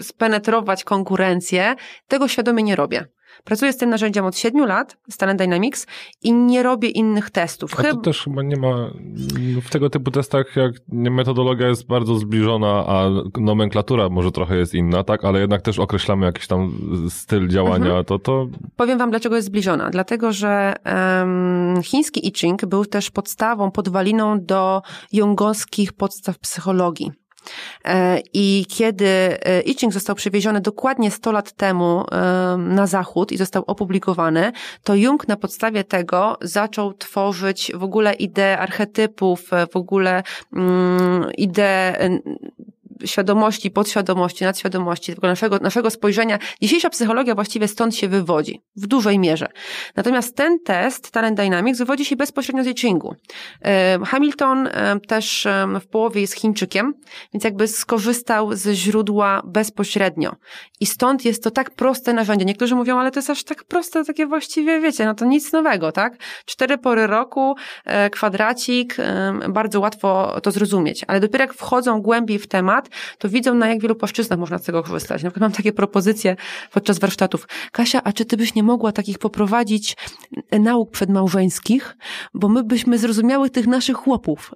spenetrować konkurencję, tego świadomie nie robię. Pracuję z tym narzędziem od 7 lat, z Talent Dynamics i nie robię innych testów. A to też chyba nie ma, w tego typu testach jak metodologia jest bardzo zbliżona, a nomenklatura może trochę jest inna, tak, ale jednak też określamy jakiś tam styl działania, mhm. to to... Powiem wam, dlaczego jest zbliżona. Dlatego, że um, chiński I Ching był też podstawą, podwaliną do jungowskich podstaw psychologii. E, I kiedy e, I Ching został przewieziony dokładnie 100 lat temu na zachód i został opublikowany, to Jung na podstawie tego zaczął tworzyć w ogóle ideę archetypów, e, w ogóle mm, ideę świadomości, podświadomości, nadświadomości, tego naszego, naszego spojrzenia. Dzisiejsza psychologia właściwie stąd się wywodzi, w dużej mierze. Natomiast ten test, Talent Dynamics, wywodzi się bezpośrednio z Yichingu. Hamilton też w połowie jest Chińczykiem, więc jakby skorzystał ze źródła bezpośrednio. I stąd jest to tak proste narzędzie. Niektórzy mówią, ale to jest aż tak proste, takie właściwie, wiecie, no to nic nowego, tak? Cztery pory roku, e, kwadracik, bardzo łatwo to zrozumieć. Ale dopiero jak wchodzą głębiej w temat, to widzą na jak wielu płaszczyznach można z tego korzystać. Na przykład mam takie propozycje podczas warsztatów. Kasia, a czy ty byś nie mogła takich poprowadzić nauk przedmałżeńskich, bo my byśmy zrozumiały tych naszych chłopów.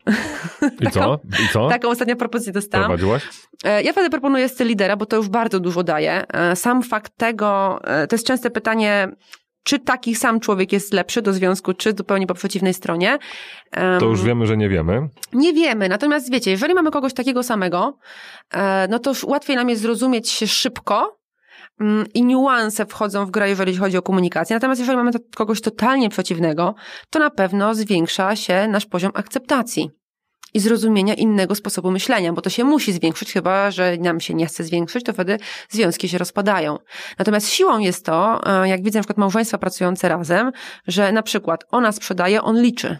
I taką, co? I co? Taką ostatnią propozycję dostałam. Prowadziłaś? E, ja wtedy proponuję styl lidera, bo to już bardzo dużo daje. E, sam fakt tego, e, to jest częste pytanie, czy taki sam człowiek jest lepszy do związku, czy zupełnie po przeciwnej stronie. To już wiemy, że nie wiemy. Nie wiemy, natomiast wiecie, jeżeli mamy kogoś takiego samego, e, no to łatwiej nam jest zrozumieć się szybko, mm, i niuanse wchodzą w grę, jeżeli chodzi o komunikację. Natomiast jeżeli mamy kogoś totalnie przeciwnego, to na pewno zwiększa się nasz poziom akceptacji i zrozumienia innego sposobu myślenia, bo to się musi zwiększyć, chyba że nam się nie chce zwiększyć, to wtedy związki się rozpadają. Natomiast siłą jest to, e, jak widzę na przykład małżeństwa pracujące razem, że na przykład ona sprzedaje, on liczy.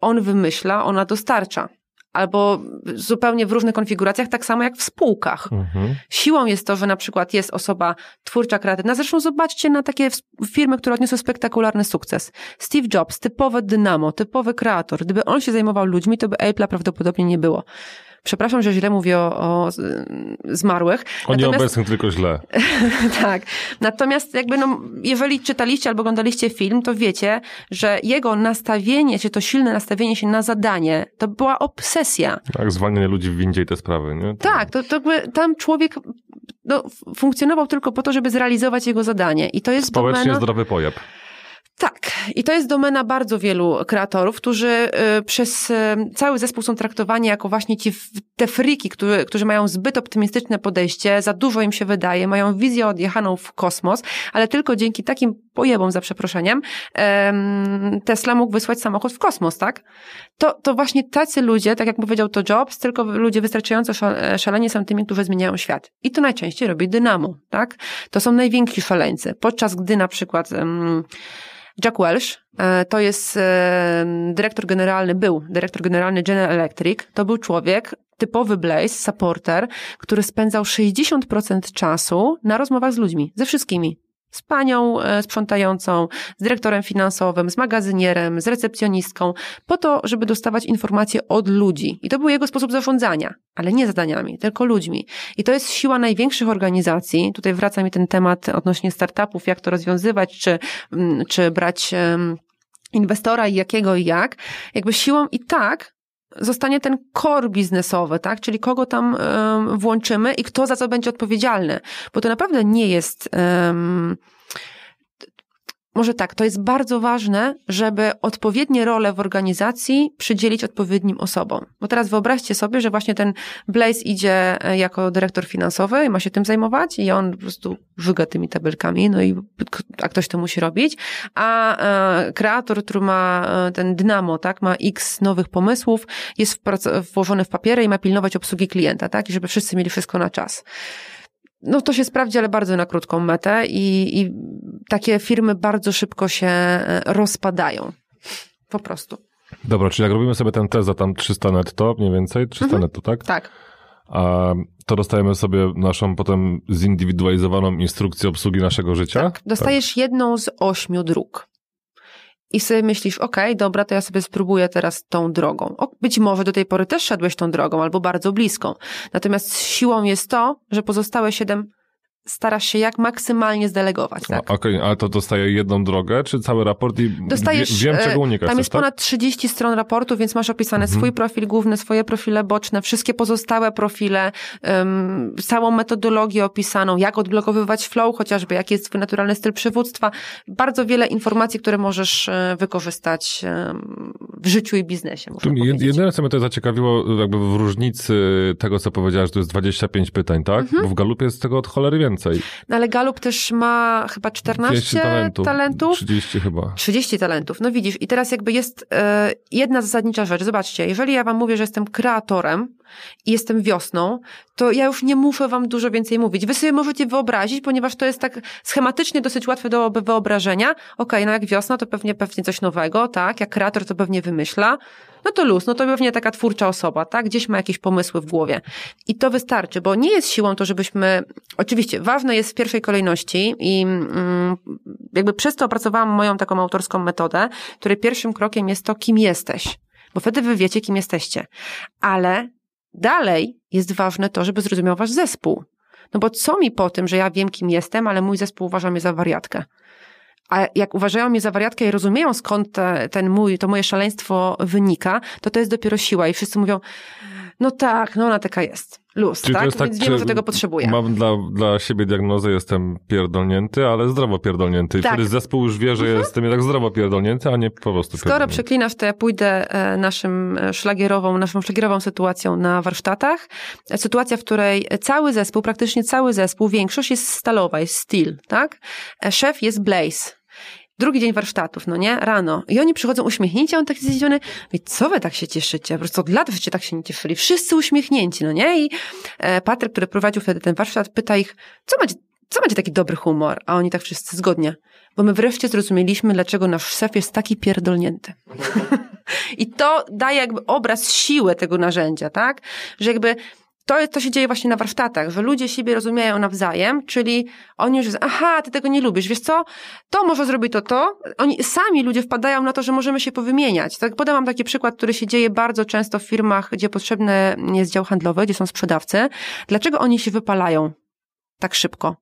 On wymyśla, ona dostarcza albo zupełnie w różnych konfiguracjach, tak samo jak w spółkach. Mhm. Siłą jest to, że na przykład jest osoba twórcza, kreatywna. Zresztą zobaczcie na takie firmy, które odniosły spektakularny sukces. Steve Jobs, typowe dynamo, typowy kreator. Gdyby on się zajmował ludźmi, to by Apple'a prawdopodobnie nie było. Przepraszam, że źle mówię o, o zmarłych. O nieobecnych, tylko źle. tak. Natomiast jakby no, jeżeli czytaliście albo oglądaliście film, to wiecie, że jego nastawienie, czy to silne nastawienie się na zadanie, to była obsesja. Tak, zwalnianie ludzi w windzie i te sprawy, nie? To... Tak, to, to jakby tam człowiek no, funkcjonował tylko po to, żeby zrealizować jego zadanie. I to jest Społecznie domena... zdrowy pojeb. Tak, i to jest domena bardzo wielu kreatorów, którzy y, przez y, cały zespół są traktowani jako właśnie ci, te friki, którzy, którzy mają zbyt optymistyczne podejście, za dużo im się wydaje, mają wizję odjechaną w kosmos, ale tylko dzięki takim pojebom, za przeproszeniem, Tesla mógł wysłać samochód w kosmos, tak? To, to właśnie tacy ludzie, tak jak powiedział to Jobs, tylko ludzie wystarczająco szaleni są tymi, którzy zmieniają świat. I to najczęściej robi Dynamo, tak? To są najwięksi szaleńcy. Podczas gdy na przykład Jack Welch, e, to jest e, dyrektor generalny, był dyrektor generalny General Electric. To był człowiek, typowy Blaze, supporter, który spędzał 60% czasu na rozmowach z ludźmi, ze wszystkimi z panią e, sprzątającą, z dyrektorem finansowym, z magazynierem, z recepcjonistką, po to, żeby dostawać informacje od ludzi. I to był jego sposób zarządzania, ale nie zadaniami, tylko ludźmi. I to jest siła największych organizacji. Tutaj wraca mi ten temat odnośnie startupów, jak to rozwiązywać, czy, mm, czy brać inwestora i jakiego i jak. Jakby siłą i tak zostanie ten core biznesowy, tak? Czyli kogo tam włączymy i kto za co będzie odpowiedzialny. Bo to naprawdę nie jest um, może tak, to jest bardzo ważne, żeby odpowiednie role w organizacji przydzielić odpowiednim osobom. Bo teraz wyobraźcie sobie, że właśnie ten Blaze idzie e, jako dyrektor finansowy i ma się tym zajmować i on po prostu żyga tymi tabelkami, no i a ktoś to musi robić, a e, kreator, który ma e, ten dynamo, tak, ma x nowych pomysłów, jest włożony w papiery i ma pilnować obsługi klienta, tak, i żeby wszyscy mieli wszystko na czas no to się sprawdzi, ale bardzo na krótką metę i, i takie firmy bardzo szybko się e, rozpadają. Po prostu. Dobra, czyli jak robimy sobie ten test za tam 300 netto, mniej więcej, 300 mhm. netto, tak? Tak. A to dostajemy sobie naszą potem zindywidualizowaną instrukcję obsługi naszego życia? Tak, dostajesz tak. jedną z ośmiu dróg i sobie myślisz, okej, okay, dobra, to ja sobie spróbuję teraz tą drogą. O, być może do tej pory też szedłeś tą drogą, albo bardzo bliską. Natomiast siłą jest to, że pozostałe siedem starasz się jak maksymalnie zdelegować. Tak? Okej, okay, ale to dostaje jedną drogę, czy cały raport i Dostajesz, wiem, czego e, unikać. Tam jest tak? ponad 30 stron raportu, więc masz opisane mhm. swój profil główny, swoje profile boczne, wszystkie pozostałe profile, um, całą metodologię opisaną, jak odblokowywać flow, chociażby jaki jest twój naturalny styl przywództwa. Bardzo wiele informacji, które możesz e, wykorzystać um, w życiu i biznesie. Jedyne, co mnie to zaciekawiło jakby w różnicy tego, co powiedziałaś, to jest 25 pytań, tak? Mhm. Bo w Galupie jest tego od cholery więcej. No ale Galup też ma chyba 14 talentów. talentów. 30 chyba. 30 talentów. No widzisz, i teraz jakby jest e, jedna zasadnicza rzecz. Zobaczcie, jeżeli ja wam mówię, że jestem kreatorem, i jestem wiosną, to ja już nie muszę wam dużo więcej mówić. Wy sobie możecie wyobrazić, ponieważ to jest tak schematycznie dosyć łatwe do wyobrażenia. Okej, okay, no jak wiosna, to pewnie, pewnie coś nowego, tak? Jak kreator, to pewnie wymyśla. No to luz, no to pewnie taka twórcza osoba, tak? Gdzieś ma jakieś pomysły w głowie. I to wystarczy, bo nie jest siłą to, żebyśmy, oczywiście, ważne jest w pierwszej kolejności i mm, jakby przez to opracowałam moją taką autorską metodę, której pierwszym krokiem jest to, kim jesteś. Bo wtedy wy wiecie, kim jesteście. Ale Dalej jest ważne to, żeby zrozumiał wasz zespół. No bo co mi po tym, że ja wiem, kim jestem, ale mój zespół uważa mnie za wariatkę. A jak uważają mnie za wariatkę i rozumieją, skąd te, ten mój, to moje szaleństwo wynika, to to jest dopiero siła. I wszyscy mówią, No tak, no ona taka jest. Luz, Czyli tak? to jest tak, Więc wiemy, czy że tego potrzebuje. Mam dla, dla siebie diagnozę, jestem pierdolnięty, ale zdrowo pierdolnięty. I Tak. wtedy zespół już wie, że jestem jednak zdrowo pierdolnięty, a nie po prostu Skoro przeklinasz, to ja pójdę e, naszym e, szlagierową, naszą szlagierową sytuacją na warsztatach. E, Sytuacja, w której cały zespół, praktycznie cały zespół, większość jest stalowa, jest steel, tak? Szef jest blaze. Drugi dzień warsztatów, no nie? Rano. I oni przychodzą uśmiechnięci, a on taki zdziwiony. Co wy tak się cieszycie? Po prostu od lat wyście tak się nie cieszyli. Wszyscy uśmiechnięci, no nie? I e, Patryk, który prowadził wtedy ten warsztat, pyta ich, co macie, co macie taki dobry humor? A oni tak wszyscy zgodnie. Bo my wreszcie zrozumieliśmy, dlaczego nasz szef jest taki pierdolnięty. I to daje jakby obraz siły tego narzędzia, tak? Że jakby to, to się dzieje właśnie na warsztatach, że ludzie siebie rozumieją nawzajem, czyli oni już, aha, ty tego nie lubisz, wiesz co, to może zrobić to, to. Oni sami ludzie wpadają na to, że możemy się powymieniać. Tak, podam wam taki przykład, który się dzieje bardzo często w firmach, gdzie potrzebny jest dział handlowy, gdzie są sprzedawcy. Dlaczego oni się wypalają? Tak szybko.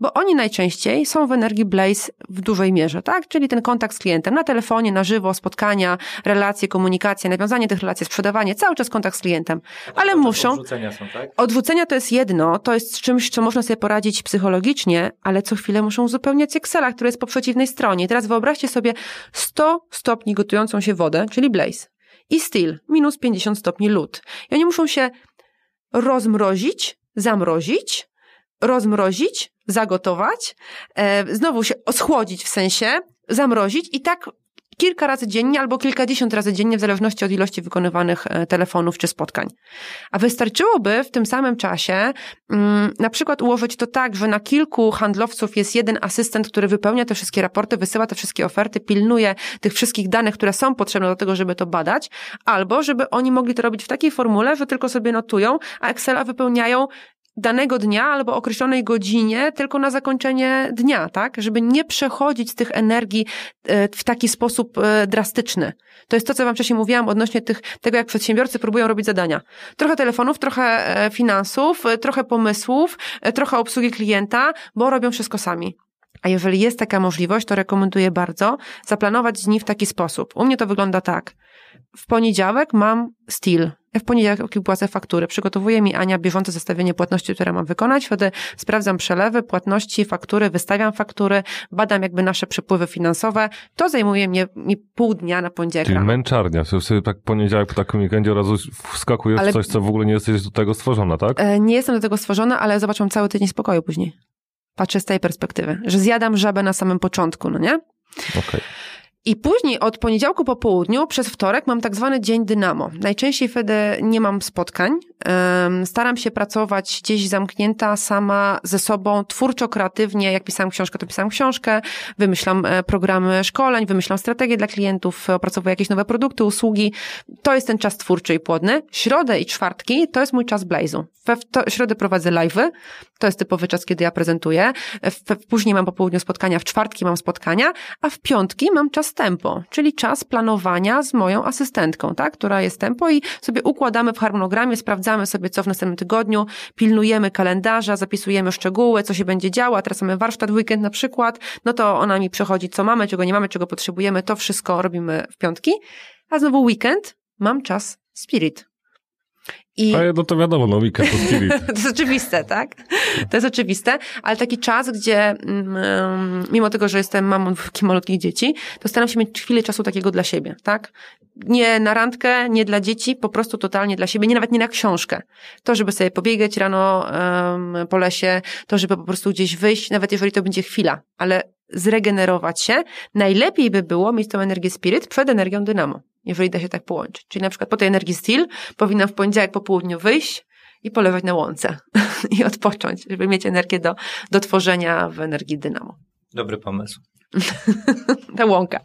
Bo oni najczęściej są w energii Blaze w dużej mierze, tak? Czyli ten kontakt z klientem na telefonie, na żywo, spotkania, relacje, komunikacja, nawiązanie tych relacji, sprzedawanie, cały czas kontakt z klientem. Ale muszą. Odrzucenia są, tak? Odrzucenia to jest jedno, to jest czymś, co można sobie poradzić psychologicznie, ale co chwilę muszą uzupełniać Excela, który jest po przeciwnej stronie. Teraz wyobraźcie sobie 100 stopni gotującą się wodę, czyli Blaze, i Steel, minus 50 stopni lód. I oni muszą się rozmrozić, zamrozić, rozmrozić, zagotować, e, znowu się schłodzić w sensie, zamrozić i tak kilka razy dziennie albo kilkadziesiąt razy dziennie, w zależności od ilości wykonywanych e, telefonów czy spotkań. A wystarczyłoby w tym samym czasie mm, na przykład ułożyć to tak, że na kilku handlowców jest jeden asystent, który wypełnia te wszystkie raporty, wysyła te wszystkie oferty, pilnuje tych wszystkich danych, które są potrzebne do tego, żeby to badać, albo żeby oni mogli to robić w takiej formule, że tylko sobie notują, a Excela wypełniają danego dnia albo określonej godzinie tylko na zakończenie dnia, tak? Żeby nie przechodzić z tych energii e, w taki sposób e, drastyczny. To jest to, co wam wcześniej mówiłam odnośnie tych, tego, jak przedsiębiorcy próbują robić zadania. Trochę telefonów, trochę e, finansów, trochę pomysłów, trochę obsługi klienta, bo robią wszystko sami. A jeżeli jest taka możliwość, to rekomenduję bardzo zaplanować dni w taki sposób. U mnie to wygląda tak. W poniedziałek mam steel. Ja w poniedziałek płacę faktury. Przygotowuje mi Ania bieżące zestawienie płatności, które mam wykonać. Wtedy sprawdzam przelewy, płatności, faktury, wystawiam faktury, badam jakby nasze przepływy finansowe. To zajmuje mnie mi pół dnia na poniedziałek Czyli męczarnia. Sobie sobie tak poniedziałek po takim weekendzie od razu wskakujesz Ale- w coś, co w ogóle nie jesteś do tego stworzona, tak? E, Nie jestem do tego stworzona, ale zobaczam cały tydzień spokoju później. Patrzę z tej perspektywy, że zjadam żabę na samym początku, no nie? Okej. I później od poniedziałku po południu przez wtorek mam tak zwany dzień dynamo. Najczęściej wtedy nie mam spotkań. Staram się pracować gdzieś zamknięta sama ze sobą, twórczo, kreatywnie. Jak pisałam książkę, to pisałam książkę, wymyślam e, programy szkoleń, wymyślam strategie dla klientów, opracowuję jakieś nowe produkty, usługi. To jest ten czas twórczy i płodny. Środę i czwartki to jest mój czas blazu. We środę prowadzę live'y, to jest typowy czas, kiedy ja prezentuję. W, w, później mam po południu spotkania, w czwartki mam spotkania, a w piątki mam czas tempo, czyli czas planowania z moją asystentką, tak, która jest tempo i sobie układamy w harmonogramie, sprawdzamy sobie, co w następnym tygodniu, pilnujemy kalendarza, zapisujemy szczegóły, co się będzie działo, a teraz mamy warsztat w weekend na przykład, no to ona mi przechodzi, co mamy, czego nie mamy, czego potrzebujemy, to wszystko robimy w piątki, a znowu weekend mam czas spirit. I... A no to wiadomo, no weekend to spirit. To jest oczywiste, tak? To jest oczywiste, ale taki czas, gdzie mm, mimo tego, że jestem mamą dwóch malutkich dzieci, to staram się mieć chwilę czasu takiego dla siebie, tak? Nie na randkę, nie dla dzieci, po prostu totalnie dla siebie, nie nawet nie na książkę. To, żeby sobie pobiegać rano um, po lesie, to, żeby po prostu gdzieś wyjść, nawet jeżeli to będzie chwila, ale zregenerować się, najlepiej by było mieć tą energię spirit przed energią dynamo, jeżeli da się tak połączyć. Czyli na przykład po tej energii steel powinnam w poniedziałek po południu wyjść, i polewać na łące i odpocząć, żeby mieć energię do, do tworzenia w energii dynamo. Dobry pomysł. Ta łąka.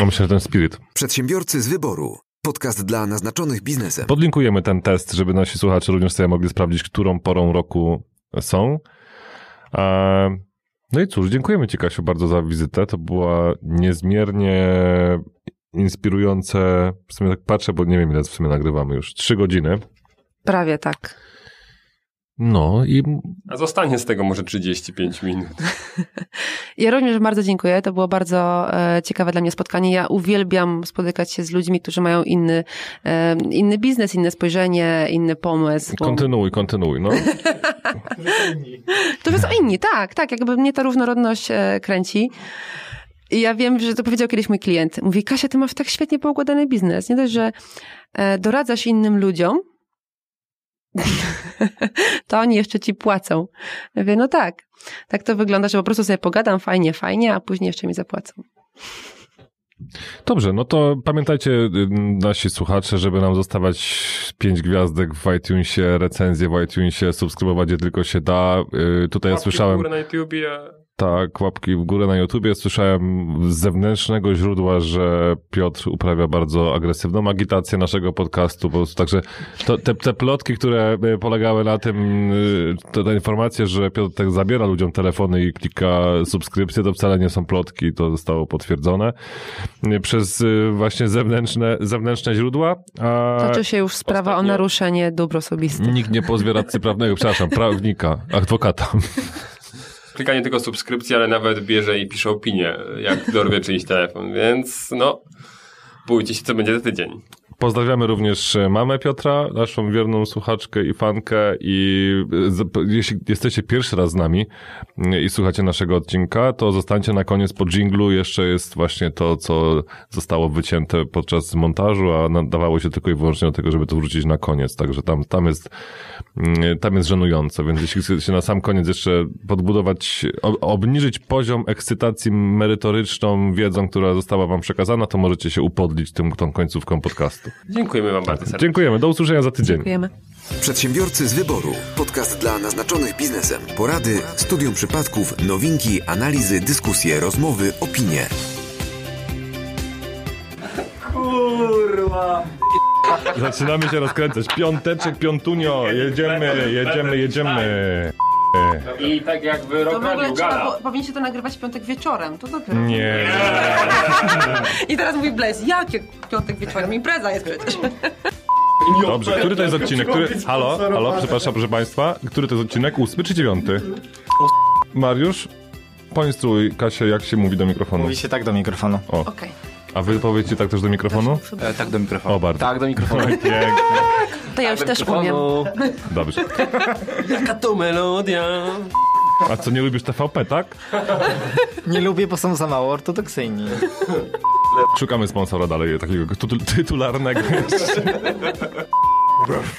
A myślę, że ten spirit. Przedsiębiorcy z wyboru. Podcast dla naznaczonych biznesem. Podlinkujemy ten test, żeby nasi słuchacze również sobie mogli sprawdzić, którą porą roku są. E, No i cóż, dziękujemy Ci, Kasiu, bardzo za wizytę. To była niezmiernie inspirujące. W sumie tak patrzę, bo nie wiem, ile w sumie nagrywamy już. Trzy godziny. Prawie tak. No i A zostanie z tego może 35 minut. Ja również bardzo dziękuję. To było bardzo e, ciekawe dla mnie spotkanie. Ja uwielbiam spotykać się z ludźmi, którzy mają inny, e, inny biznes, inne spojrzenie, inny pomysł. kontynuuj, kontynuuj, no. To są inni, tak, tak. Jakby mnie ta różnorodność e, kręci. I ja wiem, że to powiedział kiedyś mój klient. Mówi, Kasia, ty masz tak świetnie poukładany biznes. Nie dość, że e, doradzasz innym ludziom, to oni jeszcze ci płacą. Ja mówię, no tak. Tak to wygląda, że po prostu sobie pogadam fajnie, fajnie, a później jeszcze mi zapłacą. Dobrze, no to pamiętajcie y, nasi słuchacze, żeby nam zostawiać pięć gwiazdek w iTunesie, recenzję w iTunesie, subskrybować je tylko się da. Y, Tutaj ja słyszałem... na YouTubie. Tak, łapki w górę na YouTubie. Słyszałem z zewnętrznego źródła, że Piotr uprawia bardzo agresywną agitację naszego podcastu. Po prostu, także to, te, te plotki, które y, polegały na tym, y, te, te informacje, że Piotr tak zabiera ludziom telefony i klika subskrypcję, to wcale nie są plotki, to zostało potwierdzone y, przez właśnie zewnętrzne, zewnętrzne źródła. A Toczy się już sprawa ostatnio- o naruszenie dóbr osobistych. nikt nie pozwie radcy prawnego, przepraszam, prawnika, adwokata. Klikanie tylko subskrypcji, ale nawet bierze i pisze opinię, jak dorwie czyjś telefon, więc no, bójcie się, co będzie za tydzień. Pozdrawiamy również mamę Piotra, naszą wierną słuchaczkę i fankę i e, jeśli jesteście pierwszy raz z nami mm, i słuchacie naszego odcinka, to zostańcie na koniec po dżinglu. Jeszcze jest właśnie to, co zostało wycięte podczas montażu, a nadawało się tylko i wyłącznie do tego, żeby to wrzucić na koniec. Także tam, tam jest mm, tam jest żenująco, więc jeśli chcecie na sam koniec jeszcze podbudować, obniżyć poziom ekscytacji merytoryczną wiedzą, która została wam przekazana, to możecie się upodlić tym, tą końcówką podcastu. Dziękujemy wam bardzo serdecznie. Dziękujemy. Do usłyszenia za tydzień. Dziękujemy. Przedsiębiorcy z wyboru. Podcast dla naznaczonych biznesem. Porady, studium przypadków, nowinki, analizy, dyskusje, rozmowy, opinie. Zaczynamy się rozkręcać. Piąteczek, piątunio. Jedziemy, jedziemy, jedziemy. I tak jakby rok radiu gala. powinniście to nagrywać w piątek wieczorem, to dopiero. Nie. I teraz mówi Blaze, jakie piątek wieczorem? Impreza jest przecież. Dobrze, który to jest odcinek? Który... Halo, halo, przepraszam, proszę państwa. Który to jest odcinek? Ósmy czy dziewiąty? Mariusz, poinstruuj Kasię, jak się mówi do mikrofonu. Mówi się tak do mikrofonu. Okej. A wy powiecie tak też do mikrofonu? E, tak do mikrofonu. O, bardzo. Tak, do mikrofonu. Pięknie. To ja już też umiem. Dobrze. Jaka to melodia. A co, nie lubisz TVP, tak? Nie lubię, bo są za mało ortodoksyjni. Szukamy sponsora dalej, takiego tytu- tytularnego.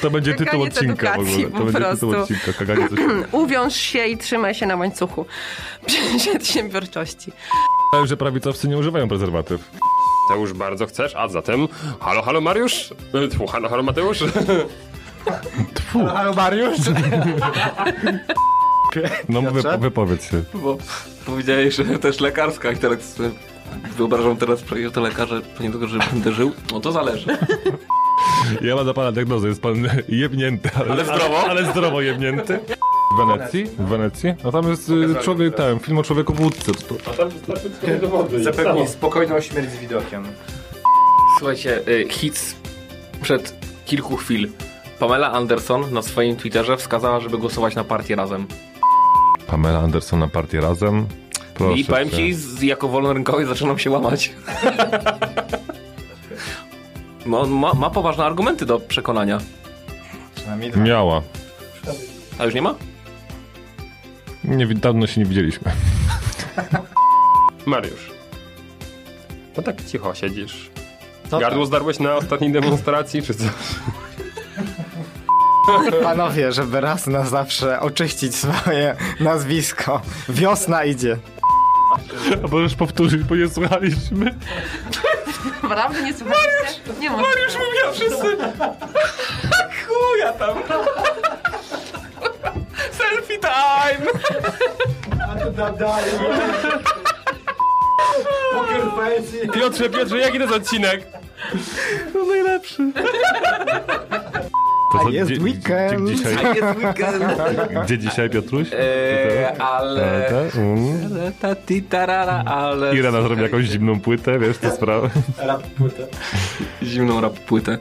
To będzie tytuł Kaganiec odcinka w ogóle. To będzie tytuł prostu. odcinka. Kaganie coś... Uwiąż się i trzymaj się na łańcuchu przedsiębiorczości. Że prawicowcy nie używają prezerwatyw. Już bardzo chcesz, a zatem halo, halo Mariusz? E, Tfu, halo, halo Mateusz? Halo Mariusz? No wy, Piotrze? wypowiedz się. Bo powiedziałeś, że też lekarska i teraz sobie wyobrażam teraz, że to lekarze, nie tylko, że będę żył. No to zależy. Ja mam dla pana diagnozę, jest pan jebnięty. Ale, Ale zdrowo? Ale, ale zdrowo jebnięty. W Wenecji? W Wenecji? No tam jest y, człowiek, ten, film o człowieku w łódce. To, to, A tam wystarczy tylko do wody. Zapewni spokojną śmierć z widokiem. Słuchajcie, y, hit przed kilku chwil. Pamela Anderson na swoim Twitterze wskazała, żeby głosować na partię razem. Pamela Anderson na partię razem. Proszę I powiem cię. ci, z, jako wolnorynkowy zaczynam się łamać. Ma, ma, ma poważne argumenty do przekonania. Przynajmniej dwa. Miała. A już nie ma? Nie, dawno się nie widzieliśmy. Mariusz. No tak cicho siedzisz. Co Gardło zdarłeś na ostatniej demonstracji, czy co? Panowie, żeby raz na zawsze oczyścić swoje nazwisko. Wiosna idzie. A możesz powtórzyć, bo nie słuchaliśmy. Naprawdę nie słuchaliście? Nie może. Już mówią wszyscy. Chuja tam. Selfie time. Piotrze, Piotrze, jaki to jest odcinek? To A co, jest gdzie- weekend. Gdzie, dzisiaj, Jest weekend. gdzie dzisiaj, Piotruś? Eee, ale... Ta, mm. Ta, ti, tarara, ale... Irena zrobi jakąś zimną płytę, wiesz, tę sprawę. Zimną rap płytę.